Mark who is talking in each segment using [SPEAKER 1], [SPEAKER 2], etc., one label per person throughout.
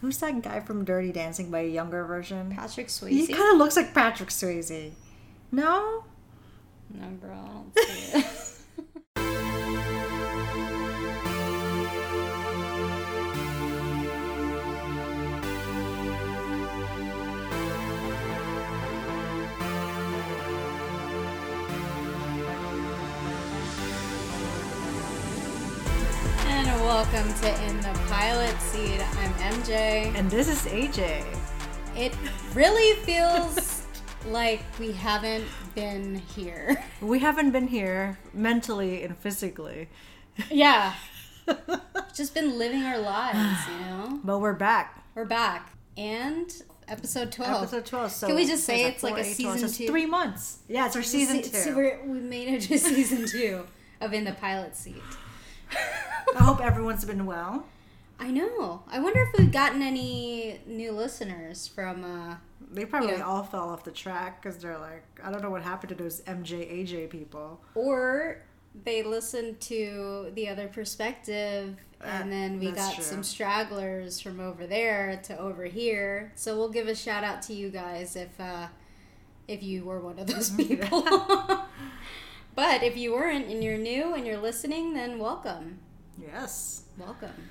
[SPEAKER 1] Who's that guy from Dirty Dancing by a younger version?
[SPEAKER 2] Patrick Swayze.
[SPEAKER 1] He kind of looks like Patrick Swayze. No?
[SPEAKER 2] No, bro. I don't see it. And welcome to In the Pilot Seat. MJ.
[SPEAKER 1] And this is AJ.
[SPEAKER 2] It really feels like we haven't been here.
[SPEAKER 1] We haven't been here mentally and physically,
[SPEAKER 2] Yeah. Just been living our lives, you know?
[SPEAKER 1] but we're back.
[SPEAKER 2] We're back. And episode 12.
[SPEAKER 1] Episode 12. So
[SPEAKER 2] Can we just say it's like a
[SPEAKER 1] Four, eight, twelve.
[SPEAKER 2] season
[SPEAKER 1] So
[SPEAKER 2] two?
[SPEAKER 1] Three months. Yeah, it's our season
[SPEAKER 2] Se-
[SPEAKER 1] two.
[SPEAKER 2] So we're, we made it to season two of In the Pilot Seat.
[SPEAKER 1] I hope everyone's been well.
[SPEAKER 2] I know. I wonder if we've gotten any new listeners from. uh
[SPEAKER 1] They probably
[SPEAKER 2] Yeah.
[SPEAKER 1] all fell off the track because they're like, I don't know what happened to those MJ AJ people.
[SPEAKER 2] Or they listened to the other perspective, and
[SPEAKER 1] Uh,
[SPEAKER 2] then we got
[SPEAKER 1] true.
[SPEAKER 2] some stragglers from over there to over here. So we'll give a shout out to you guys if uh, if you were one of those people. but if you weren't and you're new and you're listening, then welcome,
[SPEAKER 1] Yes.
[SPEAKER 2] welcome.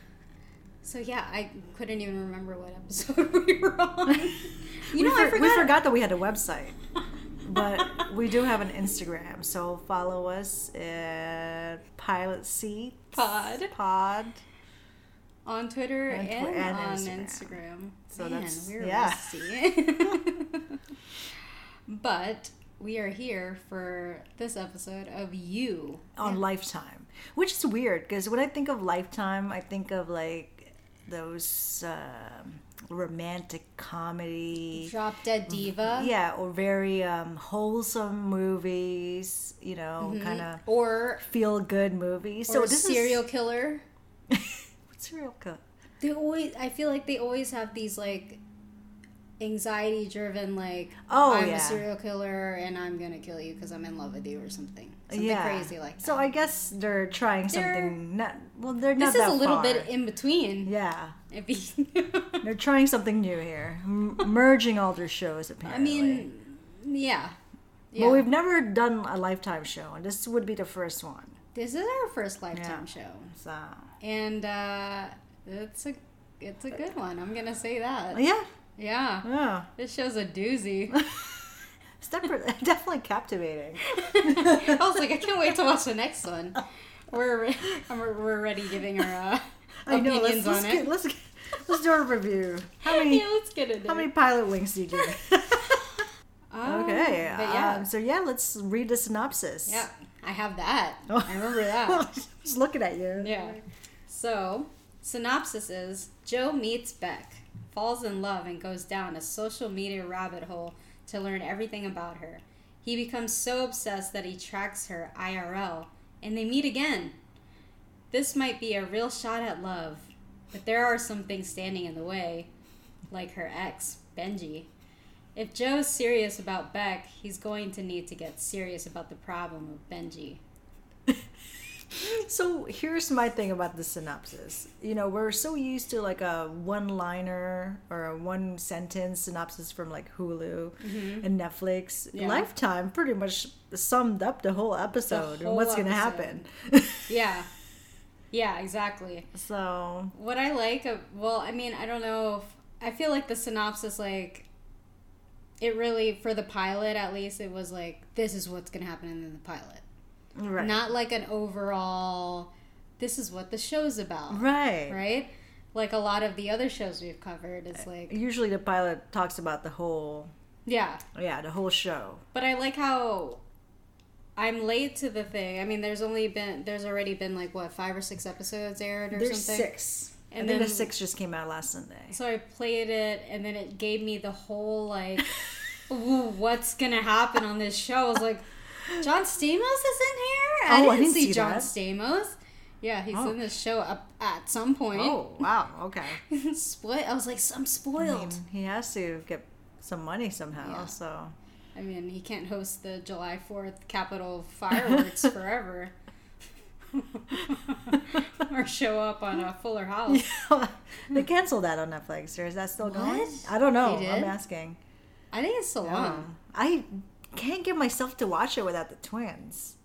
[SPEAKER 2] So yeah, I couldn't even remember what episode we were on. You know,
[SPEAKER 1] we,
[SPEAKER 2] I forgot.
[SPEAKER 1] we forgot that we had a website, but we do have an Instagram. So follow us at Pilot Seat
[SPEAKER 2] Pod.
[SPEAKER 1] Pod.
[SPEAKER 2] on Twitter
[SPEAKER 1] And
[SPEAKER 2] and,
[SPEAKER 1] and
[SPEAKER 2] on
[SPEAKER 1] Instagram.
[SPEAKER 2] Instagram.
[SPEAKER 1] So
[SPEAKER 2] Man,
[SPEAKER 1] that's-
[SPEAKER 2] we're
[SPEAKER 1] yeah.
[SPEAKER 2] rusty. but we are here for this episode of you.
[SPEAKER 1] on Lifetime, which is weird because when I think of Lifetime, I think of like those um romantic comedy,
[SPEAKER 2] Drop Dead Diva.
[SPEAKER 1] yeah, or very um, wholesome movies. You know,
[SPEAKER 2] Mm-hmm.
[SPEAKER 1] kind of
[SPEAKER 2] Or
[SPEAKER 1] feel good movies. So this
[SPEAKER 2] serial killer.
[SPEAKER 1] is serial killer.
[SPEAKER 2] They always I feel like they always have these like anxiety driven like
[SPEAKER 1] Oh,
[SPEAKER 2] I'm
[SPEAKER 1] yeah.
[SPEAKER 2] a serial killer and I'm gonna kill you because I'm in love with you or something. Something
[SPEAKER 1] yeah,
[SPEAKER 2] crazy like that.
[SPEAKER 1] So I guess they're trying
[SPEAKER 2] They're-
[SPEAKER 1] something. Not well, they're not
[SPEAKER 2] this is a little
[SPEAKER 1] far.
[SPEAKER 2] bit in between.
[SPEAKER 1] Yeah, they're trying something new here, M- merging all their shows. Apparently.
[SPEAKER 2] I mean, yeah.
[SPEAKER 1] Well, we've never done a Lifetime show, and this would be the first one.
[SPEAKER 2] This is our first Lifetime
[SPEAKER 1] Yeah.
[SPEAKER 2] show,
[SPEAKER 1] So
[SPEAKER 2] and uh, it's a it's a good one. I'm gonna say that.
[SPEAKER 1] yeah,
[SPEAKER 2] Yeah,
[SPEAKER 1] yeah,
[SPEAKER 2] this show's a doozy.
[SPEAKER 1] it's definitely captivating.
[SPEAKER 2] I was like, I can't wait to watch the next one. We're we're, already giving our uh,
[SPEAKER 1] I know. Let's
[SPEAKER 2] opinions
[SPEAKER 1] let's
[SPEAKER 2] on
[SPEAKER 1] get,
[SPEAKER 2] it.
[SPEAKER 1] let's get, let's do a review. How many
[SPEAKER 2] yeah, let's get into
[SPEAKER 1] how
[SPEAKER 2] it.
[SPEAKER 1] many pilot wings do you give?
[SPEAKER 2] Um,
[SPEAKER 1] okay,
[SPEAKER 2] but yeah,
[SPEAKER 1] um, so yeah, let's read the synopsis.
[SPEAKER 2] yeah, I have that.
[SPEAKER 1] Oh.
[SPEAKER 2] I remember that.
[SPEAKER 1] Just looking at you.
[SPEAKER 2] Yeah. So, synopsis is Joe meets Beck, falls in love, and goes down a social media rabbit hole to learn everything about her. He becomes so obsessed that he tracks her IRL, and they meet again. This might be a real shot at love, but there are some things standing in the way, like her ex, Benji. If Joe's serious about Beck, he's going to need to get serious about the problem of Benji.
[SPEAKER 1] So here's my thing about the synopsis. You know, we're so used to like a one liner or a one sentence synopsis from like Hulu and Netflix.
[SPEAKER 2] Mm-hmm. Yeah.
[SPEAKER 1] Lifetime pretty much summed up the whole episode and
[SPEAKER 2] whole
[SPEAKER 1] what's going to happen.
[SPEAKER 2] Yeah. Yeah, exactly.
[SPEAKER 1] so,
[SPEAKER 2] What I like, well, I mean, I don't know if I feel like the synopsis, like, it really, for the pilot at least, it was like, this is what's going to happen in the pilot.
[SPEAKER 1] Right.
[SPEAKER 2] Not like an overall, this is what the show's about.
[SPEAKER 1] right.
[SPEAKER 2] Right? Like a lot of the other shows we've covered, it's uh, like,
[SPEAKER 1] Usually the pilot talks about the whole,
[SPEAKER 2] yeah.
[SPEAKER 1] yeah, the whole show.
[SPEAKER 2] But I like how I'm late to the thing. I mean, there's only been, there's already been like, what, five or six episodes aired or
[SPEAKER 1] There's
[SPEAKER 2] something?
[SPEAKER 1] six.
[SPEAKER 2] And
[SPEAKER 1] then the
[SPEAKER 2] then-
[SPEAKER 1] six just came out last Sunday.
[SPEAKER 2] So I played it, and then it gave me the whole like, what's gonna happen on this show? I was like, John Stamos is in here. I
[SPEAKER 1] Oh,
[SPEAKER 2] didn't,
[SPEAKER 1] I didn't
[SPEAKER 2] see,
[SPEAKER 1] see
[SPEAKER 2] John
[SPEAKER 1] that.
[SPEAKER 2] Stamos. Yeah, he's
[SPEAKER 1] Oh.
[SPEAKER 2] in this show up at some point.
[SPEAKER 1] Oh, wow. Okay.
[SPEAKER 2] Spoil. I was like, I'm
[SPEAKER 1] I
[SPEAKER 2] spoiled.
[SPEAKER 1] mean, he has to get some money somehow,
[SPEAKER 2] Yeah.
[SPEAKER 1] so.
[SPEAKER 2] I mean, he can't host the July Fourth Capitol fireworks forever. or show up on a Fuller House.
[SPEAKER 1] they canceled that on Netflix. Or is that still going? I don't know. I'm asking.
[SPEAKER 2] I think it's still on.
[SPEAKER 1] Um, I can't get myself to watch it without the twins.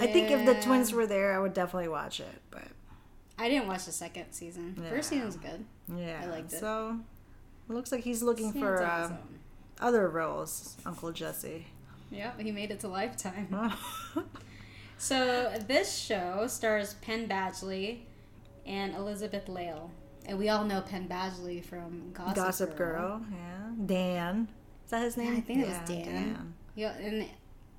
[SPEAKER 1] I think if the twins were there, I would definitely watch it. But
[SPEAKER 2] I didn't watch the second season. First
[SPEAKER 1] Yeah.
[SPEAKER 2] was good.
[SPEAKER 1] yeah,
[SPEAKER 2] I liked it.
[SPEAKER 1] So it looks like he's looking
[SPEAKER 2] Stands
[SPEAKER 1] for uh, other roles, Uncle Jesse.
[SPEAKER 2] Yep, he made it to Lifetime. So this show stars Penn Badgley and Elizabeth Lail. And we all know Penn Badgley from Gossip,
[SPEAKER 1] Gossip Girl. Yeah, Dan. Is that his
[SPEAKER 2] Yeah,
[SPEAKER 1] name?
[SPEAKER 2] I think it was Dan. Yeah, and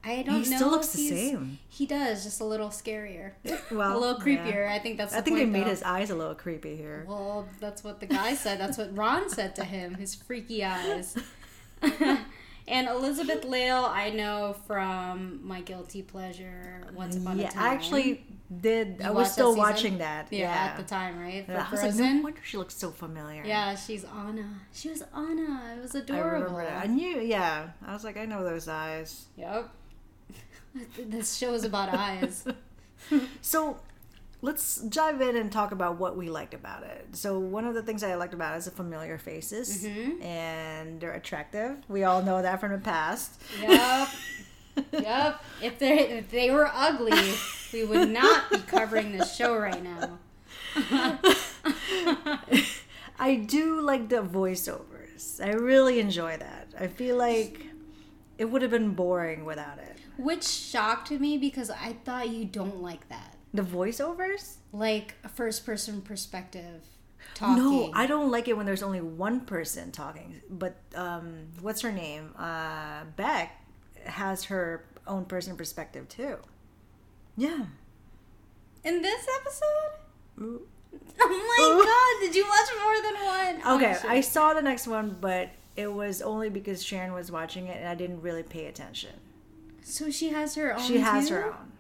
[SPEAKER 2] I don't know.
[SPEAKER 1] He still looks the same.
[SPEAKER 2] He does, just a little scarier.
[SPEAKER 1] Well,
[SPEAKER 2] a little
[SPEAKER 1] yeah.
[SPEAKER 2] creepier. I think that's.
[SPEAKER 1] I
[SPEAKER 2] the
[SPEAKER 1] think they made
[SPEAKER 2] though.
[SPEAKER 1] his eyes a little creepy here.
[SPEAKER 2] Well, that's what the guy said. That's what Ron said to him. His freaky eyes. and Elizabeth Lail, I know from my guilty pleasure. Once upon
[SPEAKER 1] yeah,
[SPEAKER 2] a time.
[SPEAKER 1] I actually did.
[SPEAKER 2] You
[SPEAKER 1] I was still watching that.
[SPEAKER 2] Yeah,
[SPEAKER 1] Yeah,
[SPEAKER 2] at the time, right? For
[SPEAKER 1] Yeah, I was like, no wonder she looks so familiar.
[SPEAKER 2] yeah, she's Anna. She was Anna. It was
[SPEAKER 1] I
[SPEAKER 2] adorable.
[SPEAKER 1] remember that. I knew. Yeah, I was like, I know those eyes.
[SPEAKER 2] Yep. this show is about eyes.
[SPEAKER 1] So let's dive in and talk about what we liked about it. So one of the things I liked about it is the familiar faces,
[SPEAKER 2] Mhm.
[SPEAKER 1] and they're attractive. We all know that from the past.
[SPEAKER 2] Yep. Yep. If they if they were ugly, we would not be covering this show right now.
[SPEAKER 1] I do like the voiceovers. I really enjoy that. I feel like it would have been boring without it.
[SPEAKER 2] Which shocked me because I thought you don't like that.
[SPEAKER 1] The voiceovers?
[SPEAKER 2] Like a first person perspective talking.
[SPEAKER 1] No, I don't like it when there's only one person talking. But um, what's her name? Uh, Beck has her own person perspective too. Yeah.
[SPEAKER 2] In this episode?
[SPEAKER 1] Ooh.
[SPEAKER 2] Oh my god, did you watch more than one?
[SPEAKER 1] Okay,
[SPEAKER 2] Oh.
[SPEAKER 1] I saw the next one, but it was only because Sharon was watching it and I didn't really pay attention.
[SPEAKER 2] So she has her own
[SPEAKER 1] She has
[SPEAKER 2] too?
[SPEAKER 1] her own.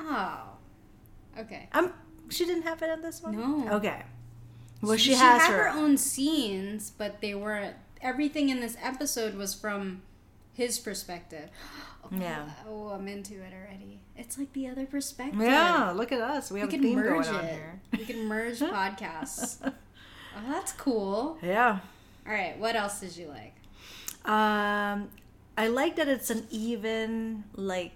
[SPEAKER 2] Oh. Okay.
[SPEAKER 1] Um, she didn't have it in this one.
[SPEAKER 2] No.
[SPEAKER 1] Okay. Well,
[SPEAKER 2] she,
[SPEAKER 1] she, has
[SPEAKER 2] had
[SPEAKER 1] her.
[SPEAKER 2] her own scenes, but they weren't. Everything in this episode was from his perspective.
[SPEAKER 1] Yeah.
[SPEAKER 2] Oh, I'm into it already. It's like the other perspective.
[SPEAKER 1] Yeah, look at us. We
[SPEAKER 2] We
[SPEAKER 1] have a theme
[SPEAKER 2] merge
[SPEAKER 1] going on here.
[SPEAKER 2] We can merge podcasts. Oh, that's cool.
[SPEAKER 1] Yeah.
[SPEAKER 2] All right. What else did you like?
[SPEAKER 1] Um, I like that it's an even, like,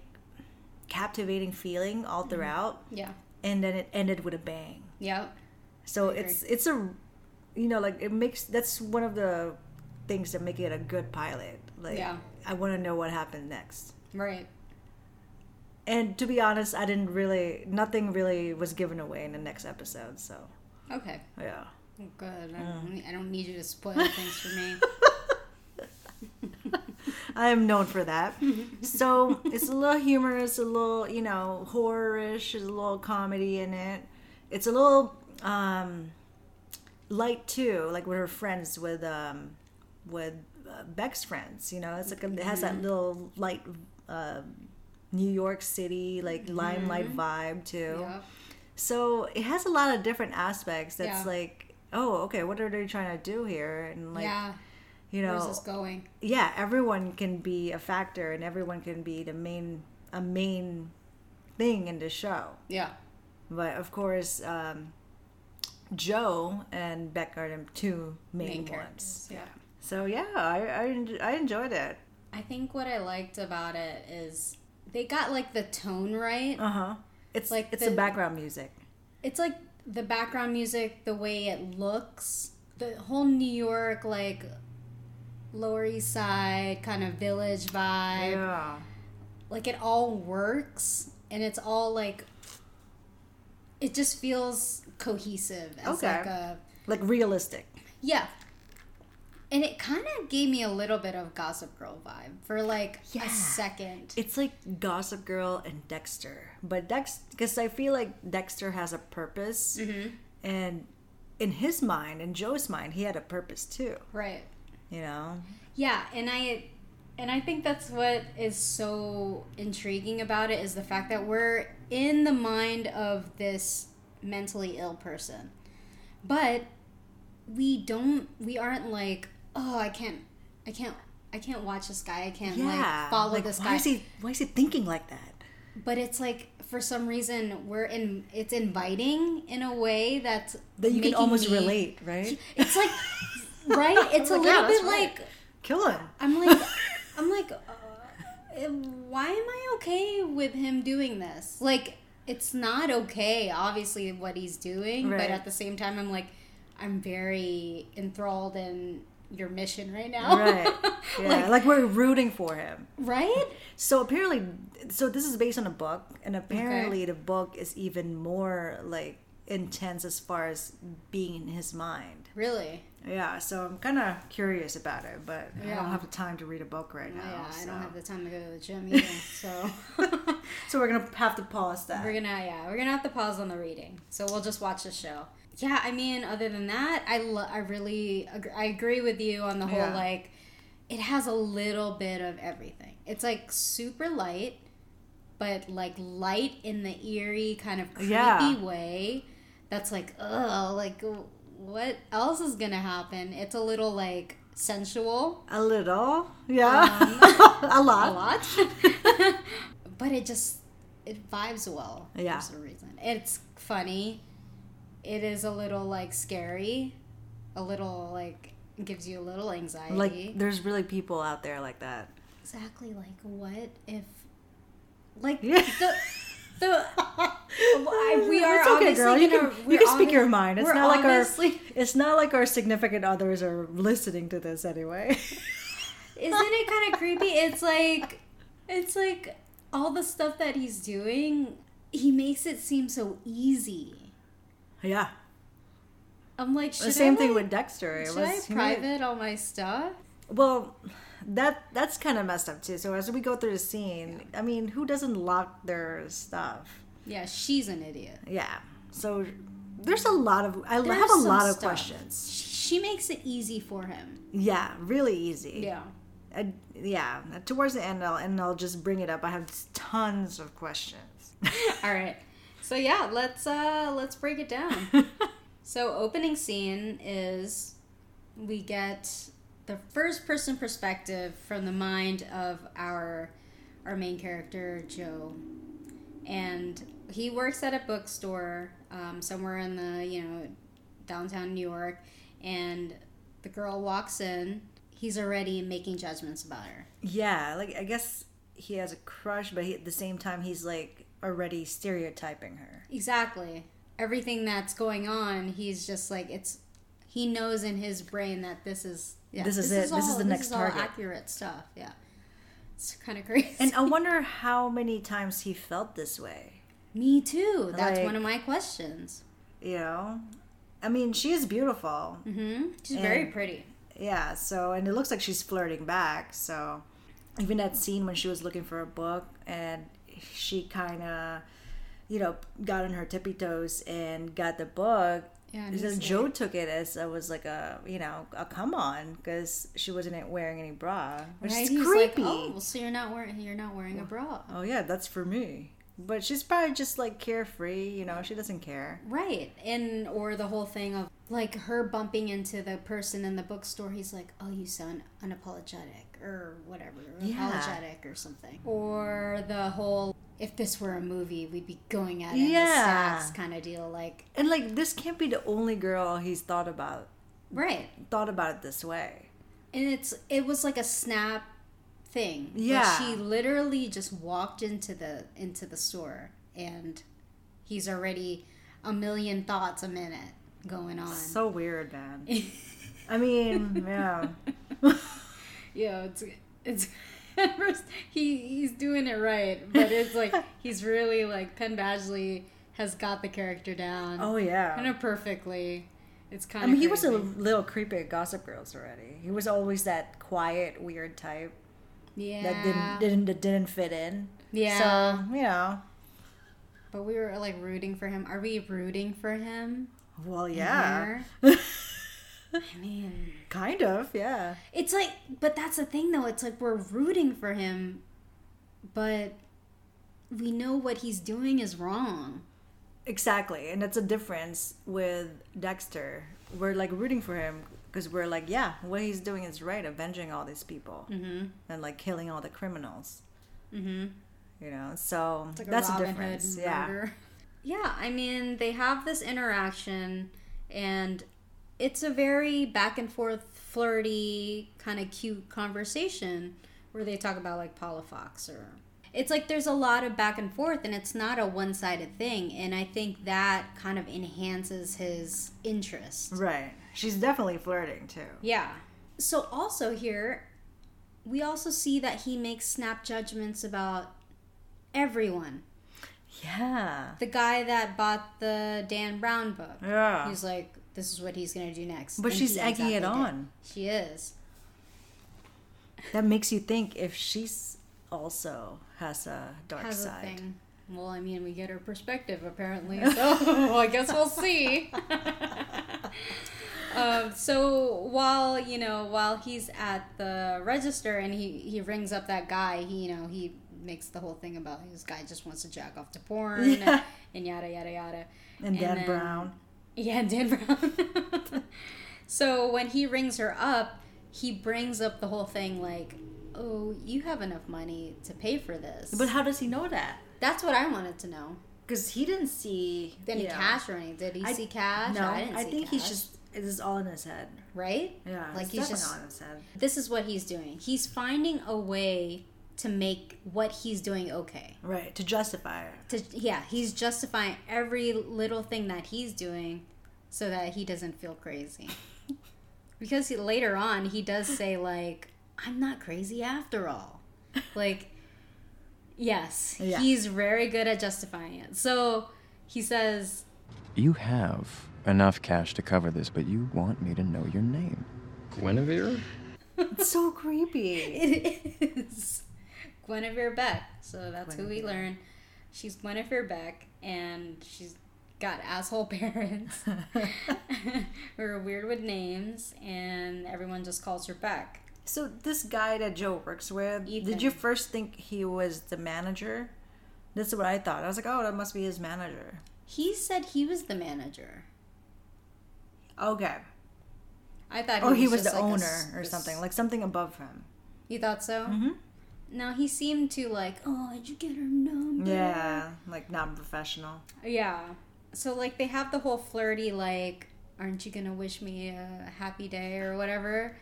[SPEAKER 1] captivating feeling all throughout,
[SPEAKER 2] Yeah.
[SPEAKER 1] and then it ended with a bang.
[SPEAKER 2] Yep.
[SPEAKER 1] So it's it's a, you know, like it makes that's one of the things that make it a good pilot. Like,
[SPEAKER 2] Yeah.
[SPEAKER 1] I want to know what happened next.
[SPEAKER 2] Right.
[SPEAKER 1] And to be honest, I didn't really, nothing really was given away in the next episode. So
[SPEAKER 2] Okay.
[SPEAKER 1] yeah.
[SPEAKER 2] Good. I don't, I don't need you to spoil things for me.
[SPEAKER 1] I am known for that. so it's a little humorous, a little, you know, horror-ish, there's a little comedy in it. It's a little um, light too, like with her friends, with um, with uh, Beck's friends. You know, it's like a, it has that little light uh, New York City like limelight vibe too.
[SPEAKER 2] Yep.
[SPEAKER 1] So it has a lot of different aspects. That's
[SPEAKER 2] Yeah.
[SPEAKER 1] like, oh, okay, what are they trying to do here? And like,
[SPEAKER 2] yeah.
[SPEAKER 1] you know,
[SPEAKER 2] Where's this going?
[SPEAKER 1] yeah, everyone can be a factor and everyone can be the main a main thing in the show.
[SPEAKER 2] Yeah.
[SPEAKER 1] But of course, um, Joe and Beck are the two main,
[SPEAKER 2] Main
[SPEAKER 1] ones.
[SPEAKER 2] Yeah.
[SPEAKER 1] So yeah, I I, I enjoyed it.
[SPEAKER 2] I think what I liked about it is they got like the tone right.
[SPEAKER 1] Uh huh. It's
[SPEAKER 2] Like
[SPEAKER 1] it's
[SPEAKER 2] the-
[SPEAKER 1] the background music.
[SPEAKER 2] It's like the background music, the way it looks, the whole New York like Lower East Side kind of village vibe.
[SPEAKER 1] Yeah.
[SPEAKER 2] Like it all works and it's all like it just feels cohesive as
[SPEAKER 1] Okay.
[SPEAKER 2] like a
[SPEAKER 1] Like realistic.
[SPEAKER 2] yeah. And it kind of gave me a little bit of Gossip Girl vibe for like
[SPEAKER 1] Yeah.
[SPEAKER 2] a second.
[SPEAKER 1] It's like Gossip Girl and Dexter, but Dex because I feel like Dexter has a purpose,
[SPEAKER 2] Mm-hmm.
[SPEAKER 1] and in his mind, in Joe's mind, he had a purpose too.
[SPEAKER 2] Right.
[SPEAKER 1] You know.
[SPEAKER 2] Yeah, and I and I think that's what is so intriguing about it is the fact that we're in the mind of this mentally ill person. But we don't we aren't like, "Oh, I can't I can't I can't watch this guy. I can't
[SPEAKER 1] Yeah.
[SPEAKER 2] like follow
[SPEAKER 1] like,
[SPEAKER 2] this
[SPEAKER 1] why
[SPEAKER 2] guy."
[SPEAKER 1] is he? Why is he thinking like that?
[SPEAKER 2] but it's like for some reason we're in it's inviting in a way that's
[SPEAKER 1] that you can almost
[SPEAKER 2] me-
[SPEAKER 1] relate, right?
[SPEAKER 2] It's like right. It's a
[SPEAKER 1] Like,
[SPEAKER 2] little
[SPEAKER 1] yeah,
[SPEAKER 2] bit
[SPEAKER 1] right.
[SPEAKER 2] like
[SPEAKER 1] Kill him.
[SPEAKER 2] I'm like I'm like uh, why am I okay with him doing this? Like it's not okay obviously what he's doing,
[SPEAKER 1] Right.
[SPEAKER 2] but at the same time I'm like I'm very enthralled in your mission right now.
[SPEAKER 1] Right. Yeah,
[SPEAKER 2] like,
[SPEAKER 1] like, we're rooting for him.
[SPEAKER 2] right?
[SPEAKER 1] So apparently, so this is based on a book, and apparently the book is even more like intense as far as being in his mind.
[SPEAKER 2] Really?
[SPEAKER 1] Yeah, so I'm kind of curious about it, but I don't have the time to read a book right now.
[SPEAKER 2] yeah, I don't have the time to go to the gym either. So
[SPEAKER 1] So we're gonna have to pause that.
[SPEAKER 2] we're gonna yeah, we're gonna have to pause on the reading. So we'll just watch the show. Yeah, I mean, other than that, I lo- I really ag- I agree with you on the whole
[SPEAKER 1] Yeah.
[SPEAKER 2] like it has a little bit of everything. It's like super light, but like light in the eerie kind of creepy
[SPEAKER 1] Yeah.
[SPEAKER 2] way. That's like oh, like what else is gonna happen? It's a little like sensual.
[SPEAKER 1] a little, yeah, um, a lot.
[SPEAKER 2] a lot. but it just it vibes well
[SPEAKER 1] Yeah.
[SPEAKER 2] for some reason. It's funny. It is a little like scary, a little like gives you a little anxiety.
[SPEAKER 1] Like, there's really people out there like that.
[SPEAKER 2] exactly like what if like
[SPEAKER 1] Yeah.
[SPEAKER 2] the the I- we are
[SPEAKER 1] It's okay, girl. You can
[SPEAKER 2] we're
[SPEAKER 1] you can speak your mind. It's not like our it's not like our significant others are listening to this anyway.
[SPEAKER 2] Isn't it kind of creepy? It's like, it's like all the stuff that he's doing. He makes it seem so easy.
[SPEAKER 1] Yeah,
[SPEAKER 2] I'm like,
[SPEAKER 1] the same
[SPEAKER 2] I,
[SPEAKER 1] thing
[SPEAKER 2] like,
[SPEAKER 1] with Dexter. It
[SPEAKER 2] Should
[SPEAKER 1] was
[SPEAKER 2] I
[SPEAKER 1] he made-
[SPEAKER 2] private all my stuff?
[SPEAKER 1] Well, that that's kind of messed up too. So as we go through the scene, I mean, who doesn't lock their stuff?
[SPEAKER 2] Yeah, she's an idiot.
[SPEAKER 1] Yeah. So there's a lot of I
[SPEAKER 2] There's
[SPEAKER 1] have a lot of
[SPEAKER 2] stuff.
[SPEAKER 1] questions.
[SPEAKER 2] She makes it easy for him.
[SPEAKER 1] Yeah, really easy.
[SPEAKER 2] Yeah.
[SPEAKER 1] I, yeah. Towards the end, I'll, and I'll just bring it up. I have tons of questions.
[SPEAKER 2] All right. So yeah, let's uh let's break it down. so opening scene is we get the first person perspective from the mind of our our main character Joe, and he works at a bookstore um, somewhere in the you know downtown New York, and the girl walks in. He's already making judgments about her.
[SPEAKER 1] yeah, like I guess he has a crush, but he, at the same time, he's like already stereotyping her.
[SPEAKER 2] Exactly. Everything that's going on, he's just like it's. He knows in his brain that this is yeah,
[SPEAKER 1] This is it. This is the next
[SPEAKER 2] all
[SPEAKER 1] target.
[SPEAKER 2] accurate stuff. Yeah, it's kind of crazy.
[SPEAKER 1] And I wonder how many times he felt this way.
[SPEAKER 2] me too. That's
[SPEAKER 1] Like-
[SPEAKER 2] one of my questions.
[SPEAKER 1] You know, I mean, she is beautiful.
[SPEAKER 2] hmm She's very pretty.
[SPEAKER 1] Yeah, so and it looks like she's flirting back. So even that scene when she was looking for a book and she kind of, you know, got on her tippy toes and got the book.
[SPEAKER 2] Yeah, and
[SPEAKER 1] so Joe took it as it was like a you know a come on because she wasn't wearing any bra, which
[SPEAKER 2] Right?
[SPEAKER 1] is
[SPEAKER 2] He's
[SPEAKER 1] creepy.
[SPEAKER 2] like, oh, well, so you're not wearing you're not wearing a bra,
[SPEAKER 1] oh yeah, that's for me. But she's probably just like carefree, you know. She doesn't care.
[SPEAKER 2] right? And or the whole thing of like her bumping into the person in the bookstore. He's like, oh, you sound unapologetic or whatever,
[SPEAKER 1] Yeah.
[SPEAKER 2] apologetic or something. Or the whole if this were a movie, we'd be going at it
[SPEAKER 1] Yeah.
[SPEAKER 2] kind of deal. Like,
[SPEAKER 1] And like this can't be the only girl he's thought about
[SPEAKER 2] right?
[SPEAKER 1] thought about it this way.
[SPEAKER 2] And it's it was like a snap thing.
[SPEAKER 1] Yeah.
[SPEAKER 2] she literally just walked into the into the store and he's already a million thoughts a minute going on.
[SPEAKER 1] So weird, man. I mean, yeah.
[SPEAKER 2] yeah, it's it's first he he's doing it right, but it's like he's really like Penn Badgley has got the character down
[SPEAKER 1] Oh yeah, kind
[SPEAKER 2] of perfectly. It's kind of I
[SPEAKER 1] mean, he was a little creepy at Gossip Girls already. He was always that quiet, weird type
[SPEAKER 2] yeah
[SPEAKER 1] that didn't didn't that didn't fit in.
[SPEAKER 2] yeah.
[SPEAKER 1] So you know,
[SPEAKER 2] But we were like rooting for him. Are we rooting for him?
[SPEAKER 1] Well, yeah,
[SPEAKER 2] I mean,
[SPEAKER 1] kind of, yeah.
[SPEAKER 2] it's like, but that's the thing though. It's like we're rooting for him, but we know what he's doing is wrong.
[SPEAKER 1] Exactly, and that's a difference with Dexter. We're like rooting for him because we're like, yeah, what he's doing is right, avenging all these people
[SPEAKER 2] Mm-hmm.
[SPEAKER 1] and like killing all the criminals.
[SPEAKER 2] Mm-hmm.
[SPEAKER 1] you know. So
[SPEAKER 2] like
[SPEAKER 1] that's
[SPEAKER 2] a
[SPEAKER 1] a difference. Yeah.
[SPEAKER 2] Yeah, I mean, they have this interaction, and it's a very back and forth, flirty, kind of cute conversation where they talk about like Paula Fox or. It's like there's a lot of back and forth, and it's not a one sided thing. And I think that kind of enhances his interest.
[SPEAKER 1] Right. She's definitely flirting too.
[SPEAKER 2] Yeah. So also here, we also see that he makes snap judgments about everyone.
[SPEAKER 1] Yeah.
[SPEAKER 2] The guy that bought the Dan Brown book.
[SPEAKER 1] Yeah.
[SPEAKER 2] He's like, this is what he's gonna do next.
[SPEAKER 1] But
[SPEAKER 2] And
[SPEAKER 1] she's
[SPEAKER 2] he
[SPEAKER 1] egging it
[SPEAKER 2] exactly did.
[SPEAKER 1] on.
[SPEAKER 2] She is.
[SPEAKER 1] That makes you think if she's also has a dark
[SPEAKER 2] Has
[SPEAKER 1] side.
[SPEAKER 2] a thing. Well, I mean, we get her perspective apparently, so I guess we'll see. um, so while you know, while he's at the register and he he rings up that guy, he you know he makes the whole thing about this guy just wants to jack off to porn
[SPEAKER 1] Yeah.
[SPEAKER 2] and, and yada yada yada.
[SPEAKER 1] And Dan
[SPEAKER 2] then-
[SPEAKER 1] Brown.
[SPEAKER 2] Yeah, Dan Brown. so when he rings her up, he brings up the whole thing like, "Oh, you have enough money to pay for this."
[SPEAKER 1] But how does he know that?
[SPEAKER 2] That's what I wanted to know.
[SPEAKER 1] Because he didn't see
[SPEAKER 2] Any
[SPEAKER 1] you know,
[SPEAKER 2] cash or anything? Did he
[SPEAKER 1] I-
[SPEAKER 2] see cash?
[SPEAKER 1] No,
[SPEAKER 2] I, didn't see
[SPEAKER 1] think he's just this is all in his head.
[SPEAKER 2] right.
[SPEAKER 1] Yeah,
[SPEAKER 2] Like
[SPEAKER 1] it's
[SPEAKER 2] he's just-
[SPEAKER 1] all in his head.
[SPEAKER 2] This is what he's doing. He's finding a way to make what he's doing okay.
[SPEAKER 1] Right to justify it.
[SPEAKER 2] To yeah, he's justifying every little thing that he's doing so that he doesn't feel crazy. because he, later on he does say like, "I'm not crazy after all." Like yes,
[SPEAKER 1] Yeah.
[SPEAKER 2] he's very good at justifying it. So he says,
[SPEAKER 3] You have enough cash to cover this, but you want me to know your name.
[SPEAKER 4] Guinevere?
[SPEAKER 1] It's so creepy.
[SPEAKER 2] It is Guinevere Beck. So that's who we learn. She's Guinevere Beck, and she's got asshole parents who are weird with names, and everyone just calls her Beck.
[SPEAKER 1] So this guy that Joe works with,
[SPEAKER 2] Ethan.
[SPEAKER 1] did you first think he was the manager? That's what I thought. I was like, oh, that must be his manager.
[SPEAKER 2] He said he was the manager.
[SPEAKER 1] Okay.
[SPEAKER 2] I thought,
[SPEAKER 1] he was
[SPEAKER 2] just
[SPEAKER 1] the
[SPEAKER 2] like
[SPEAKER 1] owner
[SPEAKER 2] s-
[SPEAKER 1] or something, like something above him.
[SPEAKER 2] You thought so?
[SPEAKER 1] Mm-hmm.
[SPEAKER 2] No, he seemed to like, oh, did you get her number?
[SPEAKER 1] Yeah, like not professional.
[SPEAKER 2] Yeah. So like they have the whole flirty like, aren't you gonna wish me a happy day or whatever?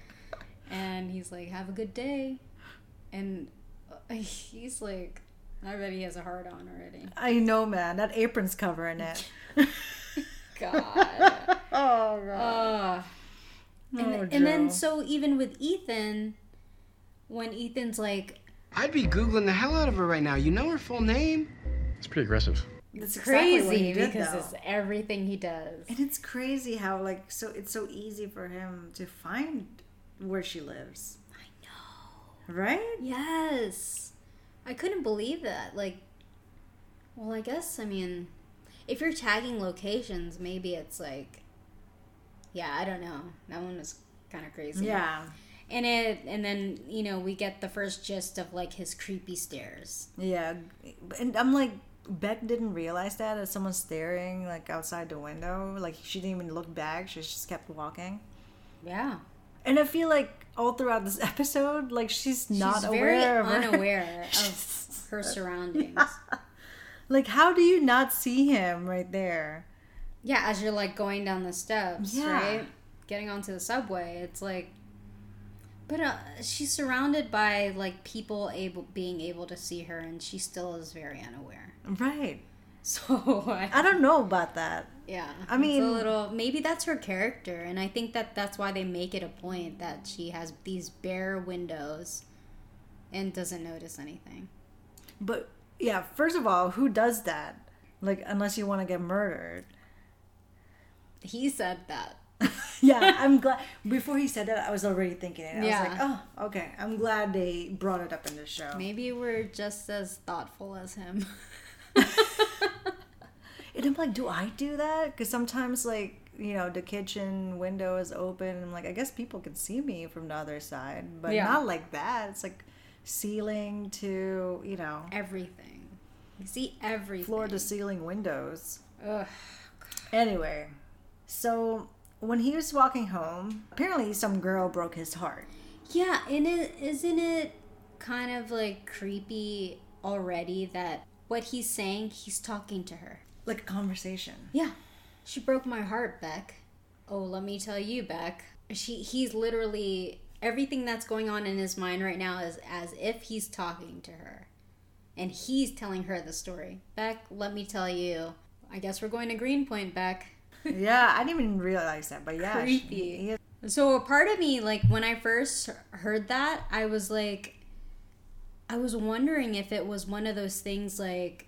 [SPEAKER 2] And he's like, have a good day. And uh, he's like, I bet he has a heart on already.
[SPEAKER 1] I know, man. That apron's covering it.
[SPEAKER 2] God.
[SPEAKER 1] oh god.
[SPEAKER 2] uh, and,
[SPEAKER 1] Oh,
[SPEAKER 2] and then so even with Ethan, when Ethan's like
[SPEAKER 5] I'd be Googling the hell out of her right now. You know her full name?
[SPEAKER 4] It's pretty aggressive.
[SPEAKER 1] That's
[SPEAKER 2] crazy
[SPEAKER 1] he did,
[SPEAKER 2] because
[SPEAKER 1] though.
[SPEAKER 2] it's everything he does.
[SPEAKER 1] And it's crazy how like so it's so easy for him to find where she lives.
[SPEAKER 2] I know.
[SPEAKER 1] Right?
[SPEAKER 2] Yes. I couldn't believe that. Like, well, I guess, I mean, if you're tagging locations, maybe it's like, yeah, I don't know. That one was kind of crazy.
[SPEAKER 1] Yeah.
[SPEAKER 2] And it, and then, you know, we get the first gist of like his creepy stares.
[SPEAKER 1] Yeah. And I'm like Beck didn't realize that as someone staring like outside the window. Like she didn't even look back. She just kept walking.
[SPEAKER 2] Yeah.
[SPEAKER 1] And I feel like all throughout this episode, like she's not
[SPEAKER 2] She's
[SPEAKER 1] aware
[SPEAKER 2] very
[SPEAKER 1] of her.
[SPEAKER 2] unaware of her surroundings.
[SPEAKER 1] Like how do you not see him right there?
[SPEAKER 2] Yeah, as you're like going down the steps,
[SPEAKER 1] Yeah.
[SPEAKER 2] right? Getting onto the subway, it's like. But uh, she's surrounded by like people able being able to see her, and she still is very unaware.
[SPEAKER 1] Right.
[SPEAKER 2] So I,
[SPEAKER 1] I don't know about that.
[SPEAKER 2] yeah,
[SPEAKER 1] I mean-
[SPEAKER 2] a little maybe that's her character, and I think that that's why they make it a point that she has these bare windows, and doesn't notice anything.
[SPEAKER 1] But yeah, first of all, who does that? Like unless you want to get murdered.
[SPEAKER 2] He said that.
[SPEAKER 1] yeah, I'm glad. Before he said that, I was already thinking it. I
[SPEAKER 2] Yeah.
[SPEAKER 1] was like, oh, okay. I'm glad they brought it up in the show.
[SPEAKER 2] Maybe we're just as thoughtful as him.
[SPEAKER 1] And I'm like, do I do that? Because sometimes, like, you know, the kitchen window is open. And I'm like, I guess people can see me from the other side, but
[SPEAKER 2] Yeah.
[SPEAKER 1] not like that. It's like ceiling to, you know,
[SPEAKER 2] everything. You see everything.
[SPEAKER 1] floor to ceiling windows.
[SPEAKER 2] Ugh.
[SPEAKER 1] Anyway, so when he was walking home, apparently some girl broke his heart.
[SPEAKER 2] Yeah, and it isn't it kind of like creepy already that what he's saying, he's talking to her.
[SPEAKER 1] Like a conversation.
[SPEAKER 2] Yeah. She broke my heart, Beck. Oh, let me tell you, Beck. She he's literally everything that's going on in his mind right now is as if he's talking to her. And he's telling her the story. Beck, let me tell you. I guess we're going to Greenpoint, Beck.
[SPEAKER 1] yeah, I didn't even realize that, but yeah. she-
[SPEAKER 2] Creepy.
[SPEAKER 1] he-
[SPEAKER 2] So a part of me, like when I first heard that, I was like, I was wondering if it was one of those things like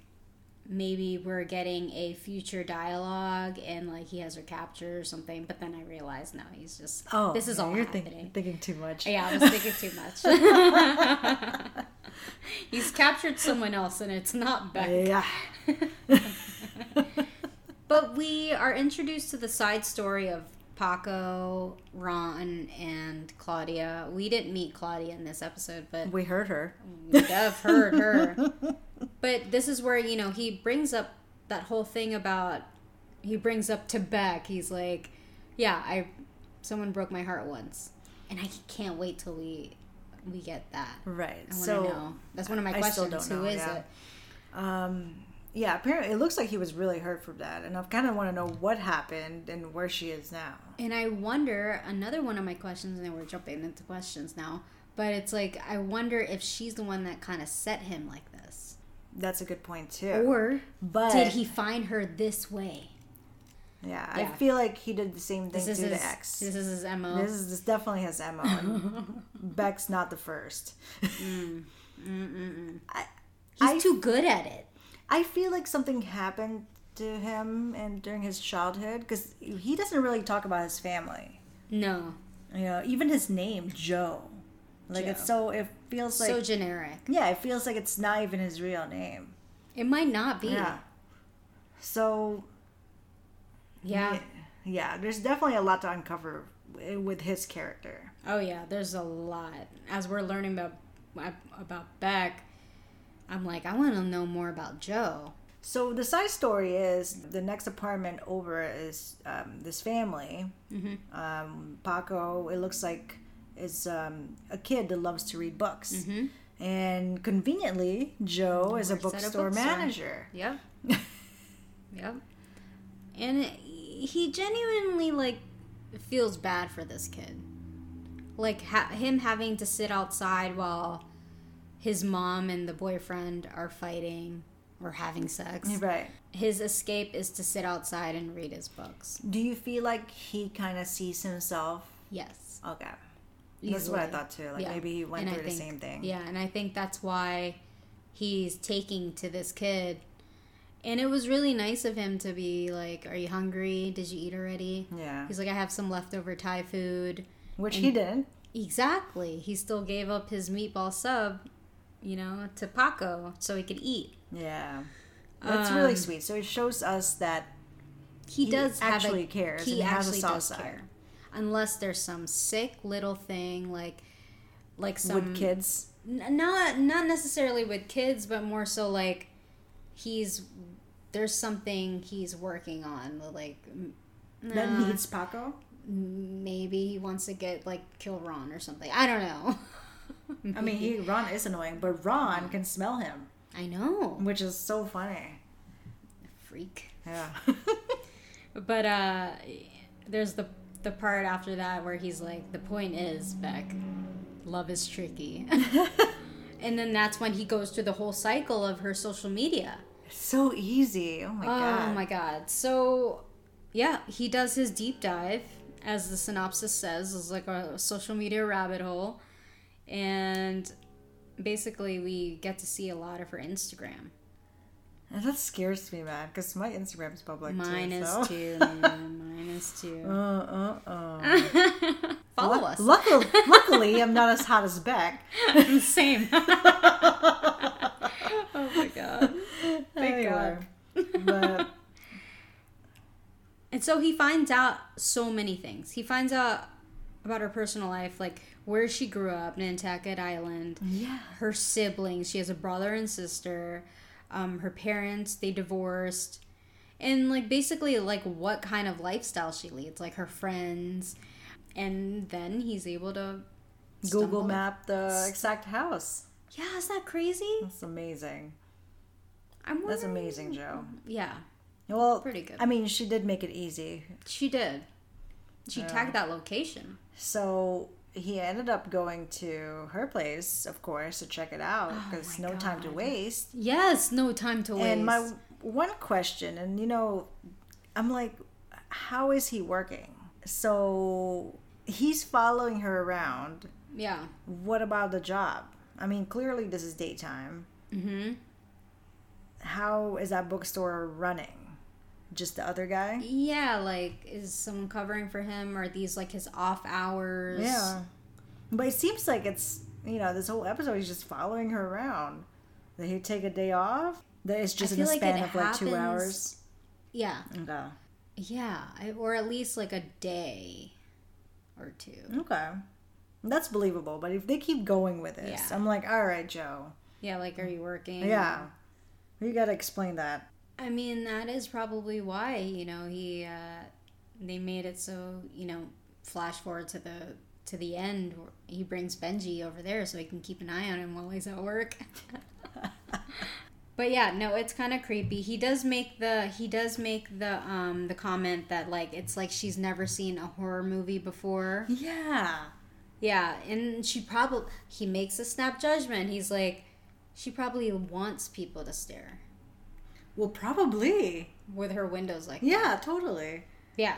[SPEAKER 2] maybe we're getting a future dialogue and like he has her captured or something. But then I realized no, he's just
[SPEAKER 1] oh,
[SPEAKER 2] this is
[SPEAKER 1] yeah,
[SPEAKER 2] all
[SPEAKER 1] you're
[SPEAKER 2] happening.
[SPEAKER 1] thinking, thinking too much.
[SPEAKER 2] Yeah, I was thinking too much. he's captured someone else and it's not Beck.
[SPEAKER 1] Yeah.
[SPEAKER 2] But we are introduced to the side story of Paco, Ron, and Claudia. We didn't meet Claudia in this episode, but
[SPEAKER 1] We heard her.
[SPEAKER 2] we have heard her. But this is where, you know, he brings up that whole thing about he brings up to Beck. He's like, Yeah, I someone broke my heart once. And I can't wait till we we get that.
[SPEAKER 1] Right.
[SPEAKER 2] I want to
[SPEAKER 1] so
[SPEAKER 2] know. That's one of my
[SPEAKER 1] I
[SPEAKER 2] questions.
[SPEAKER 1] don't
[SPEAKER 2] Who
[SPEAKER 1] know,
[SPEAKER 2] is
[SPEAKER 1] yeah.
[SPEAKER 2] it?
[SPEAKER 1] Um, yeah, apparently it looks like he was really hurt from that, and I kind of want to know what happened and where she is now.
[SPEAKER 2] And I wonder another one of my questions, and we're jumping into questions now. But it's like I wonder if she's the one that kind of set him like this,
[SPEAKER 1] That's a good point too.
[SPEAKER 2] or
[SPEAKER 1] but
[SPEAKER 2] did he find her this way?
[SPEAKER 1] Yeah, I feel like he did the same thing
[SPEAKER 2] This is
[SPEAKER 1] to
[SPEAKER 2] his
[SPEAKER 1] the ex.
[SPEAKER 2] This is his mo.
[SPEAKER 1] This is this definitely his mo. Beck's not the first. Mm, mm, mm, I,
[SPEAKER 2] He's
[SPEAKER 1] I-
[SPEAKER 2] too good at it.
[SPEAKER 1] I feel like something happened to him and during his childhood because he doesn't really talk about his family.
[SPEAKER 2] No,
[SPEAKER 1] You know, even his name Joe. Like it's so it feels like
[SPEAKER 2] so generic.
[SPEAKER 1] yeah, it feels like it's not even his real name.
[SPEAKER 2] It might not be.
[SPEAKER 1] Yeah. So
[SPEAKER 2] Yeah.
[SPEAKER 1] yeah, yeah, there's definitely a lot to uncover eh, with his character.
[SPEAKER 2] Oh yeah. There's a lot. As we're learning about about Beck, I'm like, I want to know more about Joe.
[SPEAKER 1] So the side story is the next apartment over is um, this family.
[SPEAKER 2] Mm-hmm.
[SPEAKER 1] Um, Paco, it looks like, is um, a kid that loves to read books. And conveniently, Joe is a
[SPEAKER 2] Mm-hmm. A
[SPEAKER 1] bookstore
[SPEAKER 2] bookstore.
[SPEAKER 1] manager.
[SPEAKER 2] Yep. yep. And he genuinely like feels bad for this kid. Like ha- him having to sit outside while his mom and the boyfriend are fighting or having sex.
[SPEAKER 1] Right.
[SPEAKER 2] His escape is to sit outside and read his books.
[SPEAKER 1] Do you feel like he kind of sees himself?
[SPEAKER 2] Yes.
[SPEAKER 1] Okay. That's what I thought too. Like
[SPEAKER 2] Yeah.
[SPEAKER 1] maybe he went
[SPEAKER 2] And
[SPEAKER 1] through the same thing.
[SPEAKER 2] Yeah, and I think that's why he's taking to this kid. And it was really nice of him to be like, Are you hungry? Did you eat already?
[SPEAKER 1] Yeah.
[SPEAKER 2] He's like, I have some leftover Thai food.
[SPEAKER 1] Which he didn't.
[SPEAKER 2] Exactly. He still gave up his meatball sub, you know, to Paco so he could eat.
[SPEAKER 1] Yeah. That's really
[SPEAKER 2] Um,
[SPEAKER 1] sweet. So it shows us that
[SPEAKER 2] He,
[SPEAKER 1] He
[SPEAKER 2] does
[SPEAKER 1] actually
[SPEAKER 2] a,
[SPEAKER 1] cares
[SPEAKER 2] He
[SPEAKER 1] a
[SPEAKER 2] actually does care, unless there's some sick little thing like, like some
[SPEAKER 1] with kids.
[SPEAKER 2] N- not not necessarily with kids, but more so like he's there's something he's working on. Like
[SPEAKER 1] That needs Paco.
[SPEAKER 2] maybe he wants to get like kill Ron or something. I don't know.
[SPEAKER 1] I mean, he Ron is annoying, but Ron can smell him,
[SPEAKER 2] I know,
[SPEAKER 1] which is so funny.
[SPEAKER 2] freak.
[SPEAKER 1] Yeah.
[SPEAKER 2] But uh, there's the the part after that where he's like, the point is, Beck, love is tricky. and then that's when he goes through the whole cycle of her social media.
[SPEAKER 1] so easy. Oh my god.
[SPEAKER 2] Oh my god. So, yeah, he does his deep dive, as the synopsis says, is like a social media rabbit hole. And basically, we get to see a lot of her Instagram.
[SPEAKER 1] And that scares me, man, because my Instagram's public
[SPEAKER 2] Mine
[SPEAKER 1] too.
[SPEAKER 2] is
[SPEAKER 1] so.
[SPEAKER 2] too. Mine is too.
[SPEAKER 1] Uh, uh, uh.
[SPEAKER 2] Follow
[SPEAKER 1] Lu-
[SPEAKER 2] us.
[SPEAKER 1] Luckily, luckily, I'm not as hot as Beck.
[SPEAKER 2] Same. oh my god. Thank
[SPEAKER 1] Anyway, But
[SPEAKER 2] And so he finds out so many things. He finds out about her personal life, like where she grew up, Nantucket Island,
[SPEAKER 1] yeah,
[SPEAKER 2] her siblings. She has a brother and sister. Um, her parents, they divorced. And like basically like what kind of lifestyle she leads, like her friends. And then he's able to
[SPEAKER 1] Google
[SPEAKER 2] stumble-
[SPEAKER 1] Map the exact house.
[SPEAKER 2] Yeah, is that crazy?
[SPEAKER 1] That's amazing.
[SPEAKER 2] I'm
[SPEAKER 1] That's amazing, Joe.
[SPEAKER 2] Yeah,
[SPEAKER 1] Well,
[SPEAKER 2] Pretty good.
[SPEAKER 1] I mean, she did make it easy.
[SPEAKER 2] she did. She tagged that location.
[SPEAKER 1] So he ended up going to her place, of course, to check it out because
[SPEAKER 2] Oh
[SPEAKER 1] no time to waste.
[SPEAKER 2] Yes, no time to waste.
[SPEAKER 1] And my one question, and you know, I'm like, how is he working? So he's following her around.
[SPEAKER 2] yeah.
[SPEAKER 1] What about the job? I mean, clearly this is daytime.
[SPEAKER 2] Mm-hmm.
[SPEAKER 1] How is that bookstore running? Just the other guy?
[SPEAKER 2] Yeah, like is someone covering for him? Or are these like his off hours?
[SPEAKER 1] Yeah. But it seems like it's, you know, this whole episode he's just following her around. That he'd take a day off? That it's just in the
[SPEAKER 2] like
[SPEAKER 1] span of like two hours?
[SPEAKER 2] Yeah.
[SPEAKER 1] Okay.
[SPEAKER 2] Yeah, or at least like a day or two.
[SPEAKER 1] Okay. That's believable, but if they keep going with this,
[SPEAKER 2] Yeah.
[SPEAKER 1] I'm like, all right, Joe.
[SPEAKER 2] Yeah, like are you working?
[SPEAKER 1] Yeah. You gotta explain that.
[SPEAKER 2] I mean, that is probably why you know he uh, they made it so you know flash forward to the to the end. He brings Benji over there so he can keep an eye on him while he's at work. but yeah, no, it's kind of creepy. He does make the he does make the um the comment that like it's like she's never seen a horror movie before.
[SPEAKER 1] Yeah.
[SPEAKER 2] Yeah, and she probably he makes a snap judgment. He's like, she probably wants people to stare
[SPEAKER 1] Well, probably.
[SPEAKER 2] with her windows like
[SPEAKER 1] Yeah, totally.
[SPEAKER 2] yeah.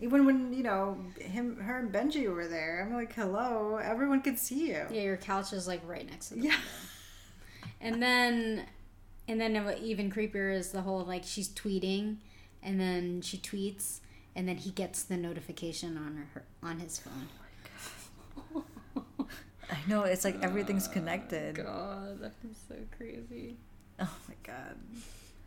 [SPEAKER 1] Even when, you know, him, her and Benji were there, I'm like, hello, everyone can see you.
[SPEAKER 2] Yeah, your couch is like right next to the
[SPEAKER 1] Yeah.
[SPEAKER 2] window. And then, and then what even creepier is the whole like she's tweeting, and then she tweets, and then he gets the notification on her on his phone.
[SPEAKER 1] I know, it's like everything's oh, connected.
[SPEAKER 2] God, that is so crazy.
[SPEAKER 1] Oh my god.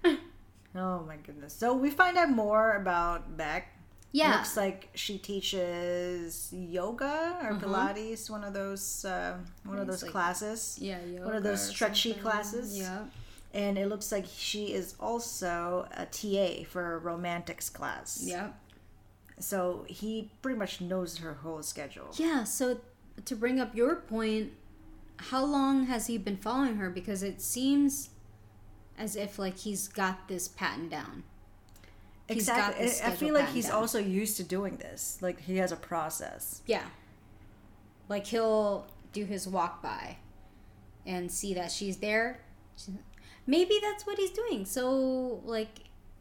[SPEAKER 1] oh my goodness. So we find out more about Beck.
[SPEAKER 2] Yeah,
[SPEAKER 1] Looks like she teaches yoga or Pilates, one of those uh, one of those
[SPEAKER 2] like-
[SPEAKER 1] classes.
[SPEAKER 2] yeah,
[SPEAKER 1] one of those stretchy
[SPEAKER 2] something.
[SPEAKER 1] classes.
[SPEAKER 2] Yeah,
[SPEAKER 1] And it looks like she is also a TA for a romantics class.
[SPEAKER 2] yeah,
[SPEAKER 1] So he pretty much knows her whole schedule.
[SPEAKER 2] yeah. So to bring up your point, how long has he been following her? Because it seems as if like he's got this pattern down. He's got
[SPEAKER 1] Exactly.
[SPEAKER 2] this
[SPEAKER 1] I- feel like he's
[SPEAKER 2] down.
[SPEAKER 1] also used to doing this. Like he has a process.
[SPEAKER 2] Yeah. Like he'll do his walk by and see that she's there. Maybe that's what he's doing. So, like,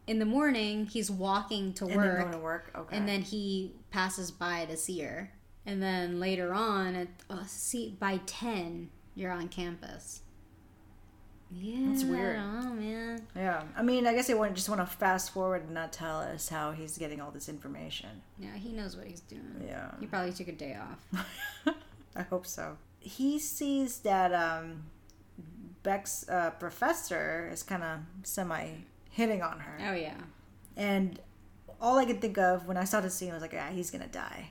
[SPEAKER 2] in the morning, he's walking to
[SPEAKER 1] And
[SPEAKER 2] work,
[SPEAKER 1] going to work. Okay.
[SPEAKER 2] and then he passes by to see her. And then later on, at, oh, see, by 10, you're on campus. Yeah.
[SPEAKER 1] That's weird.
[SPEAKER 2] I man.
[SPEAKER 1] Yeah, I mean, I guess they want just want to fast forward and not tell us how he's getting all this information.
[SPEAKER 2] Yeah, he knows what he's doing.
[SPEAKER 1] Yeah,
[SPEAKER 2] He probably took a day off.
[SPEAKER 1] I hope so. He sees that um, Beck's uh, professor is kind of semi hitting on her,
[SPEAKER 2] Oh, yeah.
[SPEAKER 1] and all I could think of when I saw the scene was like, "Yeah, he's gonna die."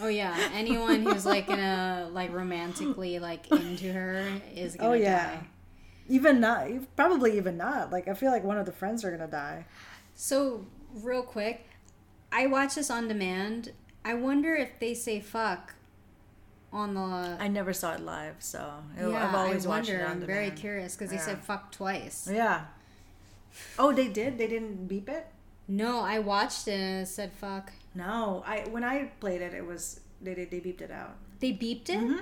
[SPEAKER 2] Oh yeah, anyone who's like gonna like romantically like into her is gonna
[SPEAKER 1] oh yeah,
[SPEAKER 2] die.
[SPEAKER 1] Even not, probably even not. Like I feel like one of the friends are gonna die.
[SPEAKER 2] So real quick, I watch this on demand. I wonder if they say fuck on the.
[SPEAKER 1] I never saw it live, so
[SPEAKER 2] yeah,
[SPEAKER 1] I've always
[SPEAKER 2] I
[SPEAKER 1] watched
[SPEAKER 2] wonder.
[SPEAKER 1] it on
[SPEAKER 2] I'm very curious because they
[SPEAKER 1] Yeah.
[SPEAKER 2] said fuck twice.
[SPEAKER 1] Yeah. Oh, they did. They didn't beep it.
[SPEAKER 2] No, I watched it and it said fuck.
[SPEAKER 1] No, I when I played it, it was they they, they beeped it out.
[SPEAKER 2] They beeped it.
[SPEAKER 1] Mhm.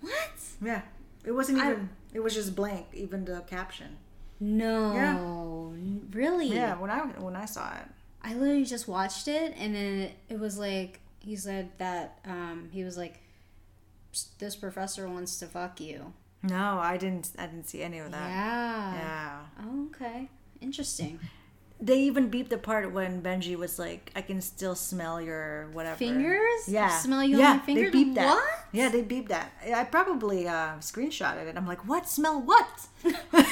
[SPEAKER 2] What?
[SPEAKER 1] Yeah, it wasn't
[SPEAKER 2] I-
[SPEAKER 1] even. It was just blank, even the caption.
[SPEAKER 2] No, N- really?
[SPEAKER 1] Yeah, when I when I saw it.
[SPEAKER 2] I literally just watched it, and then it, it was like he said that um, he was like, "This professor wants to fuck you."
[SPEAKER 1] No, I didn't. I didn't see any of that.
[SPEAKER 2] Yeah.
[SPEAKER 1] Yeah.
[SPEAKER 2] Oh, okay. Interesting.
[SPEAKER 1] They even beeped the part when Benji was like, "I can still smell your whatever
[SPEAKER 2] Fingers?
[SPEAKER 1] Yeah,
[SPEAKER 2] Smell you on
[SPEAKER 1] yeah,
[SPEAKER 2] fingers?
[SPEAKER 1] They beeped that.
[SPEAKER 2] What?
[SPEAKER 1] Yeah, they beeped that. I probably uh, screenshotted it. I'm like, "What? Smell what?"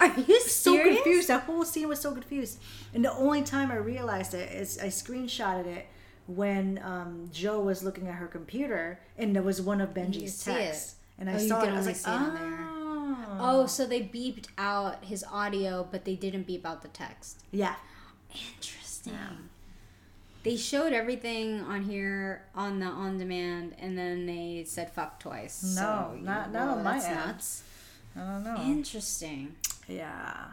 [SPEAKER 2] Are you
[SPEAKER 1] so
[SPEAKER 2] serious?
[SPEAKER 1] confused. That whole scene was so confused. And the only time I realized it is I screenshotted it when um, Joe was looking at her computer and there was one of Benji's texts. And I
[SPEAKER 2] Oh,
[SPEAKER 1] saw it. I was like,
[SPEAKER 2] "Oh." there.
[SPEAKER 1] Oh.
[SPEAKER 2] Oh, so they beeped out his audio, but they didn't beep out the text.
[SPEAKER 1] Yeah.
[SPEAKER 2] Interesting. They showed everything on here on the on demand, and then they said fuck twice.
[SPEAKER 1] No,
[SPEAKER 2] so,
[SPEAKER 1] not- not
[SPEAKER 2] well,
[SPEAKER 1] on my
[SPEAKER 2] that's
[SPEAKER 1] end.
[SPEAKER 2] nuts.
[SPEAKER 1] I don't know.
[SPEAKER 2] Interesting.
[SPEAKER 1] yeah.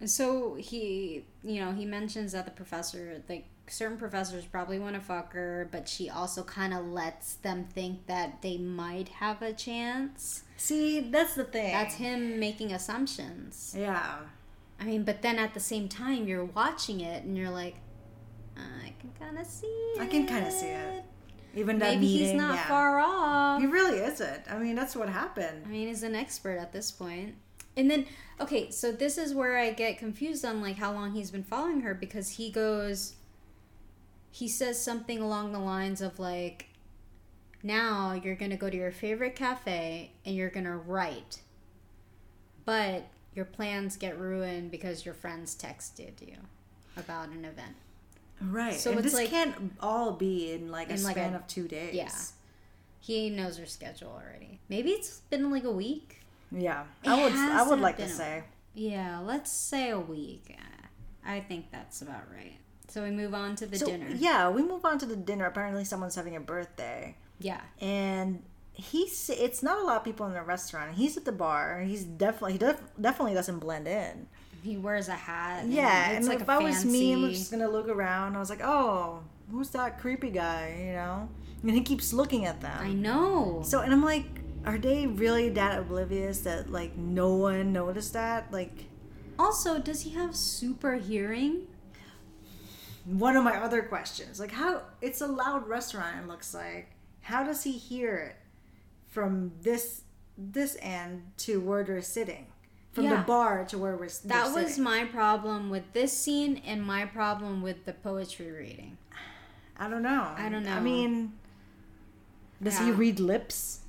[SPEAKER 2] And so he, you know, he mentions that the professor, like certain professors, probably want to fuck her, but she also kind of lets them think that they might have a chance.
[SPEAKER 1] See, that's the thing.
[SPEAKER 2] That's him making assumptions.
[SPEAKER 1] Yeah.
[SPEAKER 2] I mean, but then at the same time, you're watching it and you're like, I can kind of see it.
[SPEAKER 1] I can kind of see it. Even that
[SPEAKER 2] Maybe
[SPEAKER 1] meeting.
[SPEAKER 2] he's not
[SPEAKER 1] yeah.
[SPEAKER 2] far off.
[SPEAKER 1] He really isn't. I mean, that's what happened.
[SPEAKER 2] I mean, he's an expert at this point. And then, okay, so this is where I get confused on like how long he's been following her because he goes, he says something along the lines of like, now you're gonna go to your favorite cafe and you're gonna write, but your plans get ruined because your friends texted you about an event.
[SPEAKER 1] Right.
[SPEAKER 2] So
[SPEAKER 1] and
[SPEAKER 2] it's
[SPEAKER 1] this
[SPEAKER 2] like-
[SPEAKER 1] can't all be in like a
[SPEAKER 2] In like
[SPEAKER 1] span
[SPEAKER 2] a-
[SPEAKER 1] of two days.
[SPEAKER 2] Yeah. He knows her schedule already. Maybe it's been like a week.
[SPEAKER 1] Yeah.
[SPEAKER 2] It
[SPEAKER 1] I would. I would like to
[SPEAKER 2] a-
[SPEAKER 1] say.
[SPEAKER 2] Yeah, let's say a week. I think that's about right. So we move on to the
[SPEAKER 1] So
[SPEAKER 2] dinner.
[SPEAKER 1] yeah, we move on to the dinner. Apparently, someone's having a birthday,
[SPEAKER 2] Yeah.
[SPEAKER 1] and he's. It's not a lot of people in the restaurant. He's at the bar. He's definitely. He def, definitely doesn't blend in.
[SPEAKER 2] He wears a hat.
[SPEAKER 1] Yeah,
[SPEAKER 2] it's
[SPEAKER 1] and
[SPEAKER 2] like
[SPEAKER 1] if I was me, I'm just gonna look around. I was like, oh, who's that creepy guy? You know, and he keeps looking at them.
[SPEAKER 2] I know.
[SPEAKER 1] So, and I'm like, are they really that oblivious that like no one noticed that? Like,
[SPEAKER 2] Also, does he have super hearing?
[SPEAKER 1] One of my other questions, like how it's a loud restaurant. It looks like. How does he hear it from this this end to where they're sitting, from
[SPEAKER 2] Yeah.
[SPEAKER 1] the bar to where we're
[SPEAKER 2] That was my problem with this scene and my problem with the poetry reading.
[SPEAKER 1] I don't know.
[SPEAKER 2] I don't know I
[SPEAKER 1] mean, does he read lips?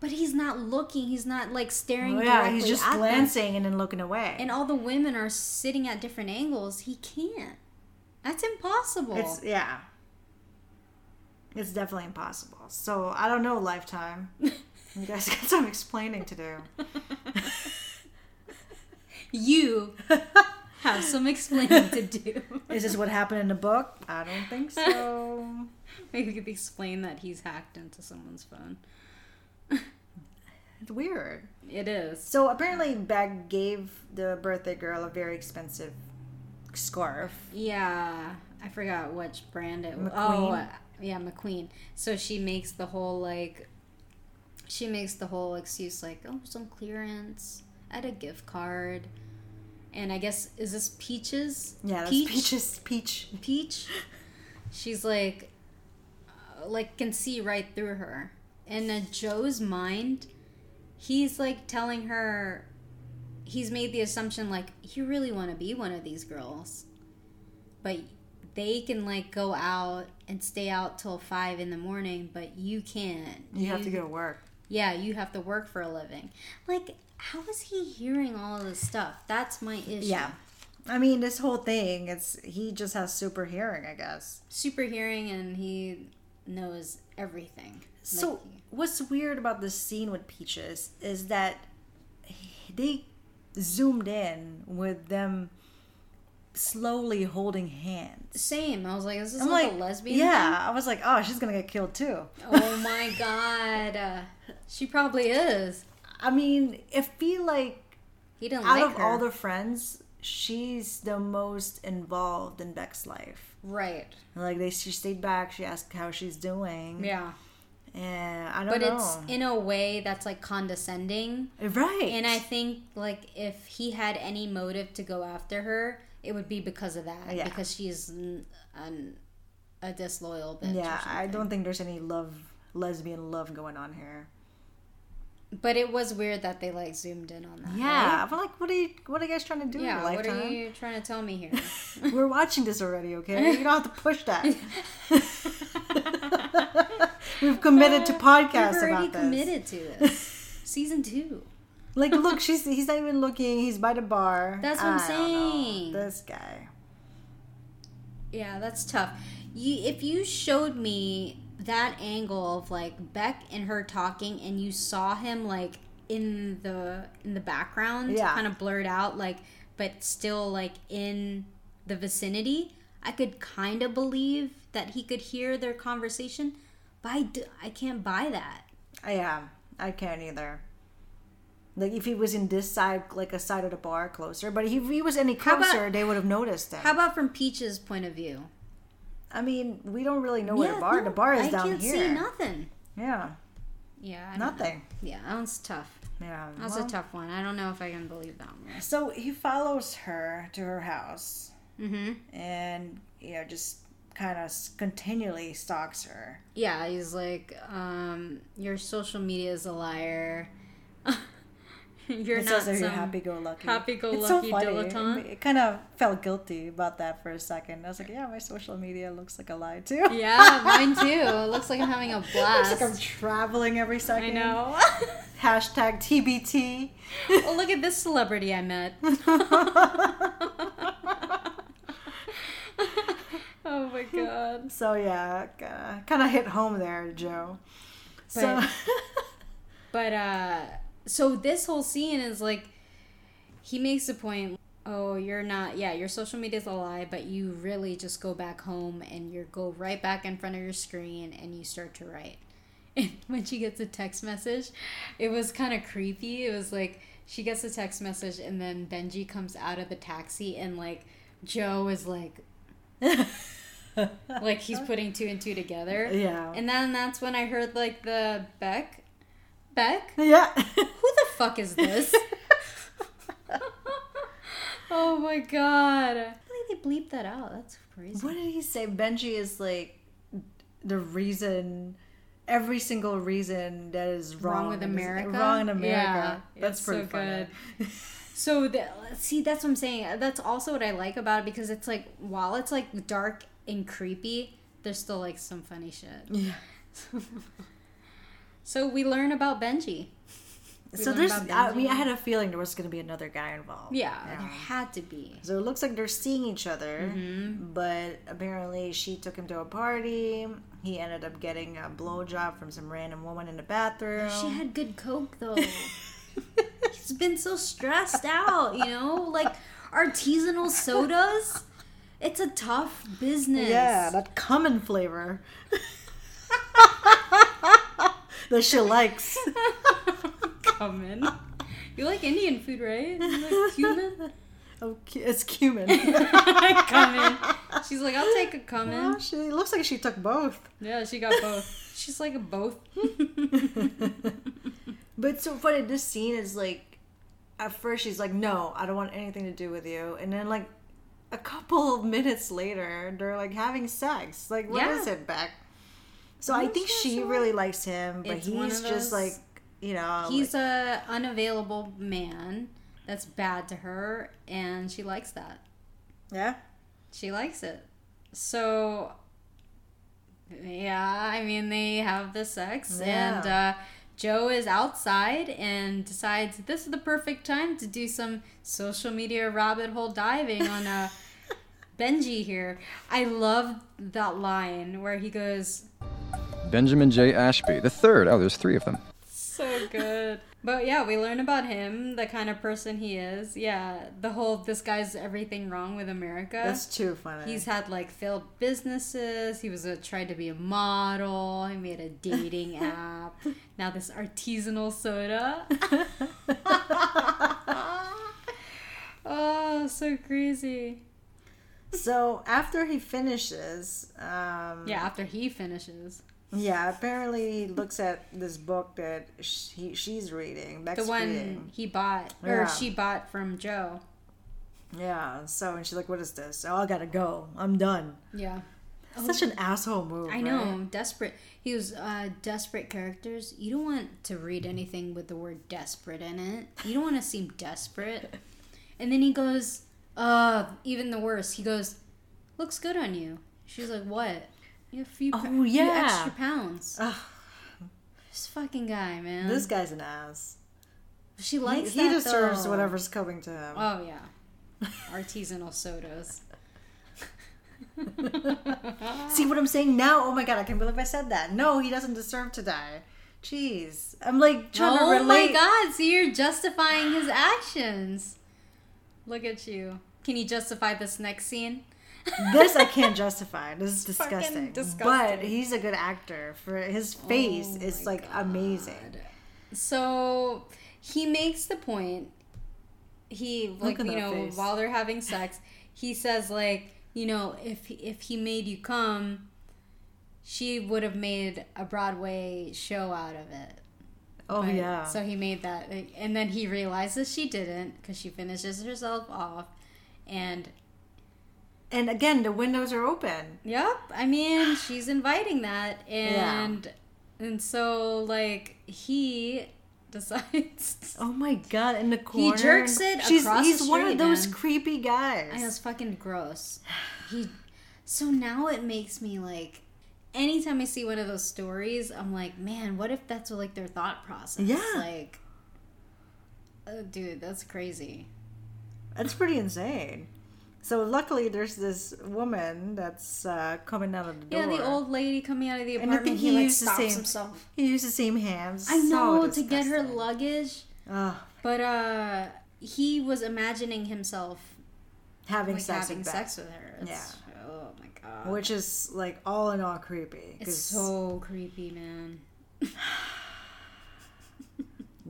[SPEAKER 2] But he's not looking. He's not like staring
[SPEAKER 1] Oh, yeah, he's just
[SPEAKER 2] at them.
[SPEAKER 1] glancing and then looking away.
[SPEAKER 2] And all the women are sitting at different angles. He can't. That's impossible.
[SPEAKER 1] It's yeah. It's definitely impossible. So I don't know, Lifetime. You guys got some explaining to do.
[SPEAKER 2] you have some explaining to do.
[SPEAKER 1] Is this what happened in the book? I don't think so.
[SPEAKER 2] Maybe we could explain that he's hacked into someone's phone.
[SPEAKER 1] It's weird.
[SPEAKER 2] It is.
[SPEAKER 1] So apparently, Beck gave the birthday girl a very expensive scarf.
[SPEAKER 2] Yeah, I forgot which brand it was.
[SPEAKER 1] McQueen?
[SPEAKER 2] Oh, yeah, McQueen. So she makes the whole like, she makes the whole excuse like, oh, some clearance at a gift card, and I guess is this Peaches?
[SPEAKER 1] Yeah, that's
[SPEAKER 2] Peach.
[SPEAKER 1] Peach's peach.
[SPEAKER 2] Peach. She's like, uh, like can see right through her. In uh, Joe's mind, he's like telling her, he's made the assumption like you really want to be one of these girls, but they can like go out and stay out till five in the morning, but you can't.
[SPEAKER 1] You have to go to work.
[SPEAKER 2] Yeah, you have to work for a living. Like, how is he hearing all this stuff? That's my issue.
[SPEAKER 1] Yeah. I mean, this whole thing, it's he just has super hearing, I guess.
[SPEAKER 2] super hearing and he knows everything.
[SPEAKER 1] So
[SPEAKER 2] Like,
[SPEAKER 1] what's weird about this scene with Peaches is that they zoomed in with them slowly holding hands.
[SPEAKER 2] same. I was like, is this
[SPEAKER 1] I'm
[SPEAKER 2] like,
[SPEAKER 1] like,
[SPEAKER 2] a lesbian?
[SPEAKER 1] yeah. I was like, oh, she's gonna get killed too.
[SPEAKER 2] Oh my god. Uh, she probably is.
[SPEAKER 1] I mean, it feel like
[SPEAKER 2] He didn't
[SPEAKER 1] out
[SPEAKER 2] like
[SPEAKER 1] of
[SPEAKER 2] her.
[SPEAKER 1] all the friends, she's the most involved in Beck's life.
[SPEAKER 2] right.
[SPEAKER 1] Like they, she stayed back. She asked how she's doing.
[SPEAKER 2] Yeah.
[SPEAKER 1] And I don't know.
[SPEAKER 2] But
[SPEAKER 1] know.
[SPEAKER 2] it's in a way that's like condescending.
[SPEAKER 1] Uh, right.
[SPEAKER 2] And I think like if he had any motive to go after her, it would be because of that.
[SPEAKER 1] Yeah.
[SPEAKER 2] Because she's n- an, a disloyal bitch.
[SPEAKER 1] yeah, I don't think there's any love, lesbian love going on here.
[SPEAKER 2] But it was weird that they like zoomed in on that.
[SPEAKER 1] Yeah,
[SPEAKER 2] right?
[SPEAKER 1] I'm like, what are you, what are you guys trying to do?
[SPEAKER 2] Yeah. What are you trying to tell me here?
[SPEAKER 1] We're watching this already, okay? You don't have to push that. We've committed to podcast
[SPEAKER 2] We've already
[SPEAKER 1] about this.
[SPEAKER 2] committed to this. Season two.
[SPEAKER 1] Like, look, she's he's not even looking. He's by the bar.
[SPEAKER 2] That's what I'm
[SPEAKER 1] I know.
[SPEAKER 2] saying.
[SPEAKER 1] This guy.
[SPEAKER 2] Yeah, that's tough. You, if you showed me that angle of like Beck and her talking, and you saw him like in the in the background,
[SPEAKER 1] Yeah.
[SPEAKER 2] kind of blurred out, like, but still like in the vicinity, I could kind of believe that he could hear their conversation, but I, d- I can't buy that.
[SPEAKER 1] Yeah, I can't either. Like if he was in this side, like a side of the bar closer, but if he was any
[SPEAKER 2] How about-
[SPEAKER 1] closer, they would have noticed him.
[SPEAKER 2] How about from Peach's point of view?
[SPEAKER 1] I mean, we don't really know where the bar.
[SPEAKER 2] no,
[SPEAKER 1] the bar is
[SPEAKER 2] I
[SPEAKER 1] down
[SPEAKER 2] can't
[SPEAKER 1] here.
[SPEAKER 2] see nothing.
[SPEAKER 1] Yeah,
[SPEAKER 2] Yeah, I know.
[SPEAKER 1] nothing.
[SPEAKER 2] Yeah, that one's tough.
[SPEAKER 1] Yeah,
[SPEAKER 2] That's
[SPEAKER 1] well,
[SPEAKER 2] a tough one. I don't know if I can believe that one.
[SPEAKER 1] So he follows her to her house,
[SPEAKER 2] Mm-hmm.
[SPEAKER 1] and you know, just kind of continually stalks her.
[SPEAKER 2] Yeah, he's like, um, your social media is a liar. you're
[SPEAKER 1] it
[SPEAKER 2] not
[SPEAKER 1] says
[SPEAKER 2] some
[SPEAKER 1] happy-go-lucky.
[SPEAKER 2] happy-go-lucky dilettante.
[SPEAKER 1] It kind of felt guilty about that for a second. I was like, yeah, my social media looks like a lie too.
[SPEAKER 2] Yeah, mine too. It looks like I'm having a blast.
[SPEAKER 1] Looks like I'm traveling every second.
[SPEAKER 2] I know.
[SPEAKER 1] Hashtag TBT.
[SPEAKER 2] oh, look at this celebrity I met. god.
[SPEAKER 1] So yeah, kind of hit home there, Joe. So
[SPEAKER 2] But- But uh so this whole scene is like he makes the point, oh, you're not yeah, your social media is a lie, but you really just go back home and you go right back in front of your screen and you start to write. And when she gets a text message, it was kind of creepy. It was like she gets a text message and then Benji comes out of the taxi and like Joe is like like he's putting two and two together.
[SPEAKER 1] yeah,
[SPEAKER 2] And then that's when I heard like the Beck. Beck?
[SPEAKER 1] yeah.
[SPEAKER 2] Who the fuck is this? oh my god. I think they bleeped that out. That's crazy.
[SPEAKER 1] what did he say? Benji is like the reason. Every single reason that is wrong,
[SPEAKER 2] Wrong with
[SPEAKER 1] in this-
[SPEAKER 2] America?
[SPEAKER 1] Wrong in America.
[SPEAKER 2] Yeah,
[SPEAKER 1] That's
[SPEAKER 2] it's
[SPEAKER 1] pretty
[SPEAKER 2] so
[SPEAKER 1] funny.
[SPEAKER 2] So the, see, that's what I'm saying. That's also what I like about it because it's like while it's like dark and creepy, there's still like some funny shit.
[SPEAKER 1] Yeah.
[SPEAKER 2] So we learn about Benji. We
[SPEAKER 1] So there's. I mean, I had a feeling there was going to be another guy involved.
[SPEAKER 2] Yeah, there had to be.
[SPEAKER 1] So it looks like they're seeing each other,
[SPEAKER 2] Mm-hmm.
[SPEAKER 1] but apparently she took him to a party. He ended up getting a blowjob from some random woman in the bathroom.
[SPEAKER 2] She had good coke though. He's been so stressed out, you know, like artisanal sodas. It's a tough business.
[SPEAKER 1] yeah, that common flavor that she likes.
[SPEAKER 2] Coming. You like Indian food, right? You like cumin?
[SPEAKER 1] Oh, cu- it's cumin.
[SPEAKER 2] Cumin. She's like, I'll take a
[SPEAKER 1] Well,
[SPEAKER 2] cumin.
[SPEAKER 1] she it looks like she took both.
[SPEAKER 2] Yeah, she got both. She's like a both.
[SPEAKER 1] But so funny, this scene is like, at first she's like, "No, I don't want anything to do with you," and then like, a couple of minutes later, they're like having sex. Like, what is
[SPEAKER 2] Yeah.
[SPEAKER 1] it, Beck? So I
[SPEAKER 2] I'm not
[SPEAKER 1] think
[SPEAKER 2] so
[SPEAKER 1] she
[SPEAKER 2] sure.
[SPEAKER 1] really likes him, but
[SPEAKER 2] It's
[SPEAKER 1] he's
[SPEAKER 2] of
[SPEAKER 1] just like, you know,
[SPEAKER 2] He's
[SPEAKER 1] like,
[SPEAKER 2] a unavailable man that's bad to her, and she likes that.
[SPEAKER 1] yeah,
[SPEAKER 2] She likes it. So, yeah, I mean, they have the sex, and uh, Joe is outside and decides this is the perfect time to do some social media rabbit hole diving on uh, Benji here. I love that line where he goes,
[SPEAKER 3] Benjamin J. Ashby, the third. Oh, there's three of them.
[SPEAKER 2] so good. But yeah, we learn about him, the kind of person he is. Yeah, the whole this guy's everything wrong with America.
[SPEAKER 1] that's too funny.
[SPEAKER 2] He's had like failed businesses. He was a, tried to be a model. He made a dating app. Now this artisanal soda. oh, so crazy.
[SPEAKER 1] So after he finishes, um,
[SPEAKER 2] Yeah, after he finishes.
[SPEAKER 1] yeah, apparently he looks at this book that she, she's reading. Beck's
[SPEAKER 2] The one
[SPEAKER 1] reading.
[SPEAKER 2] he bought, or
[SPEAKER 1] Yeah.
[SPEAKER 2] she bought from Joe.
[SPEAKER 1] Yeah, so and she's like, "What is this? Oh, I gotta go. I'm done."
[SPEAKER 2] Yeah.
[SPEAKER 1] Such an asshole move.
[SPEAKER 2] I know,
[SPEAKER 1] right?
[SPEAKER 2] desperate. He was uh, desperate characters. You don't want to read anything with the word desperate in it. You don't want to seem desperate. And then he goes, uh, even the worst. He goes, looks good on you. She's like, what? You have a few, pa-
[SPEAKER 1] Oh,
[SPEAKER 2] few
[SPEAKER 1] yeah.
[SPEAKER 2] extra pounds.
[SPEAKER 1] Ugh.
[SPEAKER 2] This fucking guy, man.
[SPEAKER 1] This guy's an ass.
[SPEAKER 2] she likes
[SPEAKER 1] he
[SPEAKER 2] that,
[SPEAKER 1] deserves
[SPEAKER 2] though.
[SPEAKER 1] whatever's coming to him.
[SPEAKER 2] Oh yeah, artisanal sodas.
[SPEAKER 1] See what I'm saying now? Oh my god, I can't believe I said that. No, he doesn't deserve to die. Jeez, I'm like trying to
[SPEAKER 2] oh
[SPEAKER 1] relate.
[SPEAKER 2] my god! So you're justifying his actions. Look at you. Can you justify this next scene?
[SPEAKER 1] this I can't justify. This is
[SPEAKER 2] fucking
[SPEAKER 1] disgusting. But he's a good actor. For his oh face
[SPEAKER 2] Oh
[SPEAKER 1] is like amazing.
[SPEAKER 2] So he makes the point. He like you know
[SPEAKER 1] face.
[SPEAKER 2] while they're having sex, he says like you know if if he made you come, she would have made a Broadway show out of it.
[SPEAKER 1] Oh
[SPEAKER 2] But-
[SPEAKER 1] yeah.
[SPEAKER 2] So he made that, and then he realizes she didn't because she finishes herself off, and
[SPEAKER 1] and again, the windows are open.
[SPEAKER 2] Yep. I mean, she's inviting that and and so like he decides
[SPEAKER 1] Oh my god! In the corner, he
[SPEAKER 2] jerks it
[SPEAKER 1] She's, he's one of those
[SPEAKER 2] man.
[SPEAKER 1] creepy guys.
[SPEAKER 2] I know it's fucking gross. He so now it makes me like anytime I see one of those stories, I'm like, man, what if that's like their thought process?
[SPEAKER 1] Yeah.
[SPEAKER 2] Like uh, dude, that's crazy.
[SPEAKER 1] That's pretty insane. So luckily, there's this woman that's uh, coming out of the door.
[SPEAKER 2] Yeah, the old lady coming out of the
[SPEAKER 1] And I
[SPEAKER 2] apartment,
[SPEAKER 1] think
[SPEAKER 2] he,
[SPEAKER 1] he
[SPEAKER 2] like
[SPEAKER 1] used the
[SPEAKER 2] stops
[SPEAKER 1] same-
[SPEAKER 2] himself.
[SPEAKER 1] He used the same hands.
[SPEAKER 2] I know
[SPEAKER 1] So
[SPEAKER 2] to get her luggage.
[SPEAKER 1] Ugh,
[SPEAKER 2] But uh he was imagining himself
[SPEAKER 1] having
[SPEAKER 2] like
[SPEAKER 1] sex
[SPEAKER 2] having
[SPEAKER 1] with
[SPEAKER 2] sex with her. It's, Oh my god.
[SPEAKER 1] which is like all in all creepy.
[SPEAKER 2] it's so creepy, man.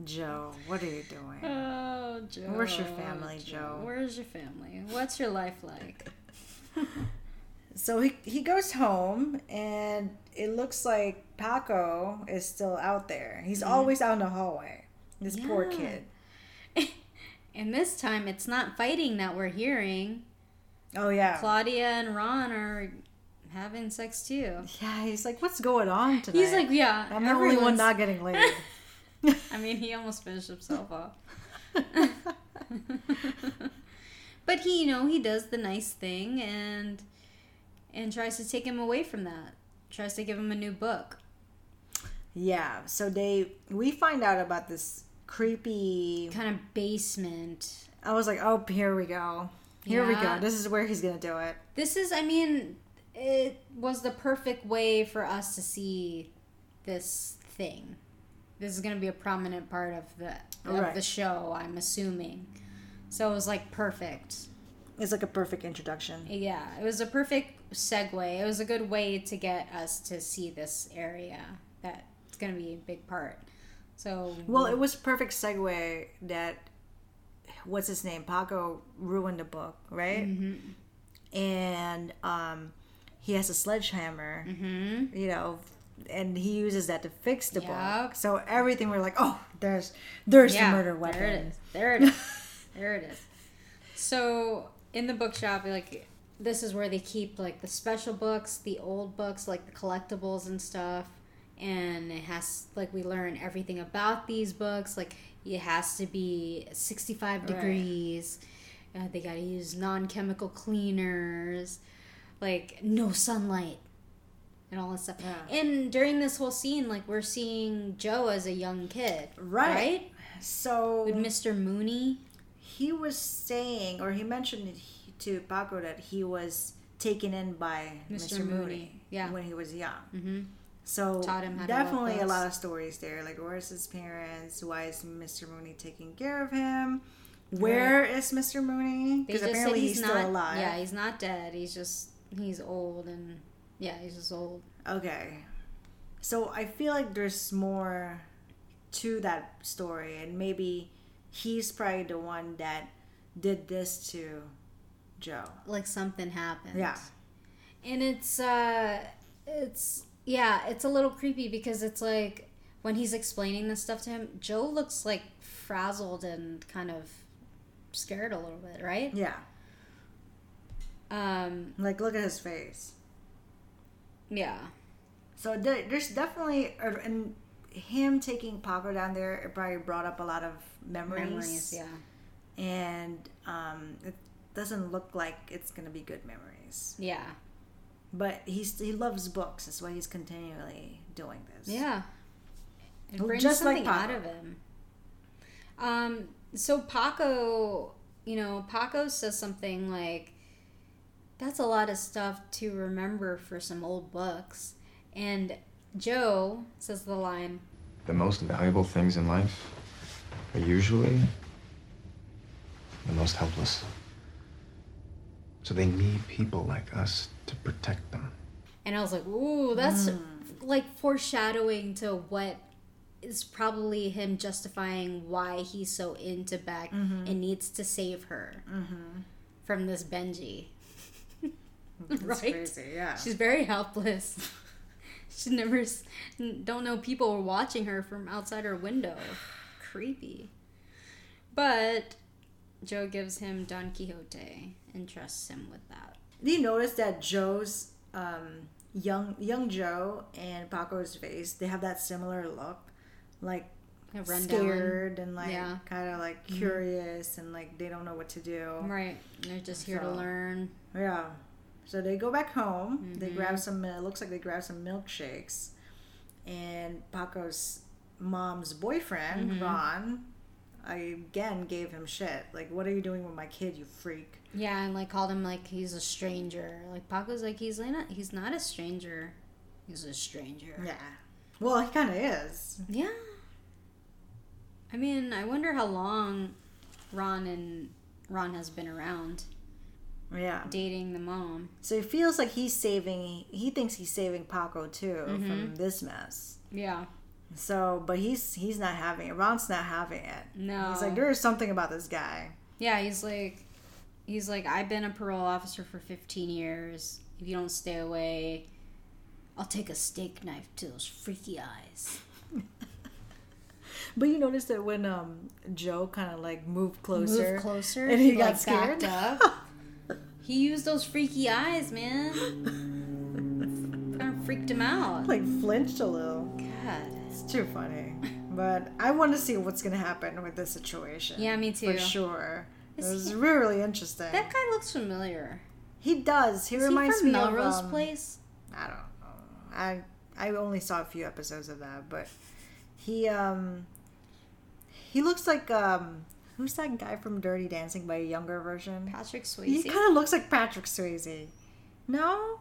[SPEAKER 1] Joe, what are you doing?
[SPEAKER 2] Oh, Joe.
[SPEAKER 1] Where's your family, Joe?
[SPEAKER 2] Where's your family? What's your life like?
[SPEAKER 1] So he he goes home, and it looks like Paco is still out there. He's always out in the hallway. This poor
[SPEAKER 2] Mm-hmm.
[SPEAKER 1] Kid.
[SPEAKER 2] And this time it's not fighting that we're hearing.
[SPEAKER 1] Oh yeah,
[SPEAKER 2] Claudia and Ron are having sex too.
[SPEAKER 1] yeah. He's like, what's going on tonight?
[SPEAKER 2] He's like, yeah.
[SPEAKER 1] I'm the only one not getting laid.
[SPEAKER 2] I mean, he almost finished himself off. but he, you know, he does the nice thing and and tries to take him away from that. Tries to give him a new book.
[SPEAKER 1] yeah. So they we find out about this creepy.
[SPEAKER 2] Kind of basement.
[SPEAKER 1] I was like, oh, here we go. Here we go. This is where he's gonna do it.
[SPEAKER 2] This is, I mean, it was the perfect way for us to see this thing. This is going to be a prominent part of the of
[SPEAKER 1] Right.
[SPEAKER 2] the show, I'm assuming. So it was like perfect.
[SPEAKER 1] It's like a perfect introduction.
[SPEAKER 2] Yeah, it was a perfect segue. It was a good way to get us to see this area that's going to be a big part. So,
[SPEAKER 1] Well, it was a perfect segue that what's his name? Paco ruined the book, right?
[SPEAKER 2] Mm-hmm.
[SPEAKER 1] And um, he has a sledgehammer,
[SPEAKER 2] Mhm.
[SPEAKER 1] you know, and he uses that to fix the
[SPEAKER 2] Yep.
[SPEAKER 1] book. So everything we're like, oh, there's there's the murder weapon.
[SPEAKER 2] There it is. There it is. there it is. So in the bookshop, like this is where they keep like the special books, the old books, like the collectibles and stuff. And it has like we learn everything about these books. Like it has to be sixty five degrees. Uh, they got to use non chemical cleaners. Like no sunlight. And all this stuff.
[SPEAKER 1] Yeah.
[SPEAKER 2] And during this whole scene, like we're seeing Joe as a young kid,
[SPEAKER 1] Right.
[SPEAKER 2] right?
[SPEAKER 1] So
[SPEAKER 2] with Mr. Mooney.
[SPEAKER 1] he was saying, or he mentioned it to Paco that he was taken in by
[SPEAKER 2] Mr.
[SPEAKER 1] Mr. Mooney,
[SPEAKER 2] Mooney, yeah.
[SPEAKER 1] when he was young.
[SPEAKER 2] Mm-hmm.
[SPEAKER 1] So
[SPEAKER 2] Taught him how to
[SPEAKER 1] definitely a lot of stories there. Like, where's his parents? Why is Mr. Mooney taking care of him? Where is Mr. Mooney? Because apparently he's,
[SPEAKER 2] he's,
[SPEAKER 1] still
[SPEAKER 2] not.
[SPEAKER 1] alive.
[SPEAKER 2] Yeah, he's not dead. He's just he's old and yeah, he's just old.
[SPEAKER 1] Okay. So I feel like there's more to that story, and maybe he's probably the one that did this to Joe.
[SPEAKER 2] Like something happened.
[SPEAKER 1] Yeah.
[SPEAKER 2] and it's uh, it's yeah, it's a little creepy because it's like when he's explaining this stuff to him, Joe looks like frazzled and kind of scared a little bit, right?
[SPEAKER 1] Yeah.
[SPEAKER 2] Um,
[SPEAKER 1] Like, look at his face.
[SPEAKER 2] yeah.
[SPEAKER 1] So there's definitely, er, and him taking Paco down there, it probably brought up a lot of memories.
[SPEAKER 2] Memories, yeah.
[SPEAKER 1] And um, it doesn't look like it's gonna be good memories.
[SPEAKER 2] Yeah.
[SPEAKER 1] But he's he loves books. That's why he's continually doing this.
[SPEAKER 2] Yeah. It brings
[SPEAKER 1] just like
[SPEAKER 2] something out of him. Um, so Paco, you know, Paco says something like, that's a lot of stuff to remember for some old books. And Joe says the line,
[SPEAKER 3] The most valuable things in life are usually the most helpless.
[SPEAKER 6] So they need people like us to protect them.
[SPEAKER 2] And I was like, ooh, that's mm. like foreshadowing to what is probably him justifying why he's so into Beck mm-hmm. and needs to save her mm-hmm. from this Benji. right?
[SPEAKER 1] crazy, yeah.
[SPEAKER 2] She's very helpless. she never s- don't know people are watching her from outside her window. Creepy. But Joe gives him Don Quixote and trusts him with that.
[SPEAKER 1] Do you notice that Joe's um, young young Joe and Paco's face? They have that similar look, like scared and like
[SPEAKER 2] Yeah.
[SPEAKER 1] kind of like curious and like they don't know what to do.
[SPEAKER 2] Right. They're just here to learn.
[SPEAKER 1] Yeah. So they go back home. They
[SPEAKER 2] Mm-hmm.
[SPEAKER 1] grab some. It looks like they grab some milkshakes, and Paco's mom's boyfriend
[SPEAKER 2] Mm-hmm.
[SPEAKER 1] Ron, I again gave him shit. Like, what are you doing with my kid, you freak?
[SPEAKER 2] Yeah, and like called him like he's a stranger. Like Paco's like he's like not he's not a stranger. He's a stranger.
[SPEAKER 1] Yeah. Well, he kind of is.
[SPEAKER 2] Yeah. I mean, I wonder how long Ron and Ron has been around
[SPEAKER 1] Yeah.
[SPEAKER 2] dating the mom.
[SPEAKER 1] So he feels like he's saving. He thinks he's saving Paco too
[SPEAKER 2] Mm-hmm.
[SPEAKER 1] from this mess.
[SPEAKER 2] Yeah.
[SPEAKER 1] So, but he's he's not having it. Ron's not having it.
[SPEAKER 2] No.
[SPEAKER 1] He's like, there's something about this guy.
[SPEAKER 2] Yeah, he's like he's like I've been a parole officer for 15 years. If you don't stay away, I'll take a steak knife to those freaky eyes.
[SPEAKER 1] But you noticed that when um Joe kind of like moved closer,
[SPEAKER 2] Move closer
[SPEAKER 1] and he
[SPEAKER 2] like,
[SPEAKER 1] got scared.
[SPEAKER 2] up. he used those freaky eyes, man. kind of freaked him out.
[SPEAKER 1] like flinched a little.
[SPEAKER 2] God.
[SPEAKER 1] It's too funny. But I want to see what's gonna happen with this situation.
[SPEAKER 2] Yeah, me too.
[SPEAKER 1] For sure. It
[SPEAKER 2] Is
[SPEAKER 1] was
[SPEAKER 2] he-
[SPEAKER 1] really interesting.
[SPEAKER 2] That guy looks familiar.
[SPEAKER 1] he does. He
[SPEAKER 2] Is
[SPEAKER 1] reminds
[SPEAKER 2] he
[SPEAKER 1] me
[SPEAKER 2] Melrose
[SPEAKER 1] of um,
[SPEAKER 2] Place?
[SPEAKER 1] I don't know. I I only saw a few episodes of that, but he um he looks like um who's that guy from Dirty Dancing by a younger version?
[SPEAKER 2] Patrick Swayze.
[SPEAKER 1] He kind of looks like Patrick Swayze. No,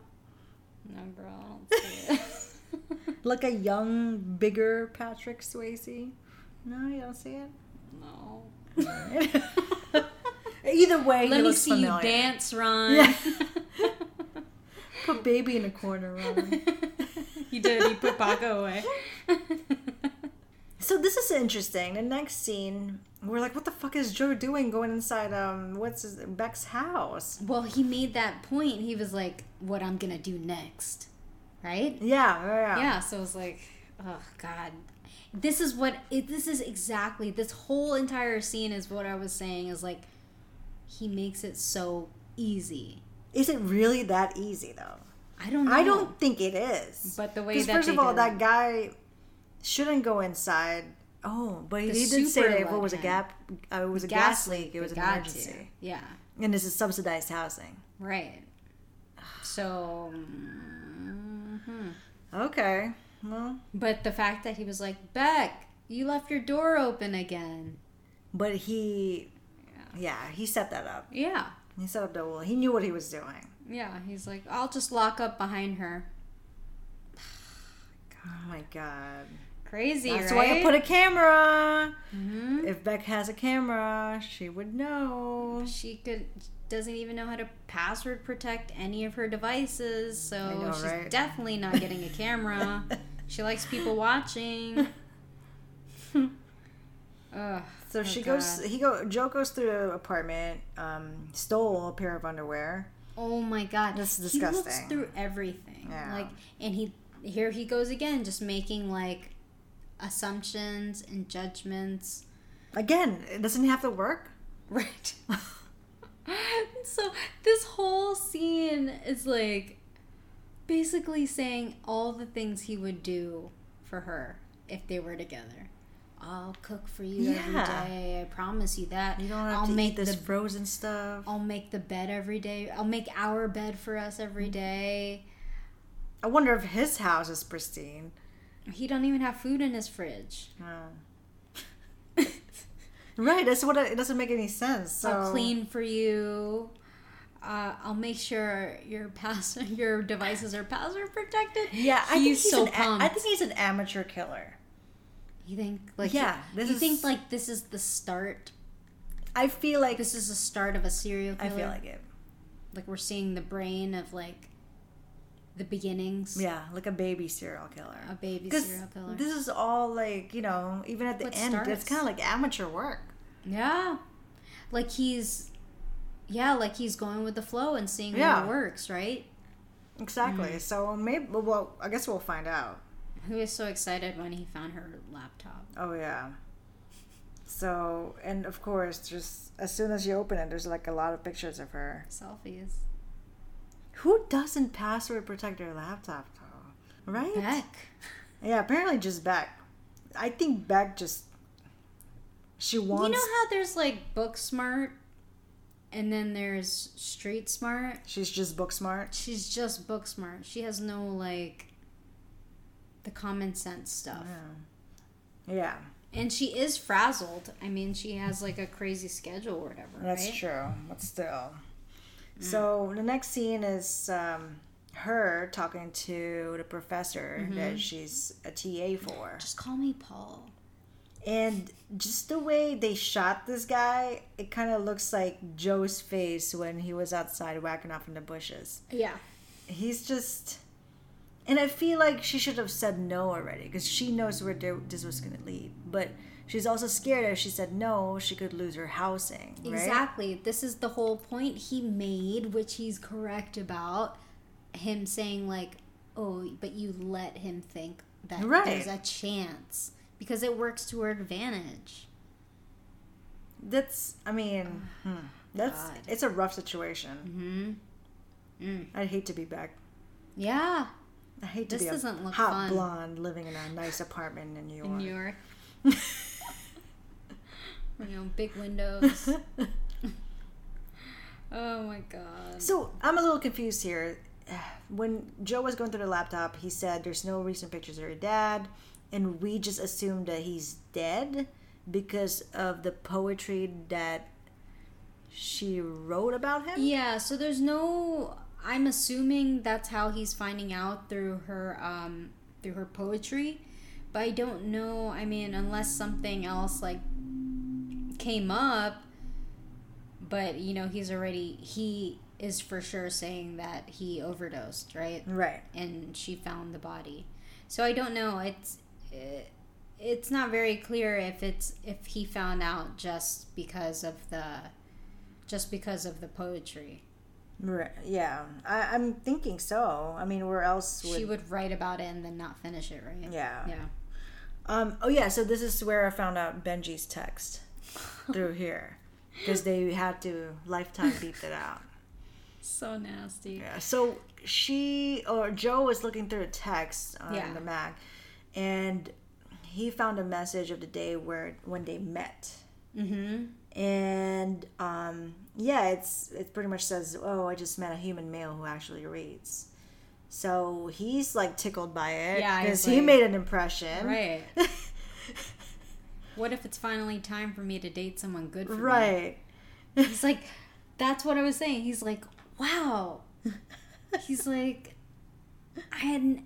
[SPEAKER 2] No, bro. I don't see it.
[SPEAKER 1] like a young, bigger Patrick Swayze. No, you don't see it.
[SPEAKER 2] no.
[SPEAKER 1] Either way,
[SPEAKER 2] Let me see
[SPEAKER 1] familiar.
[SPEAKER 2] you dance, Ron.
[SPEAKER 1] Yeah. Put baby in a corner, Ron.
[SPEAKER 2] he did. He put Paco away.
[SPEAKER 1] So this is interesting. The next scene, we're like, what the fuck is Joe doing going inside um what's his Beck's house?
[SPEAKER 2] well, he made that point. He was like, "What I'm gonna do next," right?
[SPEAKER 1] Yeah, yeah, yeah.
[SPEAKER 2] So it was like, oh god, this is what it, this is exactly. This whole entire scene is what I was saying. Is like, he makes it so easy.
[SPEAKER 1] Is it really that easy though?
[SPEAKER 2] I don't. know.
[SPEAKER 1] I don't think it is.
[SPEAKER 2] But the way that
[SPEAKER 1] first of all, that guy shouldn't go inside. Oh, but he
[SPEAKER 2] The
[SPEAKER 1] did say that it was a gap, uh, it was a gas, leak. It was an emergency,
[SPEAKER 2] to. Yeah.
[SPEAKER 1] and this is subsidized housing.
[SPEAKER 2] Right. So. mhm.
[SPEAKER 1] Okay, well,
[SPEAKER 2] But the fact that he was like, Beck, you left your door open again.
[SPEAKER 1] but he, yeah, he set that up.
[SPEAKER 2] Yeah.
[SPEAKER 1] He set up the well. He knew what he was doing.
[SPEAKER 2] Yeah. He's like, I'll just lock up behind her.
[SPEAKER 1] Oh my god.
[SPEAKER 2] Crazy,
[SPEAKER 1] That's
[SPEAKER 2] right?
[SPEAKER 1] why I put a camera.
[SPEAKER 2] Mhm.
[SPEAKER 1] If Beck has a camera, she would know.
[SPEAKER 2] She could doesn't even know how to password protect any of her devices, so
[SPEAKER 1] know,
[SPEAKER 2] she's
[SPEAKER 1] right?
[SPEAKER 2] definitely not getting a camera. she likes people watching. Ugh,
[SPEAKER 1] So
[SPEAKER 2] oh
[SPEAKER 1] she
[SPEAKER 2] God.
[SPEAKER 1] goes. He go. Joe goes through the apartment. Um, stole a pair of underwear.
[SPEAKER 2] Oh my god,
[SPEAKER 1] This is
[SPEAKER 2] He looks
[SPEAKER 1] disgusting.
[SPEAKER 2] through everything.
[SPEAKER 1] Yeah.
[SPEAKER 2] Like, and he here he goes again, just making like assumptions and judgments.
[SPEAKER 1] Again, it doesn't have to work.
[SPEAKER 2] Right. so this whole scene is like basically saying all the things he would do for her if they were together. I'll cook for you
[SPEAKER 1] Yeah.
[SPEAKER 2] every day. I promise you that.
[SPEAKER 1] You don't have
[SPEAKER 2] I'll
[SPEAKER 1] to
[SPEAKER 2] make
[SPEAKER 1] eat this
[SPEAKER 2] the
[SPEAKER 1] frozen stuff.
[SPEAKER 2] I'll make the bed every day. I'll make our bed for us every day.
[SPEAKER 1] I wonder if his house is pristine.
[SPEAKER 2] He don't even have food in his fridge.
[SPEAKER 1] Oh. right. That's what. It, it doesn't make any sense. So
[SPEAKER 2] I'll clean for you. Uh, I'll make sure your pass your devices are password protected.
[SPEAKER 1] Yeah, I think
[SPEAKER 2] he's
[SPEAKER 1] he's
[SPEAKER 2] so
[SPEAKER 1] an.
[SPEAKER 2] pumped.
[SPEAKER 1] I think he's an amateur killer.
[SPEAKER 2] You think like
[SPEAKER 1] Yeah,
[SPEAKER 2] This you
[SPEAKER 1] is-
[SPEAKER 2] think like this is the start?
[SPEAKER 1] I feel like
[SPEAKER 2] This is the start of a serial killer.
[SPEAKER 1] I feel like it.
[SPEAKER 2] like we're seeing the brain of like the beginnings.
[SPEAKER 1] Yeah, like a baby serial killer.
[SPEAKER 2] A baby serial killer.
[SPEAKER 1] this is all like you know, even at the
[SPEAKER 2] What
[SPEAKER 1] end, it's kind of like amateur work.
[SPEAKER 2] Yeah. Like he's yeah, like he's going with the flow and seeing
[SPEAKER 1] Yeah.
[SPEAKER 2] what works, right?
[SPEAKER 1] Exactly.
[SPEAKER 2] Mm.
[SPEAKER 1] So maybe, well, I guess we'll find out.
[SPEAKER 2] He was so excited when he found her laptop.
[SPEAKER 1] Oh yeah. So and of course, just as soon as you open it, there's like a lot of pictures of her.
[SPEAKER 2] Selfies.
[SPEAKER 1] Who doesn't password protect their laptop though? Right?
[SPEAKER 2] Beck.
[SPEAKER 1] Yeah, apparently just Beck. I think Beck just she wants.
[SPEAKER 2] You know how there's like book smart and then there's street smart?
[SPEAKER 1] she's just book smart.
[SPEAKER 2] She's just book smart. She has no like the common sense stuff.
[SPEAKER 1] Yeah,
[SPEAKER 2] And she is frazzled. I mean, she has like a crazy schedule or whatever,
[SPEAKER 1] that's
[SPEAKER 2] right?
[SPEAKER 1] true. But still. So the next scene is um, her talking to the professor that she's a TA for.
[SPEAKER 2] Just call me Paul.
[SPEAKER 1] And just the way they shot this guy, it kind of looks like Joe's face when he was outside whacking off in the bushes.
[SPEAKER 2] Yeah.
[SPEAKER 1] He's just. And I feel like she should have said no already because she knows where this was going to lead. But she's also scared if she said no, she could lose her housing. Right?
[SPEAKER 2] Exactly. This is the whole point he made, which he's correct about. Him saying, like, oh, but you let him think that
[SPEAKER 1] Right.
[SPEAKER 2] there's a chance because it works to her advantage.
[SPEAKER 1] That's, I mean, hmm, that's,
[SPEAKER 2] God.
[SPEAKER 1] it's a rough situation.
[SPEAKER 2] Mm-hmm. Mm.
[SPEAKER 1] I'd hate to be Beck.
[SPEAKER 2] Yeah.
[SPEAKER 1] I hate to
[SPEAKER 2] This
[SPEAKER 1] be
[SPEAKER 2] doesn't look
[SPEAKER 1] hot
[SPEAKER 2] fun.
[SPEAKER 1] blonde living in a nice apartment in New York.
[SPEAKER 2] In New York. you know, big windows. oh my god.
[SPEAKER 1] So I'm a little confused here. When Joe was going through the laptop, he said there's no recent pictures of her dad, and we just assumed that he's dead because of the poetry that she wrote about him.
[SPEAKER 2] Yeah, so there's no I'm assuming that's how he's finding out through her um through her poetry. But I don't know, I mean, unless something else like came up but you know, he's already he is for sure saying that he overdosed, right?
[SPEAKER 1] Right.
[SPEAKER 2] and she found the body. So I don't know. It's it, it's not very clear if it's if he found out just because of the just because of the poetry.
[SPEAKER 1] Right. Yeah. I, I'm thinking so. I mean, where else would?
[SPEAKER 2] She would write about it and then not finish it, right?
[SPEAKER 1] Yeah.
[SPEAKER 2] Yeah.
[SPEAKER 1] Um. Oh yeah. So this is where I found out Benji's text through here because they had to lifetime beep it out.
[SPEAKER 2] So nasty.
[SPEAKER 1] Yeah. So she or Joe was looking through a text on
[SPEAKER 2] Yeah.
[SPEAKER 1] the Mac, and he found a message of the day where when they met,
[SPEAKER 2] Mm-hmm.
[SPEAKER 1] and um, yeah, it's it pretty much says, "Oh, I just met a human male who actually reads." So he's like tickled by it
[SPEAKER 2] Yeah,
[SPEAKER 1] because he
[SPEAKER 2] like-
[SPEAKER 1] made an impression,
[SPEAKER 2] Right. what if it's finally time for me to date someone good for me?
[SPEAKER 1] right.
[SPEAKER 2] He's like, that's what I was saying. He's like, wow. He's like, I had,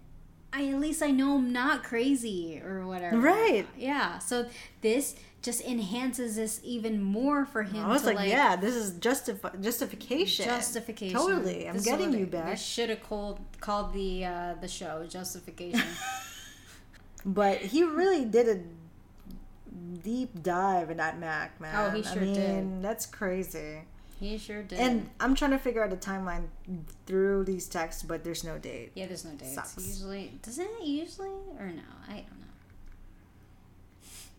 [SPEAKER 2] I at least I know I'm not crazy or whatever.
[SPEAKER 1] Right.
[SPEAKER 2] Yeah. So this just enhances this even more for him.
[SPEAKER 1] I was like,
[SPEAKER 2] like,
[SPEAKER 1] yeah, this is justifi- justification.
[SPEAKER 2] Justification.
[SPEAKER 1] Totally, I'm
[SPEAKER 2] This
[SPEAKER 1] getting you back.
[SPEAKER 2] I should have called called the uh, the show justification.
[SPEAKER 1] But he really did a deep dive in that Mac, man.
[SPEAKER 2] Oh, he sure
[SPEAKER 1] I mean,
[SPEAKER 2] did.
[SPEAKER 1] That's crazy.
[SPEAKER 2] he sure did.
[SPEAKER 1] And I'm trying to figure out the timeline through these texts, but there's no date.
[SPEAKER 2] yeah, there's no date.
[SPEAKER 1] Sucks.
[SPEAKER 2] Usually, doesn't it usually or no? I don't know.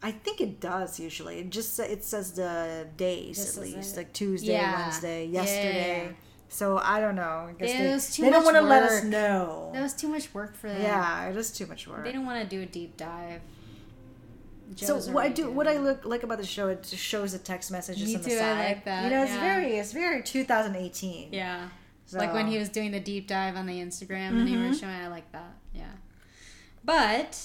[SPEAKER 1] I think it does usually. It just it says the days
[SPEAKER 2] This
[SPEAKER 1] at least,
[SPEAKER 2] it.
[SPEAKER 1] like Tuesday,
[SPEAKER 2] Yeah.
[SPEAKER 1] Wednesday,
[SPEAKER 2] Yeah, yeah,
[SPEAKER 1] yesterday.
[SPEAKER 2] yeah.
[SPEAKER 1] So I don't know. I guess
[SPEAKER 2] It
[SPEAKER 1] they,
[SPEAKER 2] was too
[SPEAKER 1] they don't want to let us know.
[SPEAKER 2] That was too much work for them.
[SPEAKER 1] yeah, it is too much work.
[SPEAKER 2] They don't want to do a deep dive.
[SPEAKER 1] So what I do,
[SPEAKER 2] doing
[SPEAKER 1] what I look like about the show, it just shows the text messages
[SPEAKER 2] Me
[SPEAKER 1] on the side.
[SPEAKER 2] like that,
[SPEAKER 1] You know, it's
[SPEAKER 2] yeah.
[SPEAKER 1] very, it's very 2018.
[SPEAKER 2] Yeah. Like when he was doing the deep dive on the Instagram and he
[SPEAKER 1] Mm-hmm.
[SPEAKER 2] was showing, I like that. Yeah. But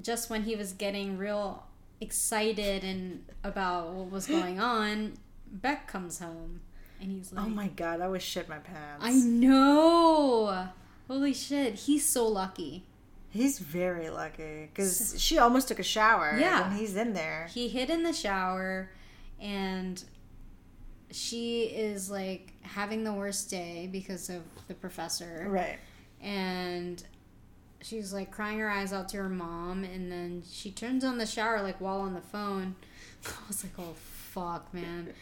[SPEAKER 2] just when he was getting real excited and about what was going on, Beck comes home and he's like,
[SPEAKER 1] Oh my god, I would shit my pants.
[SPEAKER 2] I know. Holy shit. He's so lucky.
[SPEAKER 1] He's very lucky because she almost took a shower.
[SPEAKER 2] Yeah.
[SPEAKER 1] and he's in there.
[SPEAKER 2] He hid in the shower and she is like having the worst day because of the professor.
[SPEAKER 1] Right.
[SPEAKER 2] and she's like crying her eyes out to her mom and then she turns on the shower like while on the phone i was like oh fuck man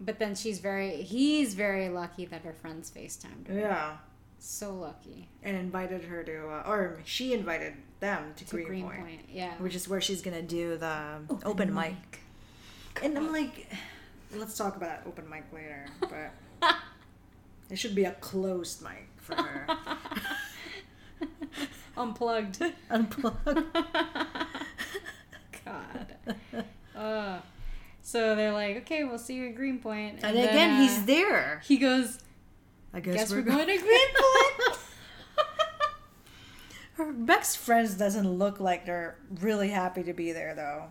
[SPEAKER 2] but then she's very he's very lucky that her friends facetimed her
[SPEAKER 1] Yeah.
[SPEAKER 2] so lucky
[SPEAKER 1] And invited her to, uh, or she invited them to,
[SPEAKER 2] to
[SPEAKER 1] Greenpoint,
[SPEAKER 2] greenpoint yeah
[SPEAKER 1] which is where she's gonna do the open, mic. And I'm like, let's talk about open mic later, but it should be a closed mic for her.
[SPEAKER 2] unplugged
[SPEAKER 1] Unplugged.
[SPEAKER 2] god uh, so they're like okay we'll see you at greenpoint
[SPEAKER 1] And
[SPEAKER 2] then,
[SPEAKER 1] again,
[SPEAKER 2] uh,
[SPEAKER 1] he's there.
[SPEAKER 2] he goes
[SPEAKER 1] I guess,
[SPEAKER 2] guess
[SPEAKER 1] we're,
[SPEAKER 2] we're going to greenpoint
[SPEAKER 1] Her Beck's friends doesn't look like they're really happy to be there, though.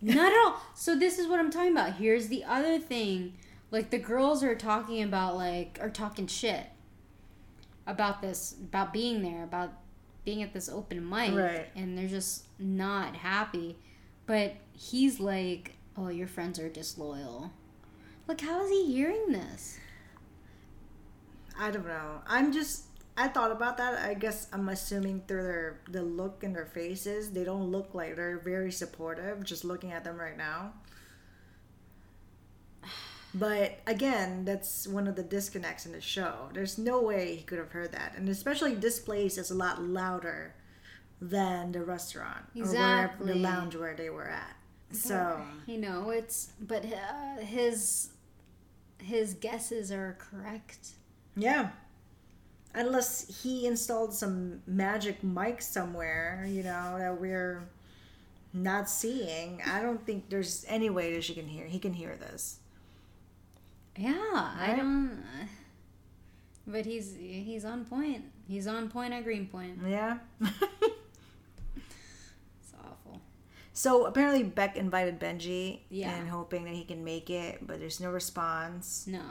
[SPEAKER 2] Not at all. So this is what I'm talking about. Here's the other thing. Like the girls are talking about like are talking shit about this about being there, about being at this open mic
[SPEAKER 1] Right.
[SPEAKER 2] and they're just not happy. But he's like, "Oh, your friends are disloyal." Like how is he hearing this?
[SPEAKER 1] I don't know. I'm just. I thought about that. I guess I'm assuming through their the look in their faces, they don't look like they're very supportive. Just looking at them right now. But again, that's one of the disconnects in the show. There's no way he could have heard that, and especially this place is a lot louder than the restaurant or wherever the lounge where they were at. So
[SPEAKER 2] You know, it's but uh, his his guesses are correct.
[SPEAKER 1] Yeah. Unless he installed some magic mic somewhere, you know, that we're not seeing. I don't think there's any way that she can hear. He can hear this.
[SPEAKER 2] Yeah, I don't. But he's he's on point. He's on point at Greenpoint.
[SPEAKER 1] Yeah.
[SPEAKER 2] It's awful.
[SPEAKER 1] so apparently Beck invited Benji
[SPEAKER 2] Yeah.
[SPEAKER 1] and hoping that he can make it, but there's no response.
[SPEAKER 2] No,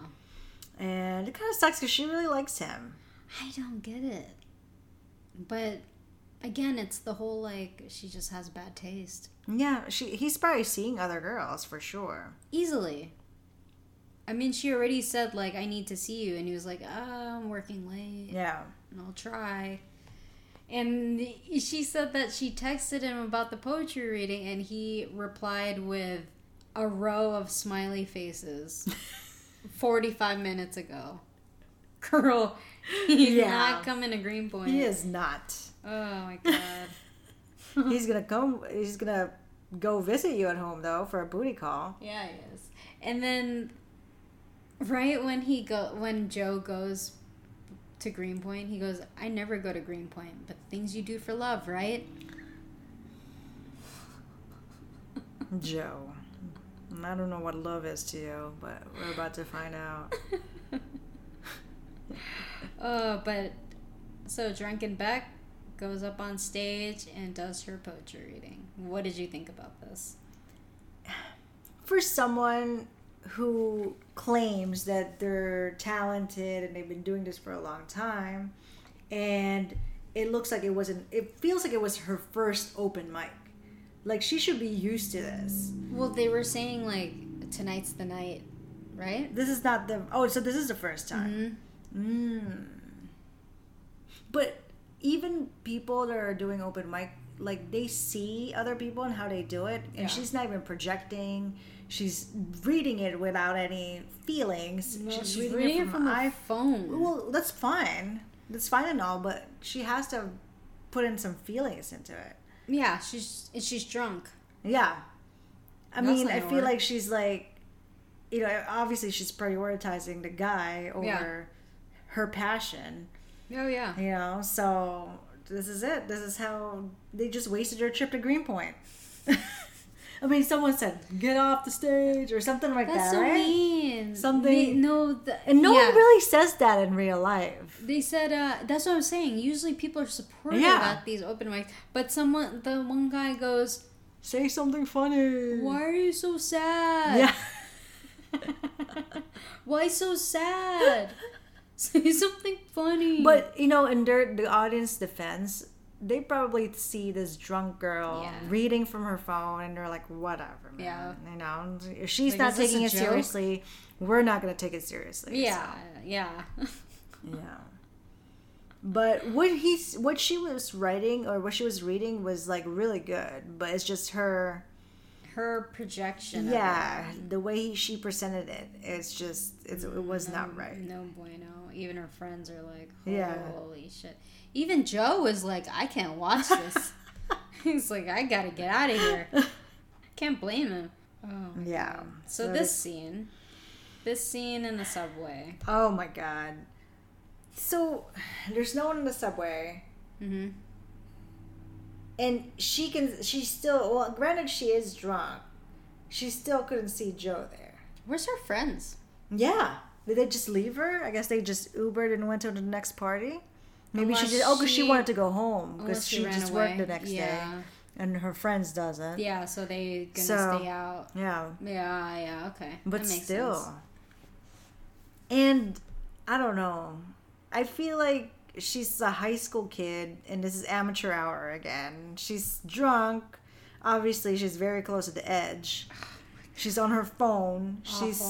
[SPEAKER 1] And it kind of sucks because she really likes him.
[SPEAKER 2] I don't get it. But again, it's the whole like she just has bad taste.
[SPEAKER 1] Yeah, she he's probably seeing other girls for sure.
[SPEAKER 2] Easily. I mean, she already said like I need to see you, and he was like, oh, I'm working late.
[SPEAKER 1] Yeah.
[SPEAKER 2] and I'll try. And she said that she texted him about the poetry reading, and he replied with a row of smiley faces 45 minutes ago. Girl, he's
[SPEAKER 1] Yeah.
[SPEAKER 2] not coming to Greenpoint.
[SPEAKER 1] He is not.
[SPEAKER 2] Oh my god.
[SPEAKER 1] he's gonna come. He's gonna go visit you at home though for a booty call.
[SPEAKER 2] yeah, he is. And then, right when he go, when Joe goes to Greenpoint, he goes, "I never go to Greenpoint, but things you do for love, right?"
[SPEAKER 1] Joe. I don't know what love is to you, but we're about to find out.
[SPEAKER 2] Oh, but so Drunken Beck goes up on stage and does her poetry reading. What did you think about this?
[SPEAKER 1] For someone who claims that they're talented and they've been doing this for a long time, and it looks like it wasn't, it feels like it was her first open mic. Like she should be used to this.
[SPEAKER 2] Well, they were saying like tonight's the night, right?
[SPEAKER 1] This is not the, oh, so this is the first time.
[SPEAKER 2] Mm-hmm.
[SPEAKER 1] Mm. But even people that are doing open mic, like they see other people and how they do it, and
[SPEAKER 2] Yeah.
[SPEAKER 1] she's not even projecting. She's reading it without any feelings.
[SPEAKER 2] Well,
[SPEAKER 1] she's,
[SPEAKER 2] she's
[SPEAKER 1] reading,
[SPEAKER 2] reading
[SPEAKER 1] it from,
[SPEAKER 2] her
[SPEAKER 1] an
[SPEAKER 2] phone.
[SPEAKER 1] Well, that's fine. That's fine and all, but she has to put in some feelings into it.
[SPEAKER 2] yeah, she's she's drunk.
[SPEAKER 1] Yeah. I
[SPEAKER 2] That's
[SPEAKER 1] mean, I feel like she's like, you know, obviously she's prioritizing the guy over
[SPEAKER 2] Yeah.
[SPEAKER 1] her passion.
[SPEAKER 2] Oh yeah.
[SPEAKER 1] You know, so this is it. This is how they just wasted their trip to Greenpoint. I mean, someone said, "Get off the stage" or something like
[SPEAKER 2] That's
[SPEAKER 1] that,
[SPEAKER 2] so
[SPEAKER 1] right?
[SPEAKER 2] mean.
[SPEAKER 1] Something-
[SPEAKER 2] They, no, the,
[SPEAKER 1] And no
[SPEAKER 2] yeah.
[SPEAKER 1] one really says that in real life.
[SPEAKER 2] They said uh, that's what I'm saying. Usually people are supportive
[SPEAKER 1] Yeah.
[SPEAKER 2] at these open mics, but someone, the one guy goes,
[SPEAKER 1] Say something funny.
[SPEAKER 2] "Why are you so sad?
[SPEAKER 1] Yeah.
[SPEAKER 2] Why so sad? Say something funny."
[SPEAKER 1] But you know, in their the audience defense, they probably see this drunk girl
[SPEAKER 2] Yeah.
[SPEAKER 1] reading from her phone and they're like, whatever, man.
[SPEAKER 2] Yeah.
[SPEAKER 1] You know, if she's
[SPEAKER 2] Like,
[SPEAKER 1] not taking it
[SPEAKER 2] joke?
[SPEAKER 1] seriously, we're not going to take it seriously.
[SPEAKER 2] Yeah, yeah.
[SPEAKER 1] So, yeah. But what he's what she was writing or what she was reading was like really good, but it's just her
[SPEAKER 2] Her projection.
[SPEAKER 1] yeah, the way she presented it, it's just it's, it was not mm-hmm. right.
[SPEAKER 2] No bueno. Even her friends are like,
[SPEAKER 1] Yeah.
[SPEAKER 2] holy shit. Even Joe was like, I can't watch this. He's like, I gotta get out of here. Can't blame him. Oh.
[SPEAKER 1] Yeah.
[SPEAKER 2] So this scene, this scene in the subway.
[SPEAKER 1] Oh my god. So there's no one in the subway,
[SPEAKER 2] hmm
[SPEAKER 1] and she can. She still. Well, granted, she is drunk. She still couldn't see Joe there.
[SPEAKER 2] Where's her friends?
[SPEAKER 1] Yeah. Did they just leave her? I guess they just Ubered and went to the next party. Maybe she
[SPEAKER 2] Unless
[SPEAKER 1] did. Oh, because she,
[SPEAKER 2] she-
[SPEAKER 1] wanted to go home because
[SPEAKER 2] Unless
[SPEAKER 1] she, just
[SPEAKER 2] away.
[SPEAKER 1] worked the next day, and her friends doesn't.
[SPEAKER 2] Yeah, so they gonna
[SPEAKER 1] So-
[SPEAKER 2] stay out.
[SPEAKER 1] Yeah.
[SPEAKER 2] Yeah, yeah, okay.
[SPEAKER 1] But
[SPEAKER 2] That makes
[SPEAKER 1] still.
[SPEAKER 2] sense.
[SPEAKER 1] And I don't know. I feel like she's a high school kid and this is amateur hour again. She's drunk. Obviously, she's very close to the edge. Oh she's on her phone. She's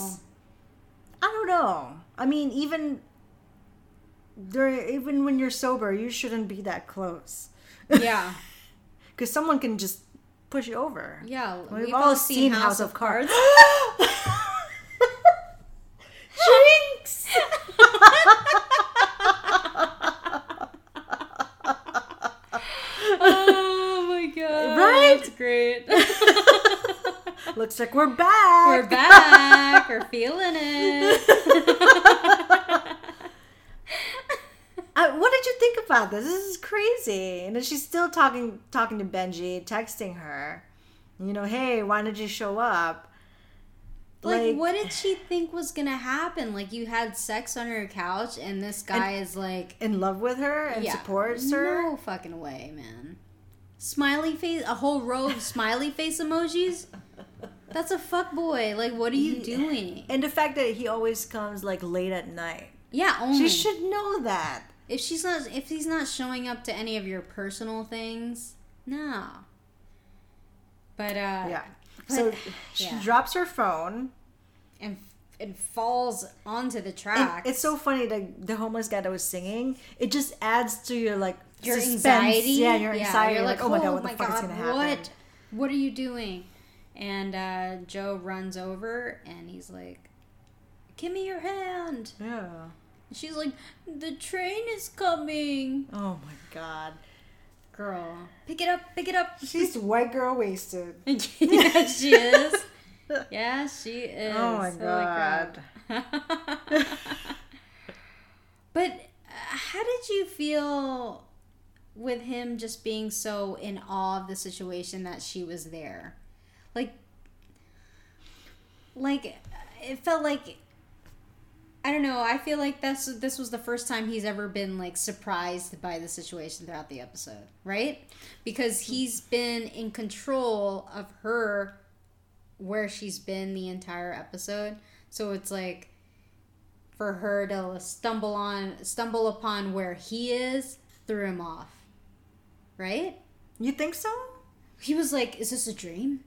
[SPEAKER 1] I don't know. I mean, even there even when you're sober, you shouldn't be that close.
[SPEAKER 2] Yeah,
[SPEAKER 1] Cuz someone can just push you over.
[SPEAKER 2] yeah.
[SPEAKER 1] We've,
[SPEAKER 2] We've,
[SPEAKER 1] all seen House of Cards. Jinx!
[SPEAKER 2] oh my god!
[SPEAKER 1] Right?
[SPEAKER 2] That's great.
[SPEAKER 1] Looks like we're back.
[SPEAKER 2] We're back. We're feeling it.
[SPEAKER 1] Uh, what did you think about this? This is crazy. And then she's still talking talking to Benji, texting her. You know, hey, why did you show up?
[SPEAKER 2] Like, what did she think was gonna happen? Like, you had sex on her couch, and this guy is like,
[SPEAKER 1] in love with her and
[SPEAKER 2] yeah,
[SPEAKER 1] supports her?
[SPEAKER 2] No fucking way, man. Smiley face, a whole row of smiley face emojis. That's a fuck boy. Like, what are you doing?
[SPEAKER 1] And the fact that he always comes like late at night.
[SPEAKER 2] Yeah, only
[SPEAKER 1] She should know that.
[SPEAKER 2] If she's not if he's not showing up to any of your personal things, no. But uh,
[SPEAKER 1] Yeah. So she
[SPEAKER 2] yeah.
[SPEAKER 1] drops her phone.
[SPEAKER 2] and and falls onto the
[SPEAKER 1] And
[SPEAKER 2] tracks.
[SPEAKER 1] it's so funny that the homeless guy that was singing, it just adds to your like
[SPEAKER 2] your
[SPEAKER 1] suspense.
[SPEAKER 2] anxiety.
[SPEAKER 1] Yeah, your anxiety.
[SPEAKER 2] You're
[SPEAKER 1] like, oh my god, what the
[SPEAKER 2] my
[SPEAKER 1] fuck is gonna happen?
[SPEAKER 2] What? What are you doing? And uh, Joe runs over and he's like, "Give me your hand."
[SPEAKER 1] Yeah.
[SPEAKER 2] And she's like, "The train is coming."
[SPEAKER 1] Oh my god.
[SPEAKER 2] Girl, pick it up, pick it up.
[SPEAKER 1] She's white girl wasted.
[SPEAKER 2] yeah, she is. Yeah, she is.
[SPEAKER 1] Oh my
[SPEAKER 2] Holy
[SPEAKER 1] god.
[SPEAKER 2] crap. but uh, how did you feel with him just being so in awe of the situation that she was there? Like, like it felt like I don't know. I feel like this this was the first time he's ever been like surprised by the situation throughout the episode, right? Because hmm. he's been in control of her where she's been the entire episode. So it's like for her to stumble on stumble upon where he is threw him off. Right?
[SPEAKER 1] You think so?
[SPEAKER 2] He was like, "Is this a dream?"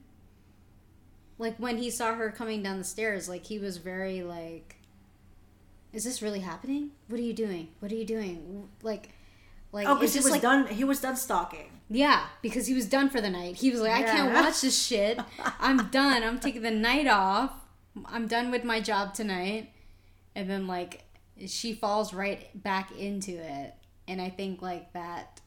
[SPEAKER 2] Like when he saw her coming down the stairs, like he was very like, "Is this really happening? What are you doing? What are you doing?" Like, like
[SPEAKER 1] Oh, because he was
[SPEAKER 2] like
[SPEAKER 1] done. He was done stalking.
[SPEAKER 2] yeah, because he was done for the night. He was like, I can't watch this shit. I'm done. I'm taking the night off. I'm done with my job tonight. And then like she falls right back into it. And I think like that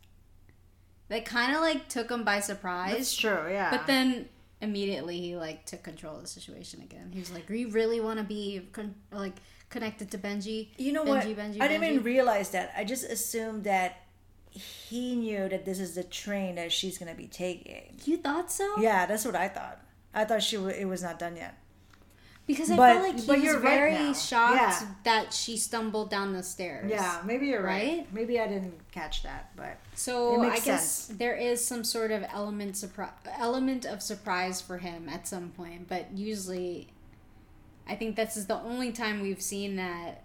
[SPEAKER 2] that kind of like took him by surprise.
[SPEAKER 1] That's true. Yeah.
[SPEAKER 2] But then immediately he like took control of the situation again. He was like, "Do you really want to be con- like connected to Benji?"
[SPEAKER 1] you know
[SPEAKER 2] Benji,
[SPEAKER 1] what?
[SPEAKER 2] Benji,
[SPEAKER 1] I didn't
[SPEAKER 2] Benji.
[SPEAKER 1] even realize that. I just assumed that he knew that this is the train that she's gonna be taking.
[SPEAKER 2] You thought so?
[SPEAKER 1] Yeah, that's what I thought. I thought she w- it was not done yet.
[SPEAKER 2] Because I
[SPEAKER 1] But-
[SPEAKER 2] felt like he
[SPEAKER 1] but
[SPEAKER 2] was
[SPEAKER 1] you're right
[SPEAKER 2] very
[SPEAKER 1] now.
[SPEAKER 2] shocked
[SPEAKER 1] Yeah.
[SPEAKER 2] that she stumbled down the stairs.
[SPEAKER 1] Yeah, maybe you're right.
[SPEAKER 2] Right?
[SPEAKER 1] Maybe I didn't catch that, but
[SPEAKER 2] So I guess
[SPEAKER 1] sense.
[SPEAKER 2] there is some sort of element surpri- element of surprise for him at some point, but usually, I think this is the only time we've seen that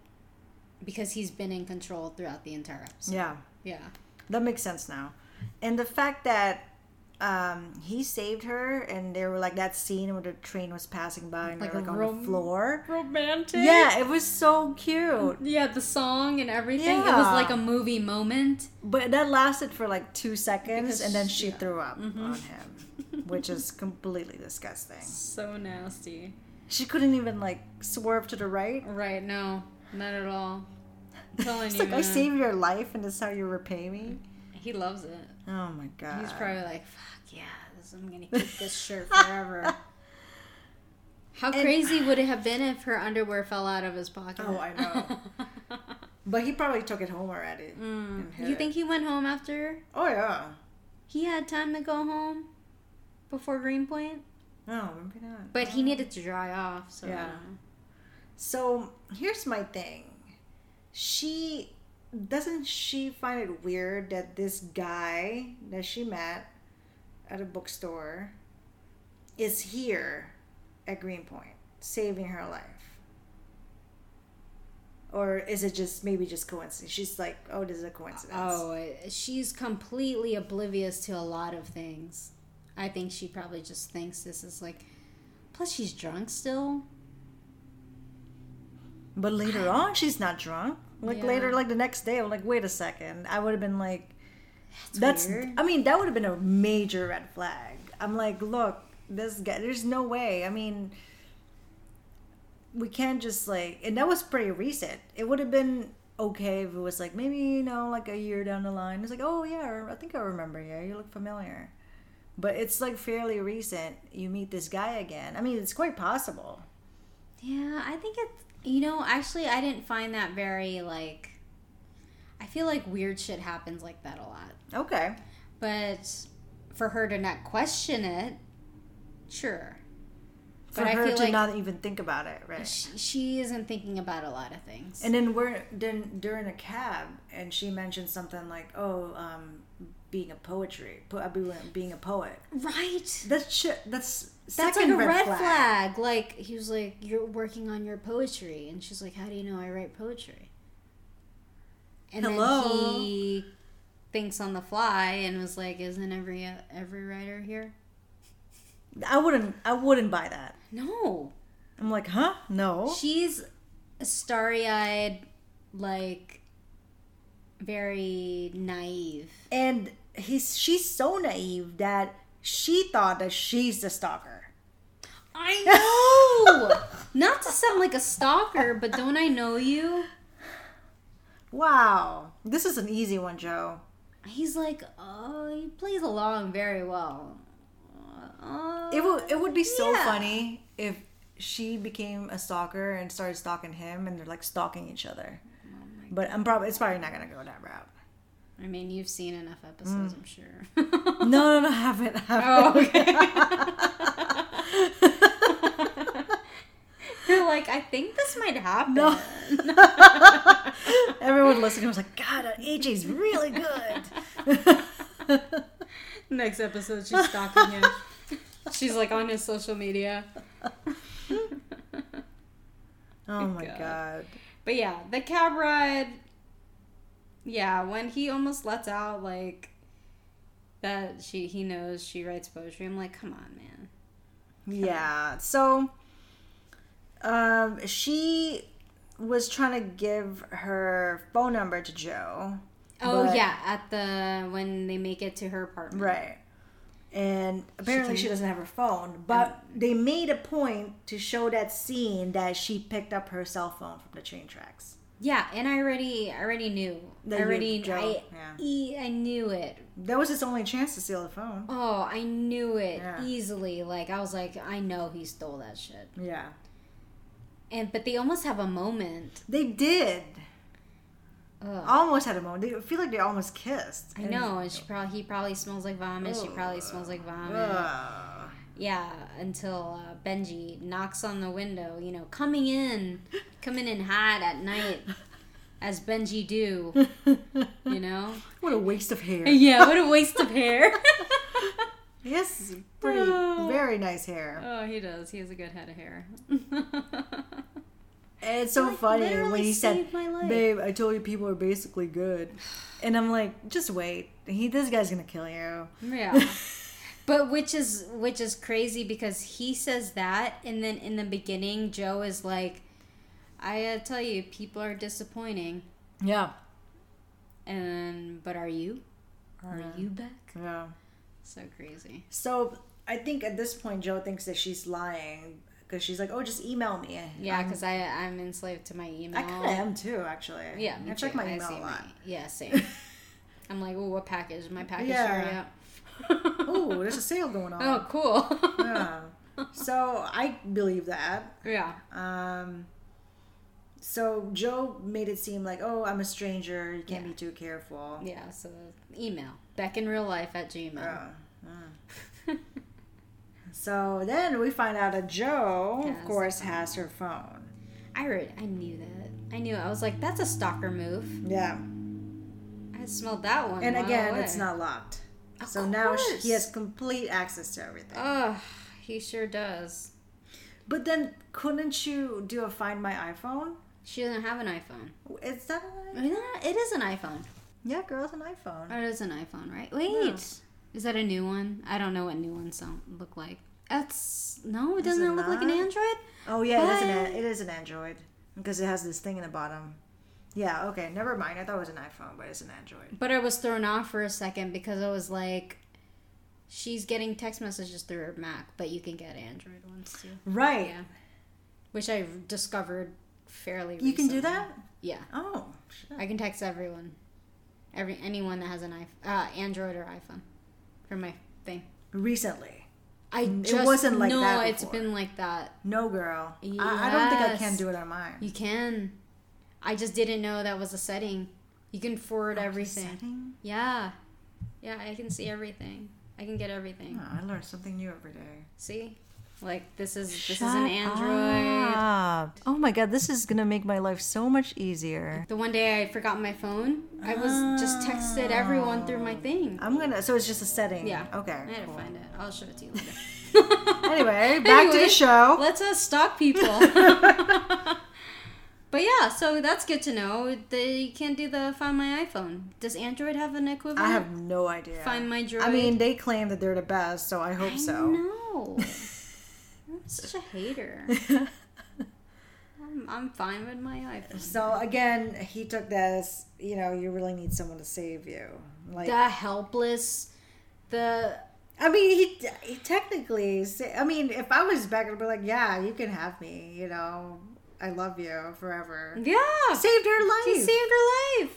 [SPEAKER 2] because he's been in control throughout the entire episode.
[SPEAKER 1] yeah,
[SPEAKER 2] Yeah.
[SPEAKER 1] that makes sense now. And the fact that um, he saved her, and they were like that scene where the train was passing by and
[SPEAKER 2] Like
[SPEAKER 1] they're like on
[SPEAKER 2] rom-
[SPEAKER 1] the floor.
[SPEAKER 2] Romantic.
[SPEAKER 1] Yeah, it was so cute.
[SPEAKER 2] Yeah, the song and everything. Yeah. It was like a movie moment.
[SPEAKER 1] But that lasted for like two seconds,
[SPEAKER 2] Because
[SPEAKER 1] and then
[SPEAKER 2] she- yeah.
[SPEAKER 1] threw up on him, which is completely disgusting.
[SPEAKER 2] So nasty.
[SPEAKER 1] She couldn't even like swerve to the right.
[SPEAKER 2] Right, no. Not at all. I'm telling
[SPEAKER 1] It's
[SPEAKER 2] you.
[SPEAKER 1] like I saved your life, and this is how you repay me.
[SPEAKER 2] He loves it.
[SPEAKER 1] Oh my god.
[SPEAKER 2] He's probably like, fuck yeah, this, I'm gonna keep this shirt forever. How crazy would it have been if her underwear fell out of his pocket?
[SPEAKER 1] Oh, I know. But he probably took it home already. and mm. hid
[SPEAKER 2] you
[SPEAKER 1] it.
[SPEAKER 2] think he went home after
[SPEAKER 1] Oh yeah.
[SPEAKER 2] he had time to go home before Greenpoint?
[SPEAKER 1] No, maybe not.
[SPEAKER 2] But he needed to dry off, so
[SPEAKER 1] Yeah. So here's my thing. She doesn't she find it weird that this guy that she met at a bookstore is here at Greenpoint saving her life? Or is it just maybe just coincidence? She's like, oh, this is a coincidence.
[SPEAKER 2] Oh, she's completely oblivious to a lot of things. I think she probably just thinks this is like. Plus, she's drunk still.
[SPEAKER 1] But later on, she's not drunk. Like
[SPEAKER 2] Yeah.
[SPEAKER 1] later, like the next day, I'm like, wait a second. I would have been like, that's.
[SPEAKER 2] weird.
[SPEAKER 1] I mean, that would have been a major red flag. I'm like, look, this guy. There's no way. I mean, we can't just like, and that was pretty recent. It would have been okay if it was like maybe you know like a year down the line. It's like, oh yeah, I think I remember you. You look familiar. But it's like fairly recent. You meet this guy again. I mean, it's quite possible.
[SPEAKER 2] Yeah, I think it's. You know, actually, I didn't find that very, like. I feel like weird shit happens like that a lot.
[SPEAKER 1] Okay.
[SPEAKER 2] But for her to not question it, sure.
[SPEAKER 1] For
[SPEAKER 2] But I
[SPEAKER 1] her
[SPEAKER 2] feel
[SPEAKER 1] to
[SPEAKER 2] like-
[SPEAKER 1] not even think about it, right?
[SPEAKER 2] She, she isn't thinking about a lot of things.
[SPEAKER 1] And then we're then during a cab, and she mentioned something like, "Oh, um, being a poetry, po- being- a poet."
[SPEAKER 2] right.
[SPEAKER 1] That's shit. That's
[SPEAKER 2] That's like a red, flag. Like he was like, "You're working on your poetry," and she's like, "How do you know I write poetry?" And
[SPEAKER 1] Hello?
[SPEAKER 2] then he thinks on the fly and was like, "Isn't every every writer here?"
[SPEAKER 1] I wouldn't. I wouldn't buy that.
[SPEAKER 2] No,
[SPEAKER 1] I'm like, huh? No.
[SPEAKER 2] she's starry-eyed, like very naive.
[SPEAKER 1] And he's she's so naive that she thought that she's the stalker.
[SPEAKER 2] I know. Not to sound like a stalker, but don't I know you?
[SPEAKER 1] Wow, this is an easy one, Joe.
[SPEAKER 2] He's like, oh, he plays along very well. Uh,
[SPEAKER 1] It would it would be so
[SPEAKER 2] yeah.
[SPEAKER 1] funny if she became a stalker and started stalking him, and they're like stalking each other. But I'm probably it's probably not gonna go that route.
[SPEAKER 2] I mean, you've seen enough episodes, I'm sure.
[SPEAKER 1] No, no, no, I haven't. I haven't.
[SPEAKER 2] oh, okay. You're like, I think this might happen.
[SPEAKER 1] No. Everyone listening was like, God, uh, AJ's really good.
[SPEAKER 2] Next episode, she's stalking him. She's like on his social media.
[SPEAKER 1] Oh my
[SPEAKER 2] God.
[SPEAKER 1] god.
[SPEAKER 2] But yeah, the cab ride. Yeah, when he almost lets out like that she he knows she writes poetry. I'm like, come on, man.
[SPEAKER 1] Yeah. So um she was trying to give her phone number to Joe.
[SPEAKER 2] Oh yeah, at the when they make it to her apartment.
[SPEAKER 1] Right. And apparently she,
[SPEAKER 2] can-
[SPEAKER 1] doesn't have her phone, but they made a point to show that scene that she picked up her cell phone from the train tracks.
[SPEAKER 2] Yeah, and I already I already knew.
[SPEAKER 1] That
[SPEAKER 2] I already
[SPEAKER 1] Joe,
[SPEAKER 2] I
[SPEAKER 1] yeah.
[SPEAKER 2] I knew it.
[SPEAKER 1] That was his only chance to steal the phone.
[SPEAKER 2] Oh, I knew it
[SPEAKER 1] Yeah.
[SPEAKER 2] easily. Like I was like, I know he stole that shit.
[SPEAKER 1] Yeah.
[SPEAKER 2] And but they almost have a moment.
[SPEAKER 1] They did.
[SPEAKER 2] Ugh.
[SPEAKER 1] Almost had a moment. They feel like they almost kissed.
[SPEAKER 2] I know, and she probably he probably smells like vomit. She probably smells like vomit.
[SPEAKER 1] Ugh.
[SPEAKER 2] Yeah, until uh, Benji knocks on the window. You know, coming in, coming in hot at night, as Benji do. You know.
[SPEAKER 1] What a waste of hair.
[SPEAKER 2] Yeah, what a waste of hair.
[SPEAKER 1] Yes, pretty, very nice hair.
[SPEAKER 2] oh, he does. He has a good head of hair.
[SPEAKER 1] It's so
[SPEAKER 2] Like,
[SPEAKER 1] funny when he said,
[SPEAKER 2] saved my life.
[SPEAKER 1] "Babe, I told you people are basically good," and I'm like, "Just wait. He this guy's gonna kill you."
[SPEAKER 2] Yeah. But which is which is crazy because he says that and then in the beginning Joe is like I gotta tell you, people are disappointing.
[SPEAKER 1] Yeah.
[SPEAKER 2] And but are you? Are you back?
[SPEAKER 1] Yeah.
[SPEAKER 2] So crazy.
[SPEAKER 1] So I think at this point, Joe thinks that she's lying because she's like, "Oh, just email me."
[SPEAKER 2] Yeah,
[SPEAKER 1] Um,
[SPEAKER 2] because I I'm enslaved to my email.
[SPEAKER 1] I kind of am too, actually.
[SPEAKER 2] Yeah,
[SPEAKER 1] I check
[SPEAKER 2] too.
[SPEAKER 1] my email a
[SPEAKER 2] my-
[SPEAKER 1] lot.
[SPEAKER 2] yeah, same. I'm like, oh, what package? Is My package
[SPEAKER 1] Yeah. Oh, there's a sale going on.
[SPEAKER 2] Oh, cool.
[SPEAKER 1] Yeah. So I believe that.
[SPEAKER 2] yeah.
[SPEAKER 1] Um, so Joe made it seem like, oh, I'm a stranger. You can't
[SPEAKER 2] Yeah.
[SPEAKER 1] be too careful.
[SPEAKER 2] Yeah, so email. Beck in real life at Gmail.
[SPEAKER 1] So then we find out that Joe,
[SPEAKER 2] Has
[SPEAKER 1] of course, has her phone.
[SPEAKER 2] I heard, I knew that. I knew. it. I was like, that's a stalker move.
[SPEAKER 1] Yeah.
[SPEAKER 2] I smelled that one.
[SPEAKER 1] And again,
[SPEAKER 2] away.
[SPEAKER 1] it's not locked.
[SPEAKER 2] Of
[SPEAKER 1] so now she, he has complete access to everything.
[SPEAKER 2] Ugh, he sure does.
[SPEAKER 1] but then couldn't you do a Find My iPhone?
[SPEAKER 2] She doesn't have an iPhone.
[SPEAKER 1] Is that an
[SPEAKER 2] I mean, It is an iPhone.
[SPEAKER 1] Yeah, girl, it's an iPhone.
[SPEAKER 2] It is an iPhone, right? Wait, is that a new one? I don't know what new ones sound look like. That's no, it doesn't
[SPEAKER 1] it
[SPEAKER 2] look like an? Android.
[SPEAKER 1] Oh yeah, it is an it is an Android because it has this thing in the bottom. Yeah, okay, never mind. I thought it was an iPhone, but it's an Android.
[SPEAKER 2] But I was thrown off for a second because I was like, she's getting text messages through her Mac, but you can get Android ones too.
[SPEAKER 1] Right.
[SPEAKER 2] Yeah, which I discovered fairly. Recently.
[SPEAKER 1] You can do that?
[SPEAKER 2] Yeah,
[SPEAKER 1] Oh, shit.
[SPEAKER 2] I can text everyone, every anyone that has an iPhone, uh, Android or iPhone, from my thing.
[SPEAKER 1] recently.
[SPEAKER 2] I
[SPEAKER 1] It
[SPEAKER 2] just
[SPEAKER 1] wasn't like
[SPEAKER 2] no,
[SPEAKER 1] that
[SPEAKER 2] it's
[SPEAKER 1] before.
[SPEAKER 2] been like that.
[SPEAKER 1] No, girl. I, I don't think I can do it on mine.
[SPEAKER 2] You can. I just didn't know that was a setting. You can forward everything.
[SPEAKER 1] Setting?
[SPEAKER 2] Yeah, yeah, I can see everything. I can get everything.
[SPEAKER 1] Oh, I learn something new every day.
[SPEAKER 2] See, like this is this is an Android.
[SPEAKER 1] Oh my god, this is gonna make my life so much easier.
[SPEAKER 2] The one day I forgot my phone, I was just texted everyone through my thing.
[SPEAKER 1] I'm gonna. So it's just a setting.
[SPEAKER 2] Yeah.
[SPEAKER 1] Okay.
[SPEAKER 2] I had
[SPEAKER 1] cool.
[SPEAKER 2] to find it. I'll show it to you later.
[SPEAKER 1] Anyway, back to the show.
[SPEAKER 2] Let's uh, stalk people. but yeah, so that's good to know. They can't do the Find My iPhone. Does Android have an equivalent?
[SPEAKER 1] I have no idea.
[SPEAKER 2] Find My Droid.
[SPEAKER 1] I mean, they claim that they're the best, so I hope
[SPEAKER 2] I
[SPEAKER 1] so.
[SPEAKER 2] know. I'm such a hater. I'm, I'm fine with my iPhone.
[SPEAKER 1] So again, he took this. You know, you really need someone to save you. Like,
[SPEAKER 2] The helpless, the
[SPEAKER 1] I mean, he, he technically. I mean, if I was back, I'd be like, yeah, you can have me. You know, I love you forever.
[SPEAKER 2] yeah,
[SPEAKER 1] Saved her life.
[SPEAKER 2] he saved her life.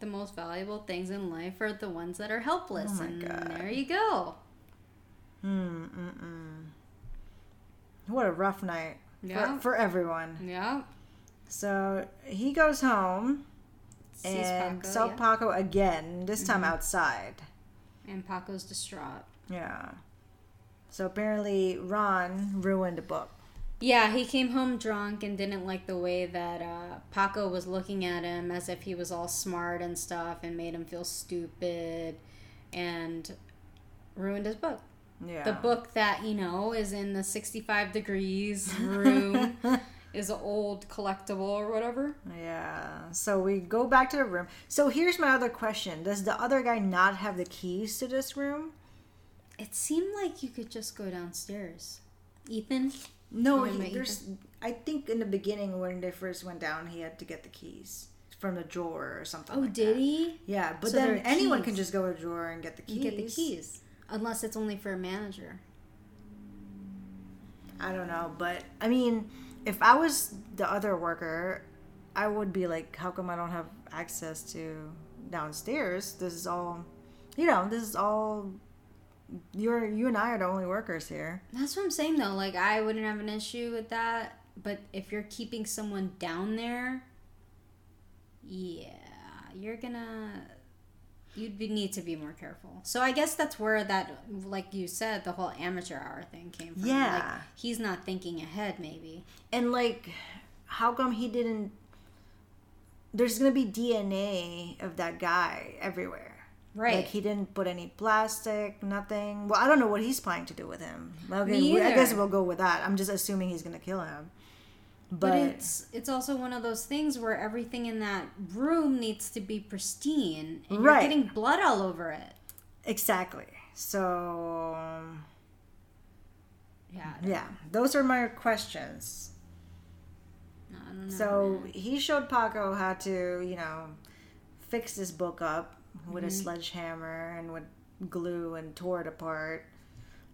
[SPEAKER 2] The most valuable things in life are the ones that are helpless,
[SPEAKER 1] Oh
[SPEAKER 2] and
[SPEAKER 1] God.
[SPEAKER 2] there you go.
[SPEAKER 1] Hmm. Mm-mm. What a rough night
[SPEAKER 2] Yeah.
[SPEAKER 1] for, for everyone.
[SPEAKER 2] Yeah,
[SPEAKER 1] So he goes home
[SPEAKER 2] sees
[SPEAKER 1] and
[SPEAKER 2] Paco,
[SPEAKER 1] saw
[SPEAKER 2] yeah. Mm-hmm.
[SPEAKER 1] Paco again. This time outside.
[SPEAKER 2] and Paco's distraught.
[SPEAKER 1] Yeah. So apparently Ron ruined the book.
[SPEAKER 2] Yeah, he came home drunk and didn't like the way that uh, Paco was looking at him as if he was all smart and stuff and made him feel stupid and ruined his book.
[SPEAKER 1] Yeah.
[SPEAKER 2] The book that, you know, is in the 65 degrees room is an old collectible or whatever.
[SPEAKER 1] Yeah. So we go back to the room. So here's my other question: Does the other guy not have the keys to this room?
[SPEAKER 2] It seemed like you could just go downstairs. Ethan?
[SPEAKER 1] No. He, there's. I think in the beginning when they first went down, he had to get the keys from the drawer or something.
[SPEAKER 2] Oh,
[SPEAKER 1] like
[SPEAKER 2] did
[SPEAKER 1] that.
[SPEAKER 2] he?
[SPEAKER 1] Yeah, but
[SPEAKER 2] So
[SPEAKER 1] then anyone
[SPEAKER 2] keys.
[SPEAKER 1] can just go to a drawer and get the keys.
[SPEAKER 2] You get the keys. Unless it's only for a manager.
[SPEAKER 1] I don't know, but I mean, if I was the other worker, I would be like, how come I don't have access to downstairs? This is all, you know, this is all. You're you and I are the only workers here.
[SPEAKER 2] That's what I'm saying though. Like I wouldn't have an issue with that, but if you're keeping someone down there, yeah, you're gonna you'd be, need to be more careful. So I guess that's where that, like you said, the whole amateur hour thing came from.
[SPEAKER 1] Yeah.
[SPEAKER 2] like, he's not thinking ahead. Maybe
[SPEAKER 1] And like, how come he didn't? There's gonna be DNA of that guy everywhere.
[SPEAKER 2] right.
[SPEAKER 1] Like he didn't put any plastic, nothing. Well, I don't know what he's planning to do with him. Okay, I guess we'll go with that. I'm just assuming he's gonna kill him. But,
[SPEAKER 2] But it's it's also one of those things where everything in that room needs to be pristine, and
[SPEAKER 1] Right.
[SPEAKER 2] you're getting blood all over it.
[SPEAKER 1] exactly. So
[SPEAKER 2] Yeah.
[SPEAKER 1] yeah, those are my questions.
[SPEAKER 2] Know,
[SPEAKER 1] So
[SPEAKER 2] man.
[SPEAKER 1] he showed Paco how to, you know, fix this book up with a mm-hmm. sledgehammer and with glue and tore it apart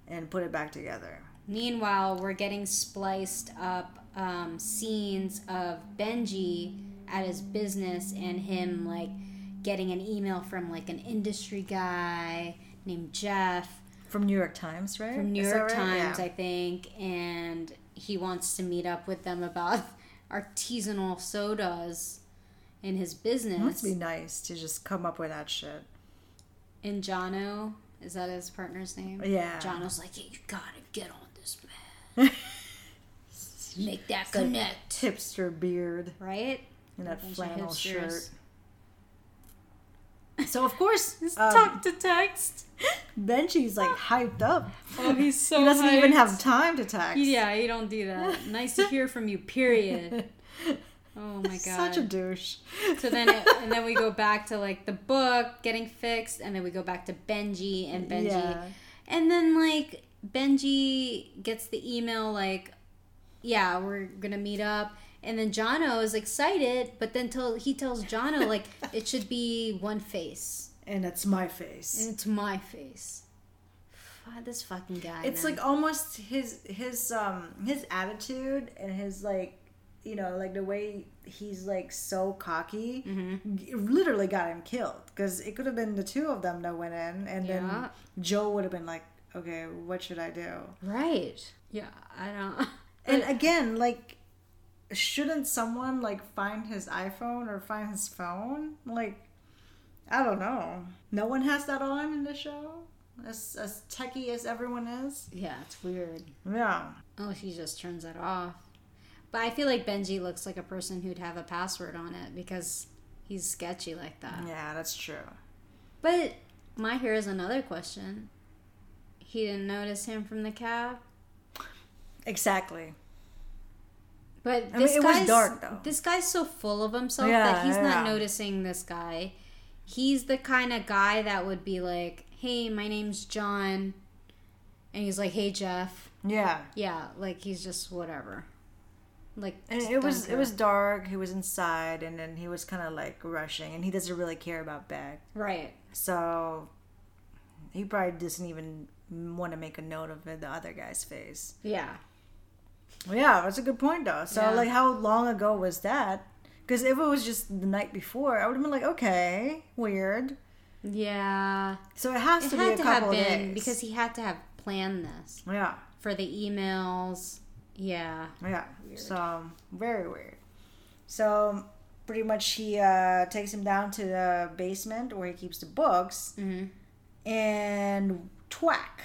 [SPEAKER 1] and put it back together.
[SPEAKER 2] Meanwhile, we're getting spliced up um, scenes of Benji at his business and him like getting an email from like an industry guy named Jeff
[SPEAKER 1] From New York Times, right?
[SPEAKER 2] from New
[SPEAKER 1] Is
[SPEAKER 2] York
[SPEAKER 1] right?
[SPEAKER 2] Times,
[SPEAKER 1] Yeah.
[SPEAKER 2] I think, and he wants to meet up with them about artisanal sodas in his business.
[SPEAKER 1] Must be nice to just come up with that shit.
[SPEAKER 2] And Jono, is that his partner's name?
[SPEAKER 1] Yeah.
[SPEAKER 2] Jono's like, yeah, you gotta get on this, man. Make that connect.
[SPEAKER 1] Hipster beard
[SPEAKER 2] Right?
[SPEAKER 1] and that flannel shirt. So of course, um,
[SPEAKER 2] Talk to text.
[SPEAKER 1] Benji's like hyped up.
[SPEAKER 2] Oh, he's so
[SPEAKER 1] He doesn't even have time to text.
[SPEAKER 2] Yeah, you don't do that. Nice to hear from you, period. Oh my god.
[SPEAKER 1] Such a douche.
[SPEAKER 2] So then, it, and then we go back to like the book getting fixed, and then we go back to Benji and Benji,
[SPEAKER 1] Yeah.
[SPEAKER 2] and then like Benji gets the email like, "Yeah, we're gonna meet up," and then Jono is excited, but then till he tells Jono like it should be one face,
[SPEAKER 1] And it's my face.
[SPEAKER 2] and it's my face. Fuck, this fucking guy.
[SPEAKER 1] it's
[SPEAKER 2] man.
[SPEAKER 1] like almost his his um his attitude and his like you know like the way he's like so cocky
[SPEAKER 2] Mm-hmm.
[SPEAKER 1] literally got him killed because it could have been the two of them that went in and
[SPEAKER 2] Yeah.
[SPEAKER 1] then joe would have been like okay what should i do
[SPEAKER 2] right. Yeah, I don't.
[SPEAKER 1] and again like shouldn't someone like find his iphone or find his phone like i don't know no one has that on in the show as as techie as everyone is
[SPEAKER 2] Yeah, it's weird.
[SPEAKER 1] yeah
[SPEAKER 2] Oh, she just turns it off. But I feel like Benji looks like a person who'd have a password on it because he's sketchy like that.
[SPEAKER 1] yeah that's true
[SPEAKER 2] But my here's another question. He didn't notice him from the cab.
[SPEAKER 1] Exactly.
[SPEAKER 2] But
[SPEAKER 1] I mean,
[SPEAKER 2] this
[SPEAKER 1] it was
[SPEAKER 2] guy's
[SPEAKER 1] dark, though.
[SPEAKER 2] This guy's so full of himself
[SPEAKER 1] Yeah,
[SPEAKER 2] that he's
[SPEAKER 1] yeah.
[SPEAKER 2] not noticing this guy. He's the kind of guy that would be like, "Hey, my name's John," and he's like, "Hey, Jeff."
[SPEAKER 1] Yeah.
[SPEAKER 2] Yeah, like he's just whatever. Like
[SPEAKER 1] And it was
[SPEAKER 2] don't
[SPEAKER 1] it was dark. He was inside, and then he was kind of like rushing, and he doesn't really care about Beck,
[SPEAKER 2] right.
[SPEAKER 1] so he probably doesn't even want to make a note of it, the other guy's face.
[SPEAKER 2] Yeah.
[SPEAKER 1] Yeah, that's a good point though. So
[SPEAKER 2] Yeah.
[SPEAKER 1] like, how long ago was that? Because if it was just the night before, I would have been like, okay, weird.
[SPEAKER 2] Yeah.
[SPEAKER 1] So it has
[SPEAKER 2] It
[SPEAKER 1] to be a
[SPEAKER 2] to have
[SPEAKER 1] couple of
[SPEAKER 2] been
[SPEAKER 1] days
[SPEAKER 2] because he had to have planned this
[SPEAKER 1] yeah,
[SPEAKER 2] for the emails. Yeah.
[SPEAKER 1] yeah. So very weird. So pretty much he uh, takes him down to the basement where he keeps the books
[SPEAKER 2] Mm-hmm.
[SPEAKER 1] and twack.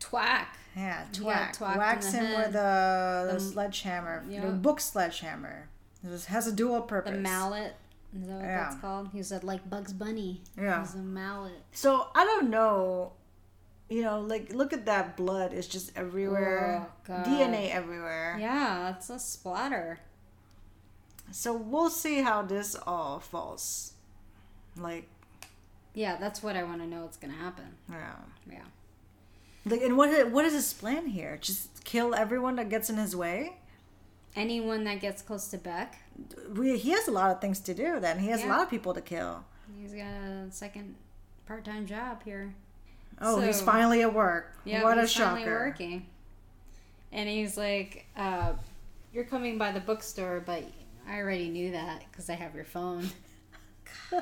[SPEAKER 2] Twack.
[SPEAKER 1] Yeah,
[SPEAKER 2] He got
[SPEAKER 1] twack.
[SPEAKER 2] twacked in
[SPEAKER 1] Whacks
[SPEAKER 2] the
[SPEAKER 1] him
[SPEAKER 2] head.
[SPEAKER 1] with the, the
[SPEAKER 2] The-
[SPEAKER 1] sledgehammer,
[SPEAKER 2] yeah.
[SPEAKER 1] the book sledgehammer. It has a dual purpose.
[SPEAKER 2] The
[SPEAKER 1] purpose.
[SPEAKER 2] mallet. Is that what
[SPEAKER 1] Yeah.
[SPEAKER 2] that's called? He said like Bugs Bunny.
[SPEAKER 1] Yeah.
[SPEAKER 2] He's a mallet.
[SPEAKER 1] So I don't know. You know, like look at that blood. It's just everywhere.
[SPEAKER 2] Oh, God.
[SPEAKER 1] DNA everywhere.
[SPEAKER 2] Yeah, that's a splatter.
[SPEAKER 1] So we'll see how this all falls. Like,
[SPEAKER 2] Yeah, that's what I want to know what's gonna happen.
[SPEAKER 1] yeah.
[SPEAKER 2] Yeah.
[SPEAKER 1] Like, and what what is his plan here? Just kill everyone that gets in his way?
[SPEAKER 2] Anyone that gets close to Beck,
[SPEAKER 1] We, he has a lot of things to do. Then he has a lot of people to kill.
[SPEAKER 2] he's got a second part-time job here.
[SPEAKER 1] Oh, he's finally at work.
[SPEAKER 2] Yeah,
[SPEAKER 1] what a
[SPEAKER 2] he's finally
[SPEAKER 1] shocker!
[SPEAKER 2] working. And he's like, uh, "You're coming by the bookstore, but I already knew that because I have your phone."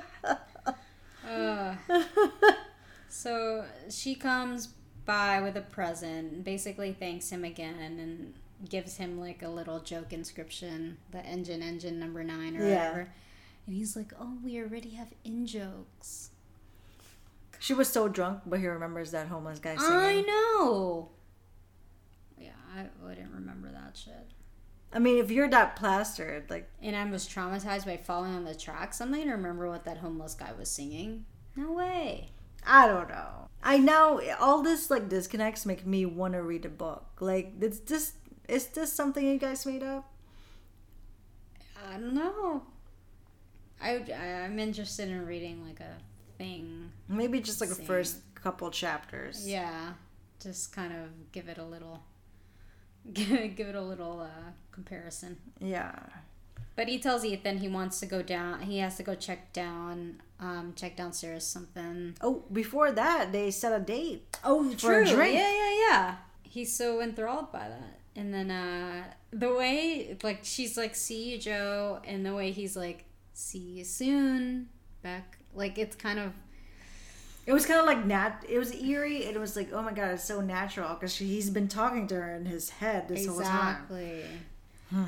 [SPEAKER 2] Uh, so she comes by with a present, and basically thanks him again, and gives him like a little joke inscription, the engine, engine number nine or
[SPEAKER 1] Yeah.
[SPEAKER 2] whatever. And he's like, "Oh, we already have in jokes."
[SPEAKER 1] She was so drunk, but he remembers that homeless guy singing.
[SPEAKER 2] I know. Yeah, I wouldn't remember that shit.
[SPEAKER 1] I mean, if you're that plastered, like,
[SPEAKER 2] And I was traumatized by falling on the tracks. I'm not gonna remember what that homeless guy was singing. No way.
[SPEAKER 1] I don't know. I know all this like disconnects make me want to read a book. Like, it's just is this something you guys made up?
[SPEAKER 2] I don't know. I I'm interested in reading like a thing.
[SPEAKER 1] Maybe just like the first couple chapters.
[SPEAKER 2] Yeah, just kind of give it a little, give, give it a little uh, comparison.
[SPEAKER 1] Yeah.
[SPEAKER 2] But he tells Ethan he wants to go down. He has to go check down, um, check downstairs something.
[SPEAKER 1] Oh, before that, they set a date.
[SPEAKER 2] Oh,
[SPEAKER 1] For a drink.
[SPEAKER 2] Yeah, yeah, yeah. He's so enthralled by that. And then uh the way like she's like, "See you, Joe," and the way he's like, "See you soon." Back like it's kind of
[SPEAKER 1] It was kind of like nat. It was eerie, and it was like, oh my god, it's so natural because he's been talking to her in his head this whole time.
[SPEAKER 2] exactly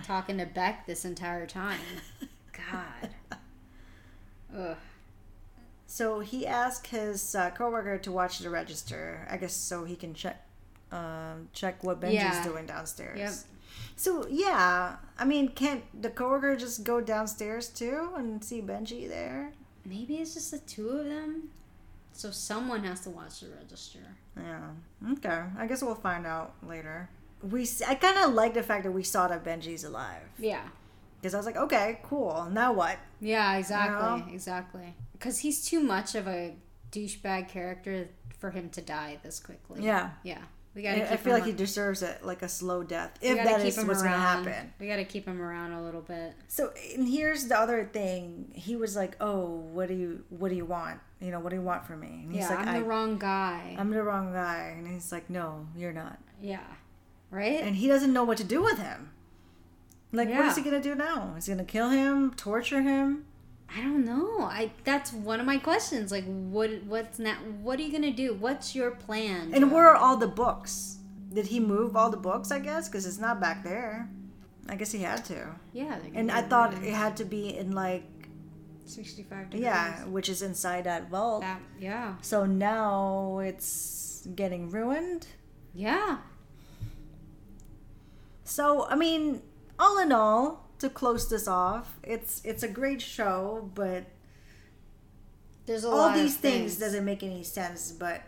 [SPEAKER 2] talking to Beck this entire time. God. Ugh.
[SPEAKER 1] So he asked his uh, coworker to watch the register. I guess so he can check, um, check what Benji's
[SPEAKER 2] Yeah.
[SPEAKER 1] doing downstairs.
[SPEAKER 2] Yep.
[SPEAKER 1] So yeah, I mean, can't the coworker just go downstairs too and see Benji there?
[SPEAKER 2] Maybe it's just the two of them. So someone has to watch the register.
[SPEAKER 1] Yeah. Okay. I guess we'll find out later. We I kind of like the fact that we saw that Benji's alive
[SPEAKER 2] Yeah.
[SPEAKER 1] because I was like, okay, cool. Now what?
[SPEAKER 2] Yeah, exactly,
[SPEAKER 1] know?
[SPEAKER 2] exactly. Because he's too much of a douchebag character for him to die this quickly.
[SPEAKER 1] Yeah.
[SPEAKER 2] yeah. We
[SPEAKER 1] I,
[SPEAKER 2] gotta.
[SPEAKER 1] I
[SPEAKER 2] Keep
[SPEAKER 1] feel like he deserves it, like a slow death, if that
[SPEAKER 2] him
[SPEAKER 1] what's gonna
[SPEAKER 2] around.
[SPEAKER 1] happen.
[SPEAKER 2] We gotta keep him around a little bit.
[SPEAKER 1] So, and here's the other thing. He was like, "Oh, what do you, what do you want? You know, what do you want from me?" And he's
[SPEAKER 2] yeah,
[SPEAKER 1] like,
[SPEAKER 2] I'm
[SPEAKER 1] I,
[SPEAKER 2] the wrong guy.
[SPEAKER 1] I'm the wrong guy." And he's like, "No, you're not."
[SPEAKER 2] yeah, right.
[SPEAKER 1] And he doesn't know what to do with him. Like, what is he gonna do now? Is he gonna kill him, torture him?
[SPEAKER 2] I don't know. I that's one of my questions. Like, what what's not? What are you gonna do? What's your plan?
[SPEAKER 1] And where are all the books? Did he move all the books? I guess because it's not back there. I guess he had to.
[SPEAKER 2] yeah,
[SPEAKER 1] And I thought it had to be in like,
[SPEAKER 2] sixty-five degrees.
[SPEAKER 1] yeah, which is inside that vault.
[SPEAKER 2] That, yeah.
[SPEAKER 1] So now it's getting ruined.
[SPEAKER 2] Yeah.
[SPEAKER 1] So I mean, all in all, to close this off, it's it's a great show, but
[SPEAKER 2] There's a
[SPEAKER 1] all these
[SPEAKER 2] of
[SPEAKER 1] things, doesn't make any sense. But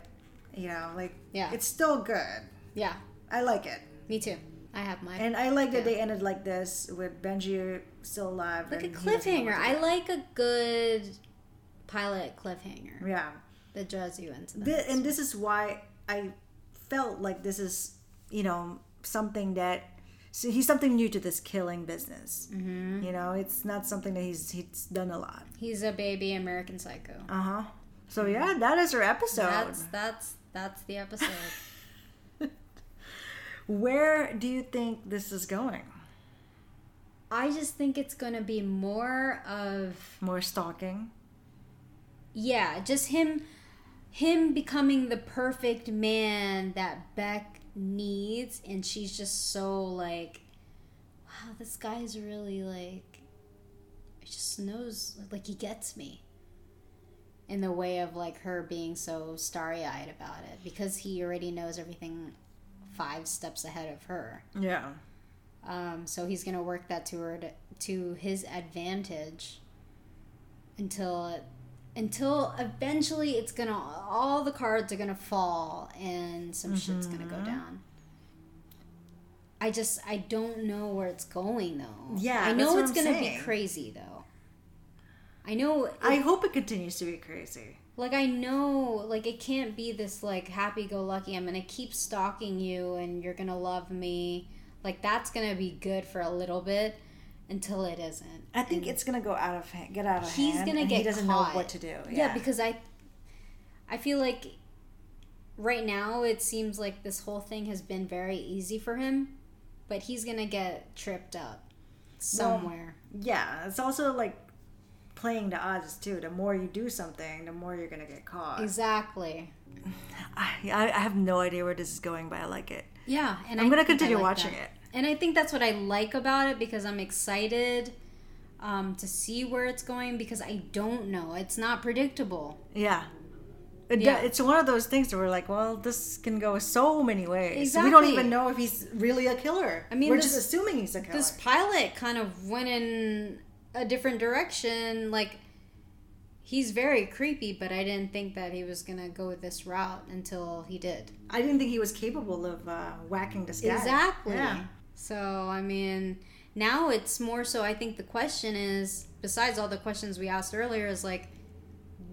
[SPEAKER 1] you know, like
[SPEAKER 2] Yeah.
[SPEAKER 1] it's still good.
[SPEAKER 2] Yeah.
[SPEAKER 1] I like it,
[SPEAKER 2] Me too. I have mine.
[SPEAKER 1] and I like that
[SPEAKER 2] Yeah.
[SPEAKER 1] they ended like this with Benji still alive.
[SPEAKER 2] like a
[SPEAKER 1] and he doesn't know
[SPEAKER 2] cliffhanger. I like a good pilot cliffhanger
[SPEAKER 1] Yeah,
[SPEAKER 2] that draws you into that.
[SPEAKER 1] and this is why I felt like this is you know something that. So he's something new to this killing business. Mm-hmm. You know, it's not something that he's he's done a lot.
[SPEAKER 2] He's a baby American Psycho.
[SPEAKER 1] Uh huh. So yeah, that is our episode.
[SPEAKER 2] That's that's that's the episode.
[SPEAKER 1] Where do you think this is going?
[SPEAKER 2] I just think it's gonna be more of
[SPEAKER 1] More stalking.
[SPEAKER 2] yeah, just him him becoming the perfect man that Beck needs and she's just so like wow, this guy's really like he just knows like he gets me. In the way of like her being so starry eyed about it because he already knows everything five steps ahead of her.
[SPEAKER 1] Yeah.
[SPEAKER 2] Um, so he's gonna work that to her to, to his advantage until until eventually it's gonna all the cards are gonna fall and some shit's gonna
[SPEAKER 1] Mm-hmm.
[SPEAKER 2] go down. I just I don't know where it's going though.
[SPEAKER 1] Yeah,
[SPEAKER 2] I know it's
[SPEAKER 1] I'm
[SPEAKER 2] gonna
[SPEAKER 1] saying.
[SPEAKER 2] be crazy though. I know it-
[SPEAKER 1] I hope it continues to be crazy.
[SPEAKER 2] like I know like it can't be this like happy go lucky I'm to keep stalking you and you're to love me. Like that's to be good for a little bit until it isn't.
[SPEAKER 1] I think it's gonna go out of hand, get out of
[SPEAKER 2] He's
[SPEAKER 1] hand.
[SPEAKER 2] going to
[SPEAKER 1] and
[SPEAKER 2] get
[SPEAKER 1] He doesn't
[SPEAKER 2] caught.
[SPEAKER 1] know what to do.
[SPEAKER 2] Yeah.
[SPEAKER 1] Yeah.
[SPEAKER 2] because I I feel like right now it seems like this whole thing has been very easy for him, but he's going to get tripped up somewhere.
[SPEAKER 1] yeah, it's also like playing the odds too. The more you do something, the more you're gonna get caught.
[SPEAKER 2] exactly.
[SPEAKER 1] I, I have no idea where this is going, but I like it.
[SPEAKER 2] Yeah, and
[SPEAKER 1] I'm
[SPEAKER 2] I
[SPEAKER 1] gonna continue
[SPEAKER 2] like
[SPEAKER 1] watching
[SPEAKER 2] that.
[SPEAKER 1] it.
[SPEAKER 2] And I think that's what I like about it because I'm excited um, to see where it's going because I don't know. It's not predictable.
[SPEAKER 1] Yeah. It,
[SPEAKER 2] Yeah.
[SPEAKER 1] It's one of those things where we're like, well, this can go so many ways. We don't even know if he's really a killer.
[SPEAKER 2] I mean,
[SPEAKER 1] we're
[SPEAKER 2] this-
[SPEAKER 1] just assuming he's a killer.
[SPEAKER 2] This pilot kind of went in a different direction. Like, he's very creepy, but I didn't think that he was going to go this route until he did.
[SPEAKER 1] I didn't think he was capable of uh, whacking this guy.
[SPEAKER 2] Exactly.
[SPEAKER 1] Yeah.
[SPEAKER 2] So, I mean, now it's more so. I think the question is, besides all the questions we asked earlier, is like,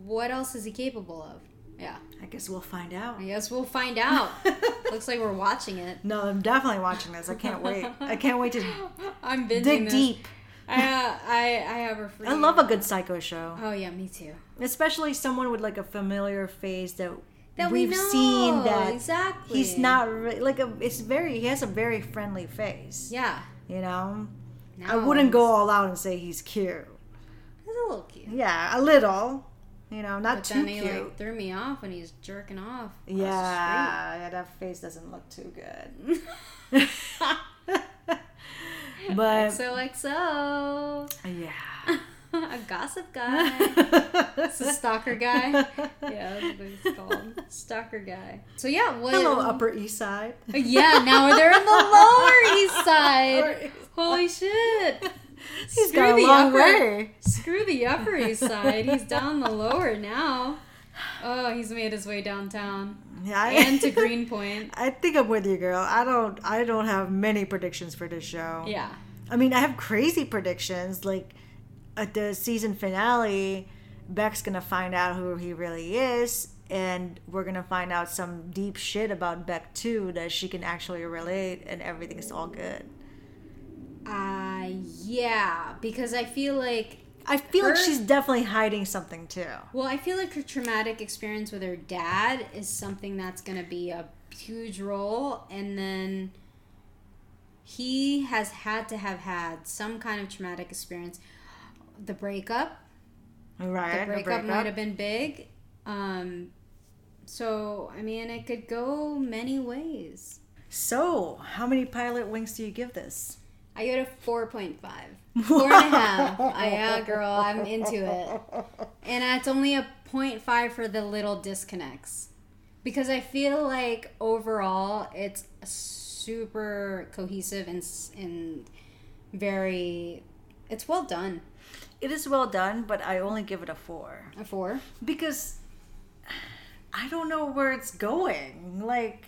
[SPEAKER 2] what else is he capable of? Yeah,
[SPEAKER 1] I guess we'll find out.
[SPEAKER 2] I guess we'll find out. Looks like we're watching it.
[SPEAKER 1] No, I'm definitely watching this. I can't wait. I can't wait to
[SPEAKER 2] I'm
[SPEAKER 1] dig
[SPEAKER 2] this.
[SPEAKER 1] deep.
[SPEAKER 2] I, uh, I I have a free.
[SPEAKER 1] I love a good psycho show,
[SPEAKER 2] Oh yeah, me too.
[SPEAKER 1] especially someone with like a familiar face that,
[SPEAKER 2] That we
[SPEAKER 1] we've
[SPEAKER 2] know,
[SPEAKER 1] seen. That
[SPEAKER 2] exactly.
[SPEAKER 1] he's not re- like a. It's very. He has a very friendly face.
[SPEAKER 2] Yeah.
[SPEAKER 1] You know, I wouldn't go all out and say he's cute.
[SPEAKER 2] He's a little cute.
[SPEAKER 1] Yeah, a little. You know, not
[SPEAKER 2] But
[SPEAKER 1] too
[SPEAKER 2] then he
[SPEAKER 1] cute.
[SPEAKER 2] like threw me off when he's jerking off.
[SPEAKER 1] yeah, yeah, that face doesn't look too good. but
[SPEAKER 2] XOXO.
[SPEAKER 1] yeah.
[SPEAKER 2] a gossip guy. It's a stalker guy. Yeah, that's what he's called. Stalker guy. So yeah, what?
[SPEAKER 1] Hello, Upper East Side.
[SPEAKER 2] Oh, yeah, now they're in the Lower East Side. Holy shit!
[SPEAKER 1] He's
[SPEAKER 2] Screw
[SPEAKER 1] got a
[SPEAKER 2] the
[SPEAKER 1] long
[SPEAKER 2] upper-
[SPEAKER 1] way.
[SPEAKER 2] Screw the Upper East Side. He's down the Lower now. Oh, he's made his way downtown
[SPEAKER 1] Yeah, I,
[SPEAKER 2] and to Greenpoint.
[SPEAKER 1] I think I'm with you, girl. I don't. I don't have many predictions for this show.
[SPEAKER 2] Yeah.
[SPEAKER 1] I mean, I have crazy predictions. Like at the season finale, Beck's gonna find out who he really is, and we're gonna find out some deep shit about Beck too that she can actually relate, and everything's all good.
[SPEAKER 2] Uh, yeah, because I feel like
[SPEAKER 1] I feel like she's definitely hiding something too.
[SPEAKER 2] Well, I feel like her traumatic experience with her dad is something that's going to be a huge role. And then he has had to have had some kind of traumatic experience. The breakup,
[SPEAKER 1] Right?
[SPEAKER 2] the breakup, might have been big. Um, so, I mean, it could go many ways.
[SPEAKER 1] So, how many pilot wings do you give this?
[SPEAKER 2] I go to 4.5. Four and a half. I, yeah, girl, I'm into it. And it's only a 0.5 for the little disconnects. Because I feel like overall it's super cohesive and, and very. It's well done.
[SPEAKER 1] It is well done, but I only give it a four
[SPEAKER 2] A four.
[SPEAKER 1] because I don't know where it's going. Like,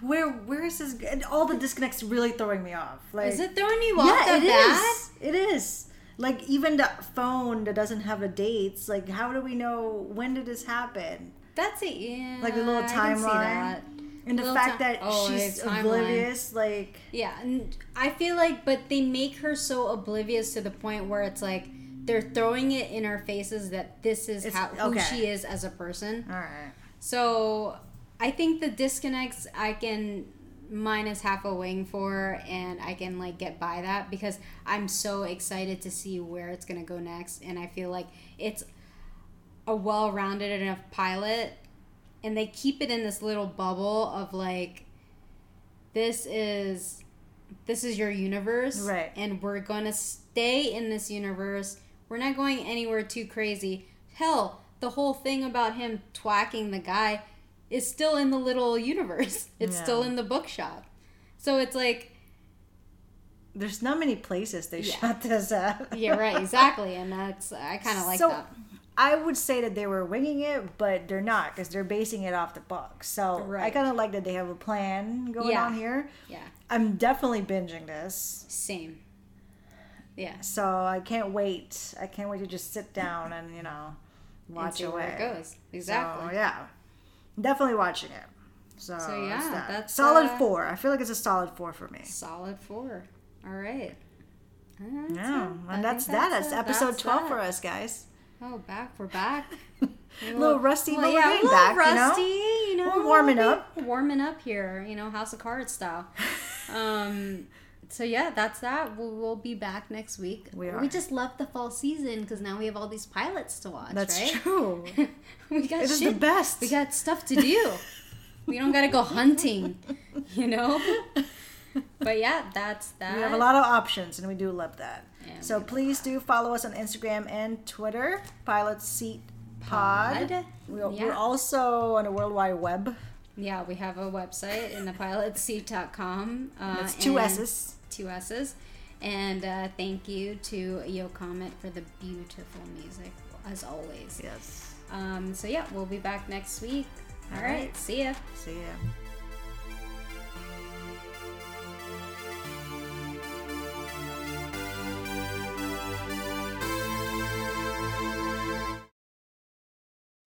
[SPEAKER 1] where where is this? And all the disconnects really throwing me off. Like,
[SPEAKER 2] Is it throwing you off
[SPEAKER 1] yeah,
[SPEAKER 2] that
[SPEAKER 1] it
[SPEAKER 2] bad?
[SPEAKER 1] is. It is. Like even the phone that doesn't have the dates. Like, how do we know when did this happen?
[SPEAKER 2] That's it. Yeah.
[SPEAKER 1] Like the little
[SPEAKER 2] I can see
[SPEAKER 1] timeline. And the fact that
[SPEAKER 2] oh,
[SPEAKER 1] she's
[SPEAKER 2] timeline.
[SPEAKER 1] oblivious, like
[SPEAKER 2] Yeah, and I feel like, but they make her so oblivious to the point where it's like they're throwing it in our faces that this is
[SPEAKER 1] It's-
[SPEAKER 2] how who she is as a person.
[SPEAKER 1] all right.
[SPEAKER 2] So I think the disconnects I can minus half a wing for, and I can like get by that because I'm so excited to see where it's gonna go next, and I feel like it's a well-rounded enough pilot, and they keep it in this little bubble of like this is this is your universe
[SPEAKER 1] Right.
[SPEAKER 2] and we're gonna stay in this universe we're not going anywhere too crazy hell the whole thing about him twacking the guy is still in the little universe it's
[SPEAKER 1] Yeah.
[SPEAKER 2] still in the bookshop so it's like
[SPEAKER 1] There's not many places they shot this at.
[SPEAKER 2] yeah right exactly and that's i kind of like
[SPEAKER 1] so,
[SPEAKER 2] that
[SPEAKER 1] I would say that they were winging it, but they're not because they're basing it off the book. So I kind of like that they have a plan going
[SPEAKER 2] Yeah.
[SPEAKER 1] on here.
[SPEAKER 2] yeah
[SPEAKER 1] I'm definitely binging this,
[SPEAKER 2] same yeah
[SPEAKER 1] so I can't wait. I can't wait to just sit down and you know
[SPEAKER 2] and
[SPEAKER 1] watch
[SPEAKER 2] see
[SPEAKER 1] away.
[SPEAKER 2] where it goes exactly
[SPEAKER 1] So yeah, definitely watching it. So,
[SPEAKER 2] So, yeah,
[SPEAKER 1] that.
[SPEAKER 2] that's,
[SPEAKER 1] solid
[SPEAKER 2] uh,
[SPEAKER 1] four. I feel like it's a solid four for me.
[SPEAKER 2] solid four all right That's
[SPEAKER 1] Yeah,
[SPEAKER 2] it.
[SPEAKER 1] And that's that. That's
[SPEAKER 2] it.
[SPEAKER 1] episode
[SPEAKER 2] That's
[SPEAKER 1] twelve
[SPEAKER 2] that.
[SPEAKER 1] for us, guys.
[SPEAKER 2] Oh, back. We're back.
[SPEAKER 1] A little rusty,
[SPEAKER 2] Well, yeah,
[SPEAKER 1] we're
[SPEAKER 2] a little
[SPEAKER 1] back.
[SPEAKER 2] rusty,
[SPEAKER 1] You know,
[SPEAKER 2] you know.
[SPEAKER 1] We're warming up.
[SPEAKER 2] Warming up here, you know, House of Cards style. um, so yeah, that's that. We'll, we'll be back next week.
[SPEAKER 1] We are.
[SPEAKER 2] We just love the fall season because now we have all these pilots to watch.
[SPEAKER 1] That's
[SPEAKER 2] right?
[SPEAKER 1] true.
[SPEAKER 2] we got
[SPEAKER 1] It is the best.
[SPEAKER 2] We got stuff to do. we don't gotta go hunting, you know. But yeah, that's that.
[SPEAKER 1] We have a lot of options, and we do love that. So please do follow us on Instagram and Twitter, Pilot Seat Pod.
[SPEAKER 2] Pod.
[SPEAKER 1] We're,
[SPEAKER 2] Yeah.
[SPEAKER 1] we're also on the World Wide Web.
[SPEAKER 2] Yeah, we have a website in the pilotseat.com. Uh,
[SPEAKER 1] That's two S's.
[SPEAKER 2] Two S's. And uh, thank you to Yo Comet for the beautiful music, as always.
[SPEAKER 1] Yes.
[SPEAKER 2] Um, so, yeah, we'll be back next week. All
[SPEAKER 1] All
[SPEAKER 2] right.
[SPEAKER 1] right.
[SPEAKER 2] See ya.
[SPEAKER 1] See ya.